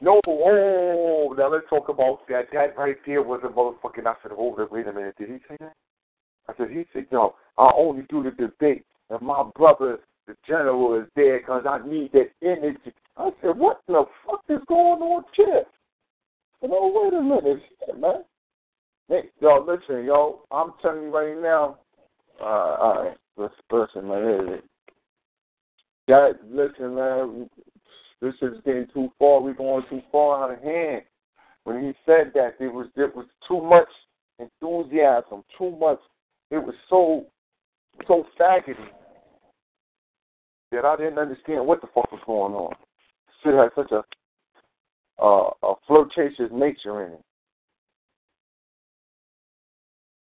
No, oh, now let's talk about that. That right there was a motherfucking. I said, hold it, wait a minute. Did he say that? I said, he said, yo, I only do the debate if my brother, the general, is there because I need that energy. I said, what the fuck is going on here? Know, wait a minute, man. Hey, yo, listen, yo, I'm telling you right now. Uh, all right, let's listen, man. That listen, man. This is getting too far. We're going too far out of hand. When he said that, it was it was too much enthusiasm, too much. It was so so faggoty that I didn't understand what the fuck was going on. Shit had such a a flirtatious nature in it.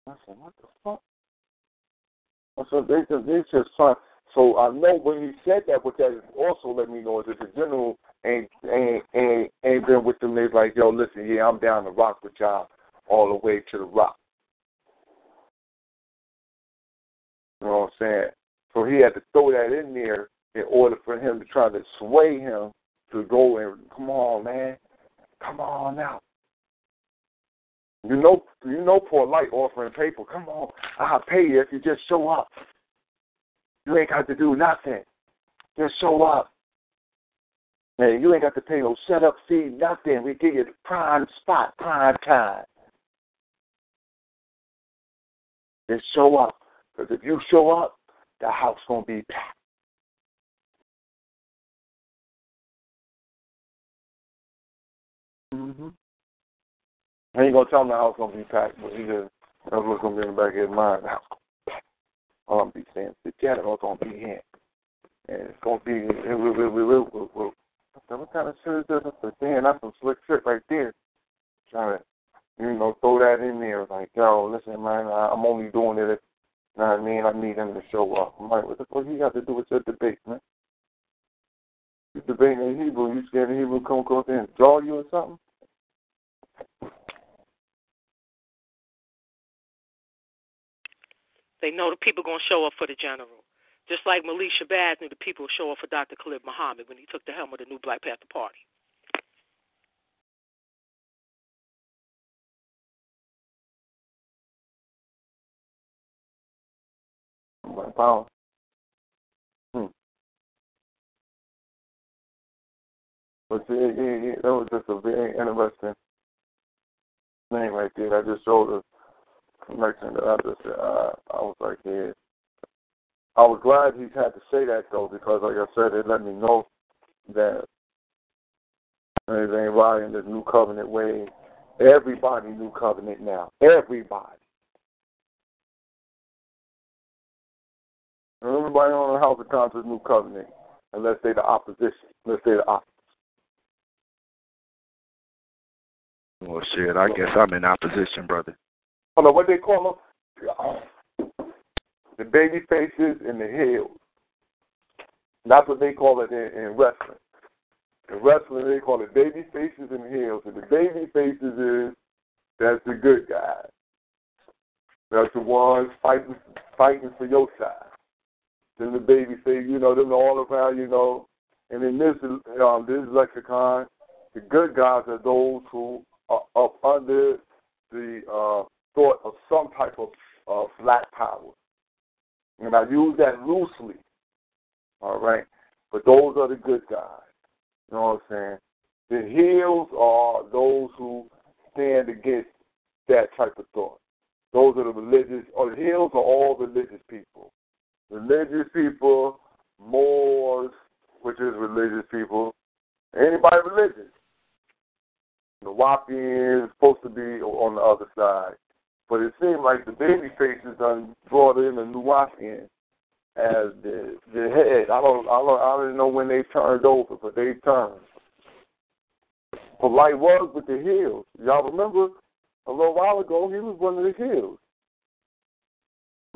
I said, what the fuck? I said, they just, they just trying. So I know when he said that, what that also let me know is that the general ain't ain't ain't, ain't been with them. They's like, yo, listen, yeah, I'm down to rock with y'all all the way to the rock. You know what I'm saying? So he had to throw that in there in order for him to try to sway him to go and come on, man, come on now. You know, you know, Polight offering paper. Come on, I'll pay you if you just show up. You ain't got to do nothing. Just show up. Man, you ain't got to pay no setup fee, nothing. We give you the prime spot, prime time. Just show up. Because if you show up, the house gonna be packed. Mm-hmm. I ain't gonna tell him the house gonna be packed, but he just that's what's gonna be in the back of his mind. The house gonna be. All I'm be saying, the general's gonna be here, and it's gonna be. It will, it will, it will, it will. What kind of shit is this? I said, Damn, that's some slick shit right there. Trying to, you know, throw that in there. Like, yo, listen, man, I'm only doing it if, you know what I mean? I need him to show up. I'm like, what the fuck you got to do with your debate, man? You debating in Hebrew, you scared the Hebrew come across there and draw you or something? They know the people going to show up for the general. Just like Malik Shabazz knew the people would show up for Dr. Khalid Muhammad when he took the helm of the new Black Panther Party. Wow. Hmm. But it, it, it, that was just a very interesting thing right there. I just showed a connection that I just, uh, I was like, yeah. I was glad he had to say that though, because like I said, it let me know that everything right in this new covenant way. Everybody new covenant now. Everybody. Everybody on the House of Commons new covenant, unless they're the opposition, unless they're the opposite. Well, shit, I guess I'm in opposition, brother. Hold on, what they call them? The baby faces and the heels. That's what they call it in, in wrestling. In wrestling, they call it baby faces and heels. And the baby faces is that's the good guys. That's the ones fighting fighting for your side. Then the baby face, you know, them all around, you know. And in this um, this lexicon, the good guys are those who are up under the uh, thought of some type of uh, black power. And I use that loosely. All right. But those are the good guys. You know what I'm saying? The heels are those who stand against that type of thought. Those are the religious, or the heels are all religious people. Religious people, Moors, which is religious people, anybody religious. The Wapians supposed to be on the other side. But it seemed like the baby faces done brought in the Nuwaubian as the the head. I don't I don't I don't know when they turned over, but they turned. Like was with the hills. Y'all remember a little while ago he was one of the hills.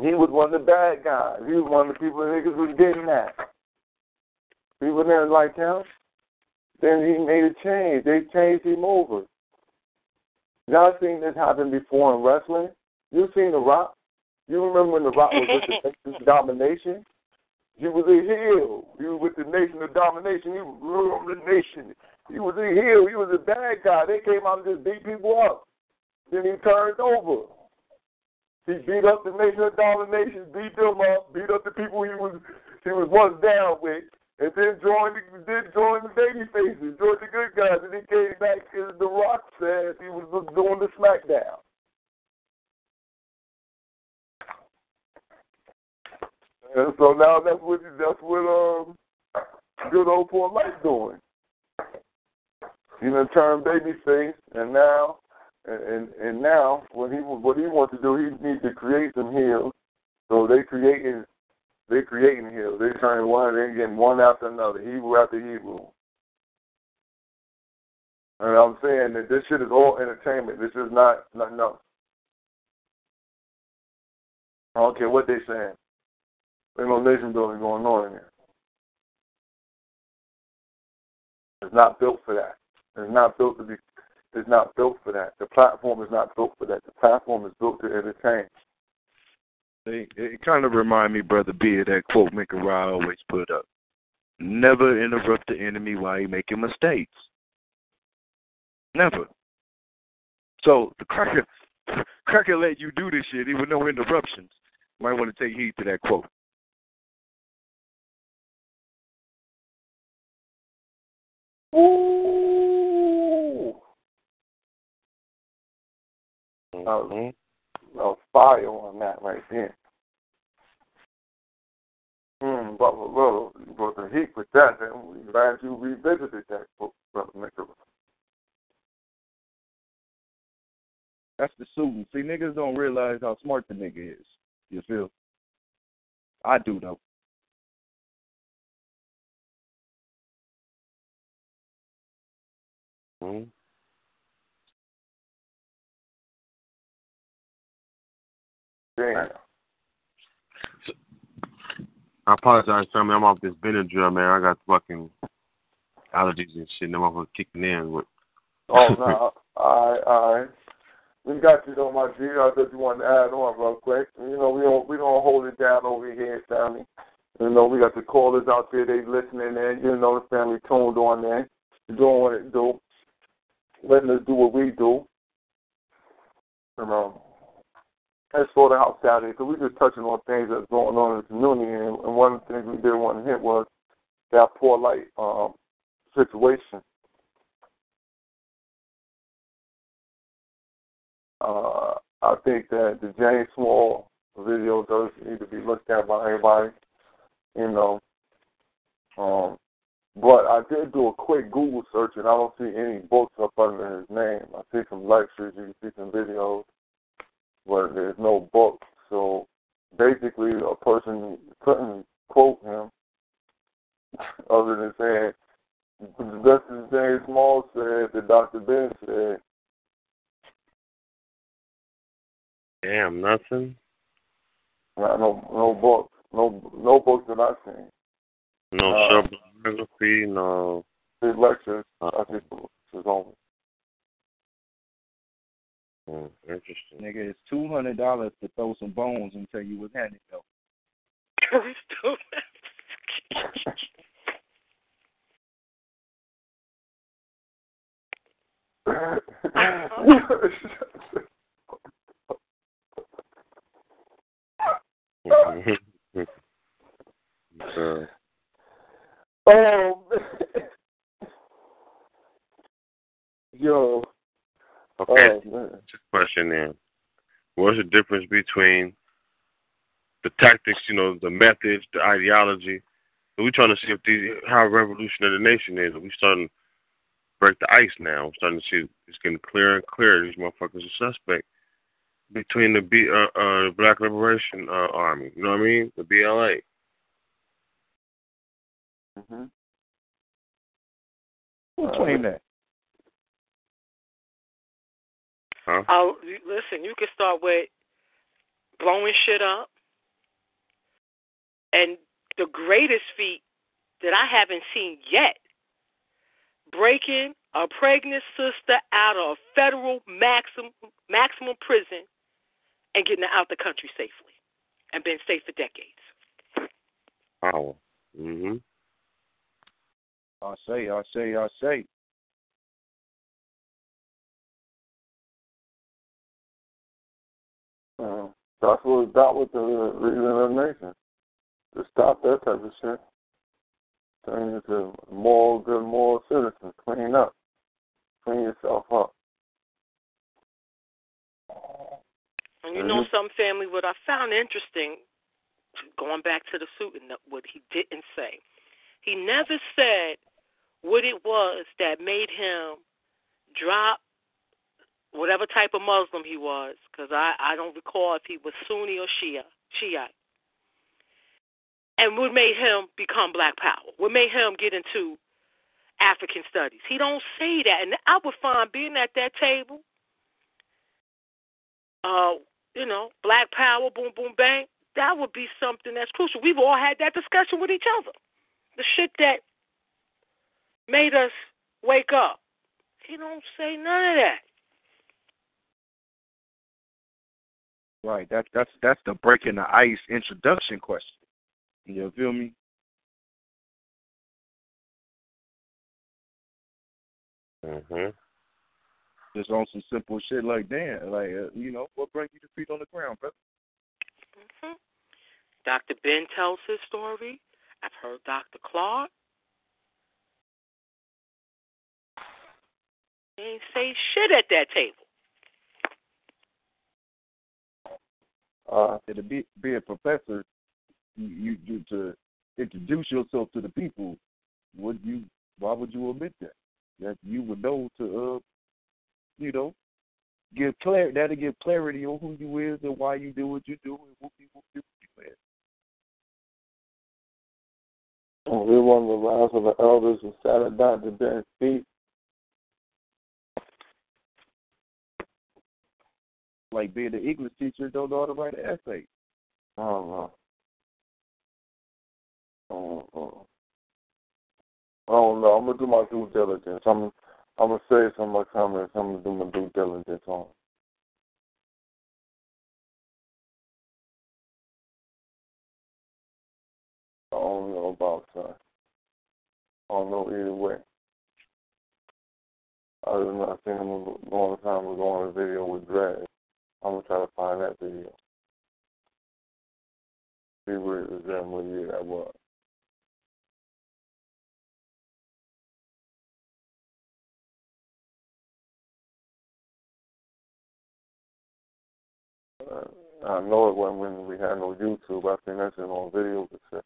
He was one of the bad guys. He was one of the people the niggas was getting at. People didn't like him. Then he made a change. They changed him over. Y'all seen this happen before in wrestling? You've seen The Rock? You remember when The Rock was with the Nation of Domination? He was a heel. He was with the Nation of Domination. He ruled the nation. He was a heel. He was a bad guy. They came out and just beat people up. Then he turned over. He beat up the Nation of Domination, beat them up, beat up the people he was he was once down with, and then joined then joined the baby faces, joined the good guys, and he came back as the Rock said he was doing the SmackDown. And so now that's what that's what um good old Polight doing. You know, turn baby face, and now and and now what he what he wants to do, he needs to create some heels. So they creating they creating heels. They're turning one, They're getting one after another, Hebrew after Hebrew. And I'm saying that this shit is all entertainment. This is not nothing else. I don't care what they're saying. There's no nation building going on in here. It's not built for that. It's not built to be It's not built for that. The platform is not built for that. The platform is built to entertain. It, it kind of remind me, brother B, of that quote Mikarai always put up: "Never interrupt the enemy while he's making mistakes. Never." So the cracker, Cracker let you do this shit, even no interruptions. Might want to take heed to that quote. Ooh. That was, that was fire on that right there. But well, you brought the heat with that, and we glad you revisited that book, Brother Nicholas. That's the suiting. See, niggas don't realize how smart the nigga is. You feel? I do though. Hmm? Damn. I apologize, family. I'm off this Benadryl, man. I got fucking allergies and shit. And I'm off kicking in with. Oh no, all right, all right. We got you though, my G. I just want to add on real quick. You know, we don't we don't hold it down over here, family. You know, we got the callers out there. They listening in. You know, the family tuned on there, doing what it do, letting us do what we do. You know, let's go to house Saturday because we're just touching on things that's going on in the community. And, and one of the things we did want to hit was that Polight um, situation. Uh, I think that the James Small video does need to be looked at by everybody, you know. Um, but I did do a quick Google search and I don't see any books up under his name. I see some lectures, you can see some videos, but there's no book. So basically, a person couldn't quote him other than saying, just as James Small said, that Dr. Ben said, Damn, nothing. Not no no book, no no books that I've seen. No Uh, biography, no. His lectures, Uh, I think, is. Hmm, interesting. Nigga, it's two hundred dollars to throw some bones and tell you what's happening though. so, oh, yo. Okay, Oh, just question then. What's the difference between the tactics, you know, the methods, the ideology? And we're trying to see if these, how revolutionary the nation is. We're starting to break the ice now. We're starting to see it's getting clearer and clearer. These motherfuckers are suspect between the B, uh, uh, Black Liberation uh, Army. You know what I mean? The BLA. Mm-hmm. Who claimed that? Huh? Oh, you- listen, you can start with blowing shit up. And the greatest feat that I haven't seen yet breaking a pregnant sister out of federal maximum maximum prison and getting her out the country safely and been safe for decades. Power. hmm I say, I say, I say. Uh, that's what about with the reason of the nation. To stop that type of shit. Turn into moral, good moral citizens. Clean up. Clean yourself up. And you know some family what I found interesting going back to the suit and what he didn't say. He never said what it was that made him drop whatever type of Muslim he was, because I, I don't recall if he was Sunni or Shia, Shiite. And what made him become Black Power? What made him get into African studies? He don't say that, and I would find being at that table, uh, you know, Black Power, boom, boom, bang. That would be something that's crucial. We've all had that discussion with each other. The shit that made us wake up. He don't say none of that. Right. That's that's that's the breaking the ice introduction question. You feel me? hmm just on some simple shit like that, like uh, you know, what bring you to feet on the ground, brother? hmm Dr. Ben tells his story. I've heard Dr. Clarke. They ain't say shit at that table. Uh, to be be a professor, you, you to introduce yourself to the people. Would you? Why would you omit that? That you would know to, uh, you know, give clarity. That'll give clarity on who you is and why you do what you do and who people do what you. Oh, we're one of the last of the elders who sat at Dr. Ben's feet. Like being an English teacher, don't know how to write an essay. Uh-huh. Uh-huh. I don't know. I don't know. I don't know. I'm gonna do my due diligence. I'm I'm gonna say some of my comments. I'm gonna do my due diligence on. I don't know about that. I don't know either way. Other than I seen him a long time ago on a video with Drag. I'm gonna try to find that video. See where it was and what year that was. Uh, I know it wasn't when we had no YouTube. I think that's in on video cassette.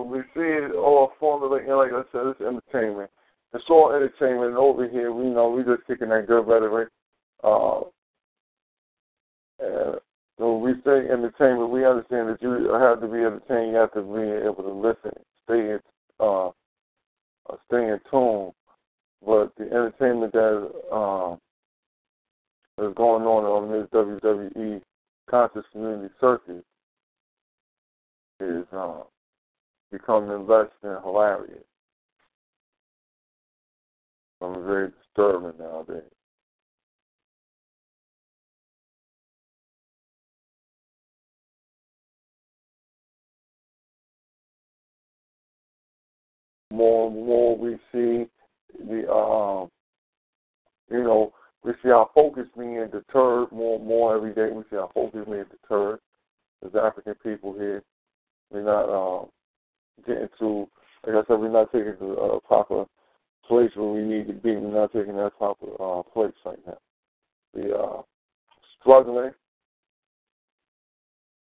But we see it all formulating, like I said, it's entertainment. It's all entertainment. And over here, we know we're just kicking that good rhetoric. Uh, and so we say entertainment, we understand that you have to be entertained. You have to be able to listen, stay in, uh, uh, stay in tune. But the entertainment that um, is going on on this WWE conscious community circuit is uh, becoming less than hilarious. I'm very disturbing nowadays. More and more we see the um you know, we see our focus being deterred more and more every day. We see our focus being deterred as African people here. We're not um getting to like I said, we're not taking to a proper place where we need to be. We're not taking that proper uh, place right now. We are struggling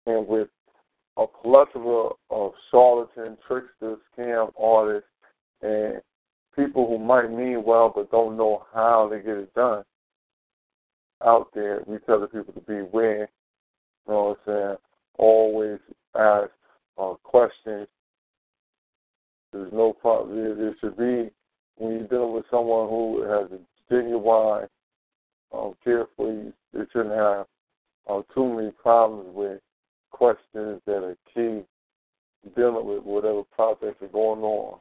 and with a plethora of charlatan, tricksters, scam artists, and people who might mean well but don't know how to get it done out there. We tell the people to beware. You know what I'm saying? Always ask uh, questions. There's no problem. There, should be when you're dealing with someone who has a genuine, um, carefully. You shouldn't have uh, too many problems with questions that are key dealing with whatever projects are going on.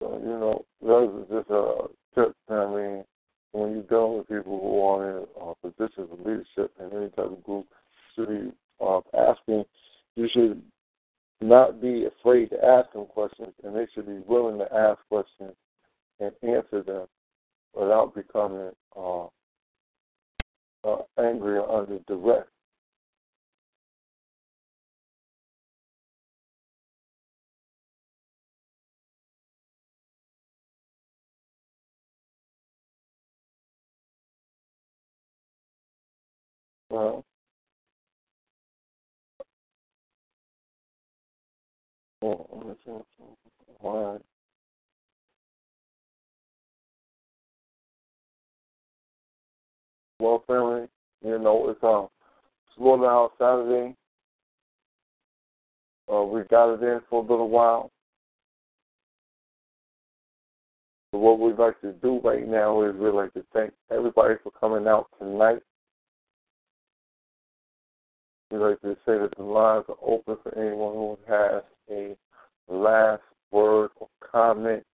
So, you know, those are just a tip. I mean, when you're dealing with people who are in uh, positions of leadership in any type of group, should be uh, asking, you should not be afraid to ask them questions, and they should be willing to ask questions and answer them without becoming uh, uh, angry or under duress. Well, family, you know, it's um, Slaughterhouse Saturday. Uh, we got it in for a little while. So what we'd like to do right now is we'd like to thank everybody for coming out tonight. We'd like to say that the lines are open for anyone who has a last word or comment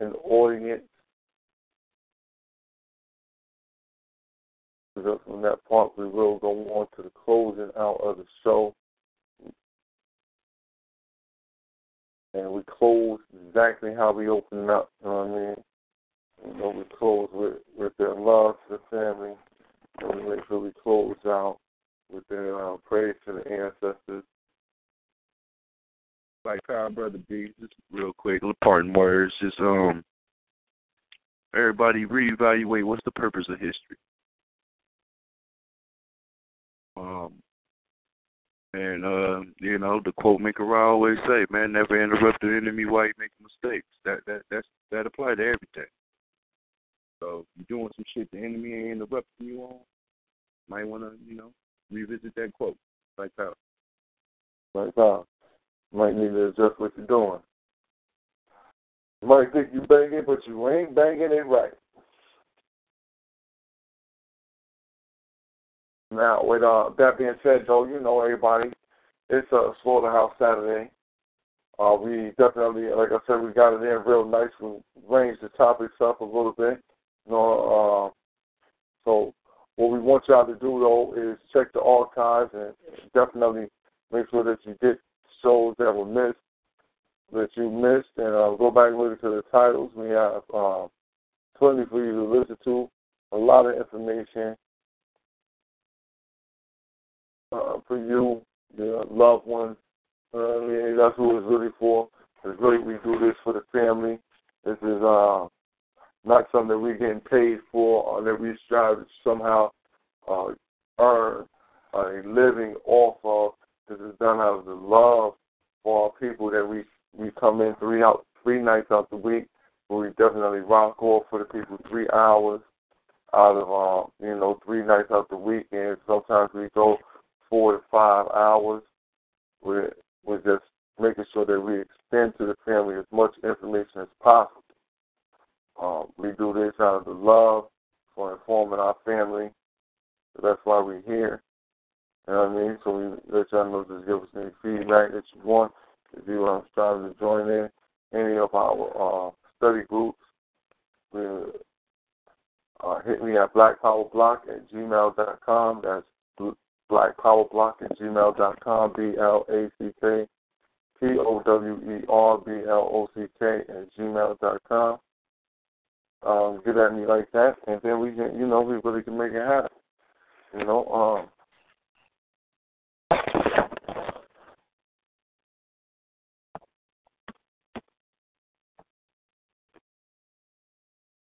in the audience. From that part, we will go on to the closing out of the show. And we close exactly how we open up, you know what I mean? You know, we close with, with their love to the family, and we make sure we close out with their uh, praise to the ancestors. Like Power Brother B, just real quick, parting words. Just um, everybody reevaluate what's the purpose of history. Um, and uh, you know, the quote Maker always say, "Man, never interrupt the enemy while you make mistakes." That that that's that apply to everything. So you're doing some shit the enemy ain't interrupting you on, might want to you know revisit that quote. Like that. Like that. Might need to adjust what you're doing. Might think you banging, but you ain't banging it right. Now, with uh, that being said, though, you know everybody, it's a slaughterhouse Saturday. Uh, we definitely, like I said, we got it in real nice. We ranged the topics up a little bit. You know, uh, so what we want y'all to do though is check the archives and definitely make sure that you get shows that were missed, that you missed, and uh, go back and listen to the titles. We have uh, plenty for you to listen to, a lot of information uh, for you, your loved ones. Uh, I mean, that's who it's really for. It's really we do this for the family. This is uh, not something that we're getting paid for or that we strive to somehow uh, earn a living off of. This is done out of the love for our people that we we come in three out three nights out the week. Where we definitely rock off for the people three hours out of uh, you know three nights out the week, and sometimes we go four to five hours. We're we're just making sure that we extend to the family as much information as possible. Um, we do this out of the love for informing our family. So that's why we're here. You know what I mean? So we let y'all know, just give us any feedback that you want. If you are striving to join in any of our uh, study groups, we, uh, hit me at blackpowerblock at gmail.com. That's blackpowerblock at gmail.com, B-L-A-C-K P O W E R B L O C K at gmail.com. Um, get at me like that, and then we can, you know, we really can make it happen. You know, um,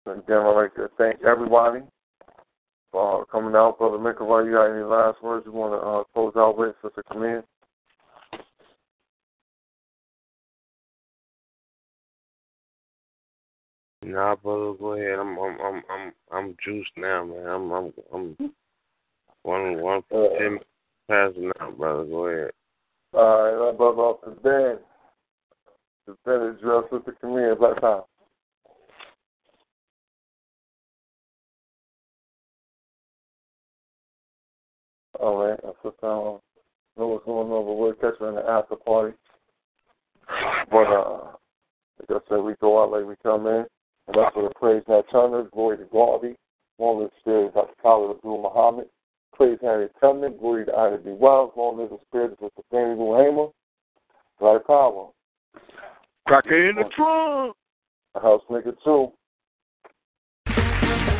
again, I'd like to thank everybody for coming out. Brother McElroy, you got any last words you want to uh, close out with, Sister Camille? Nah, brother, go ahead. I'm I'm I'm I'm I'm juiced now, man. I'm I'm I'm one one Uh, ten past now, brother. Go ahead. All right, brother off the bed. The bed is dressed with the Camille Black Power. All right, I put down know what's going on, but we'll catch her in the after party. But uh, like I said, we go out like we come in, and that's for the praise Nat Turner, glory to Garvey, long live the spirit of Dr. Khalid Abdul Muhammad, praise Harriet Tubman, glory to Ida B. Wells, long live the spirit of Mr. Fannie Lou Hamer, Black Power, Cracker in the trunk. House Nigga too.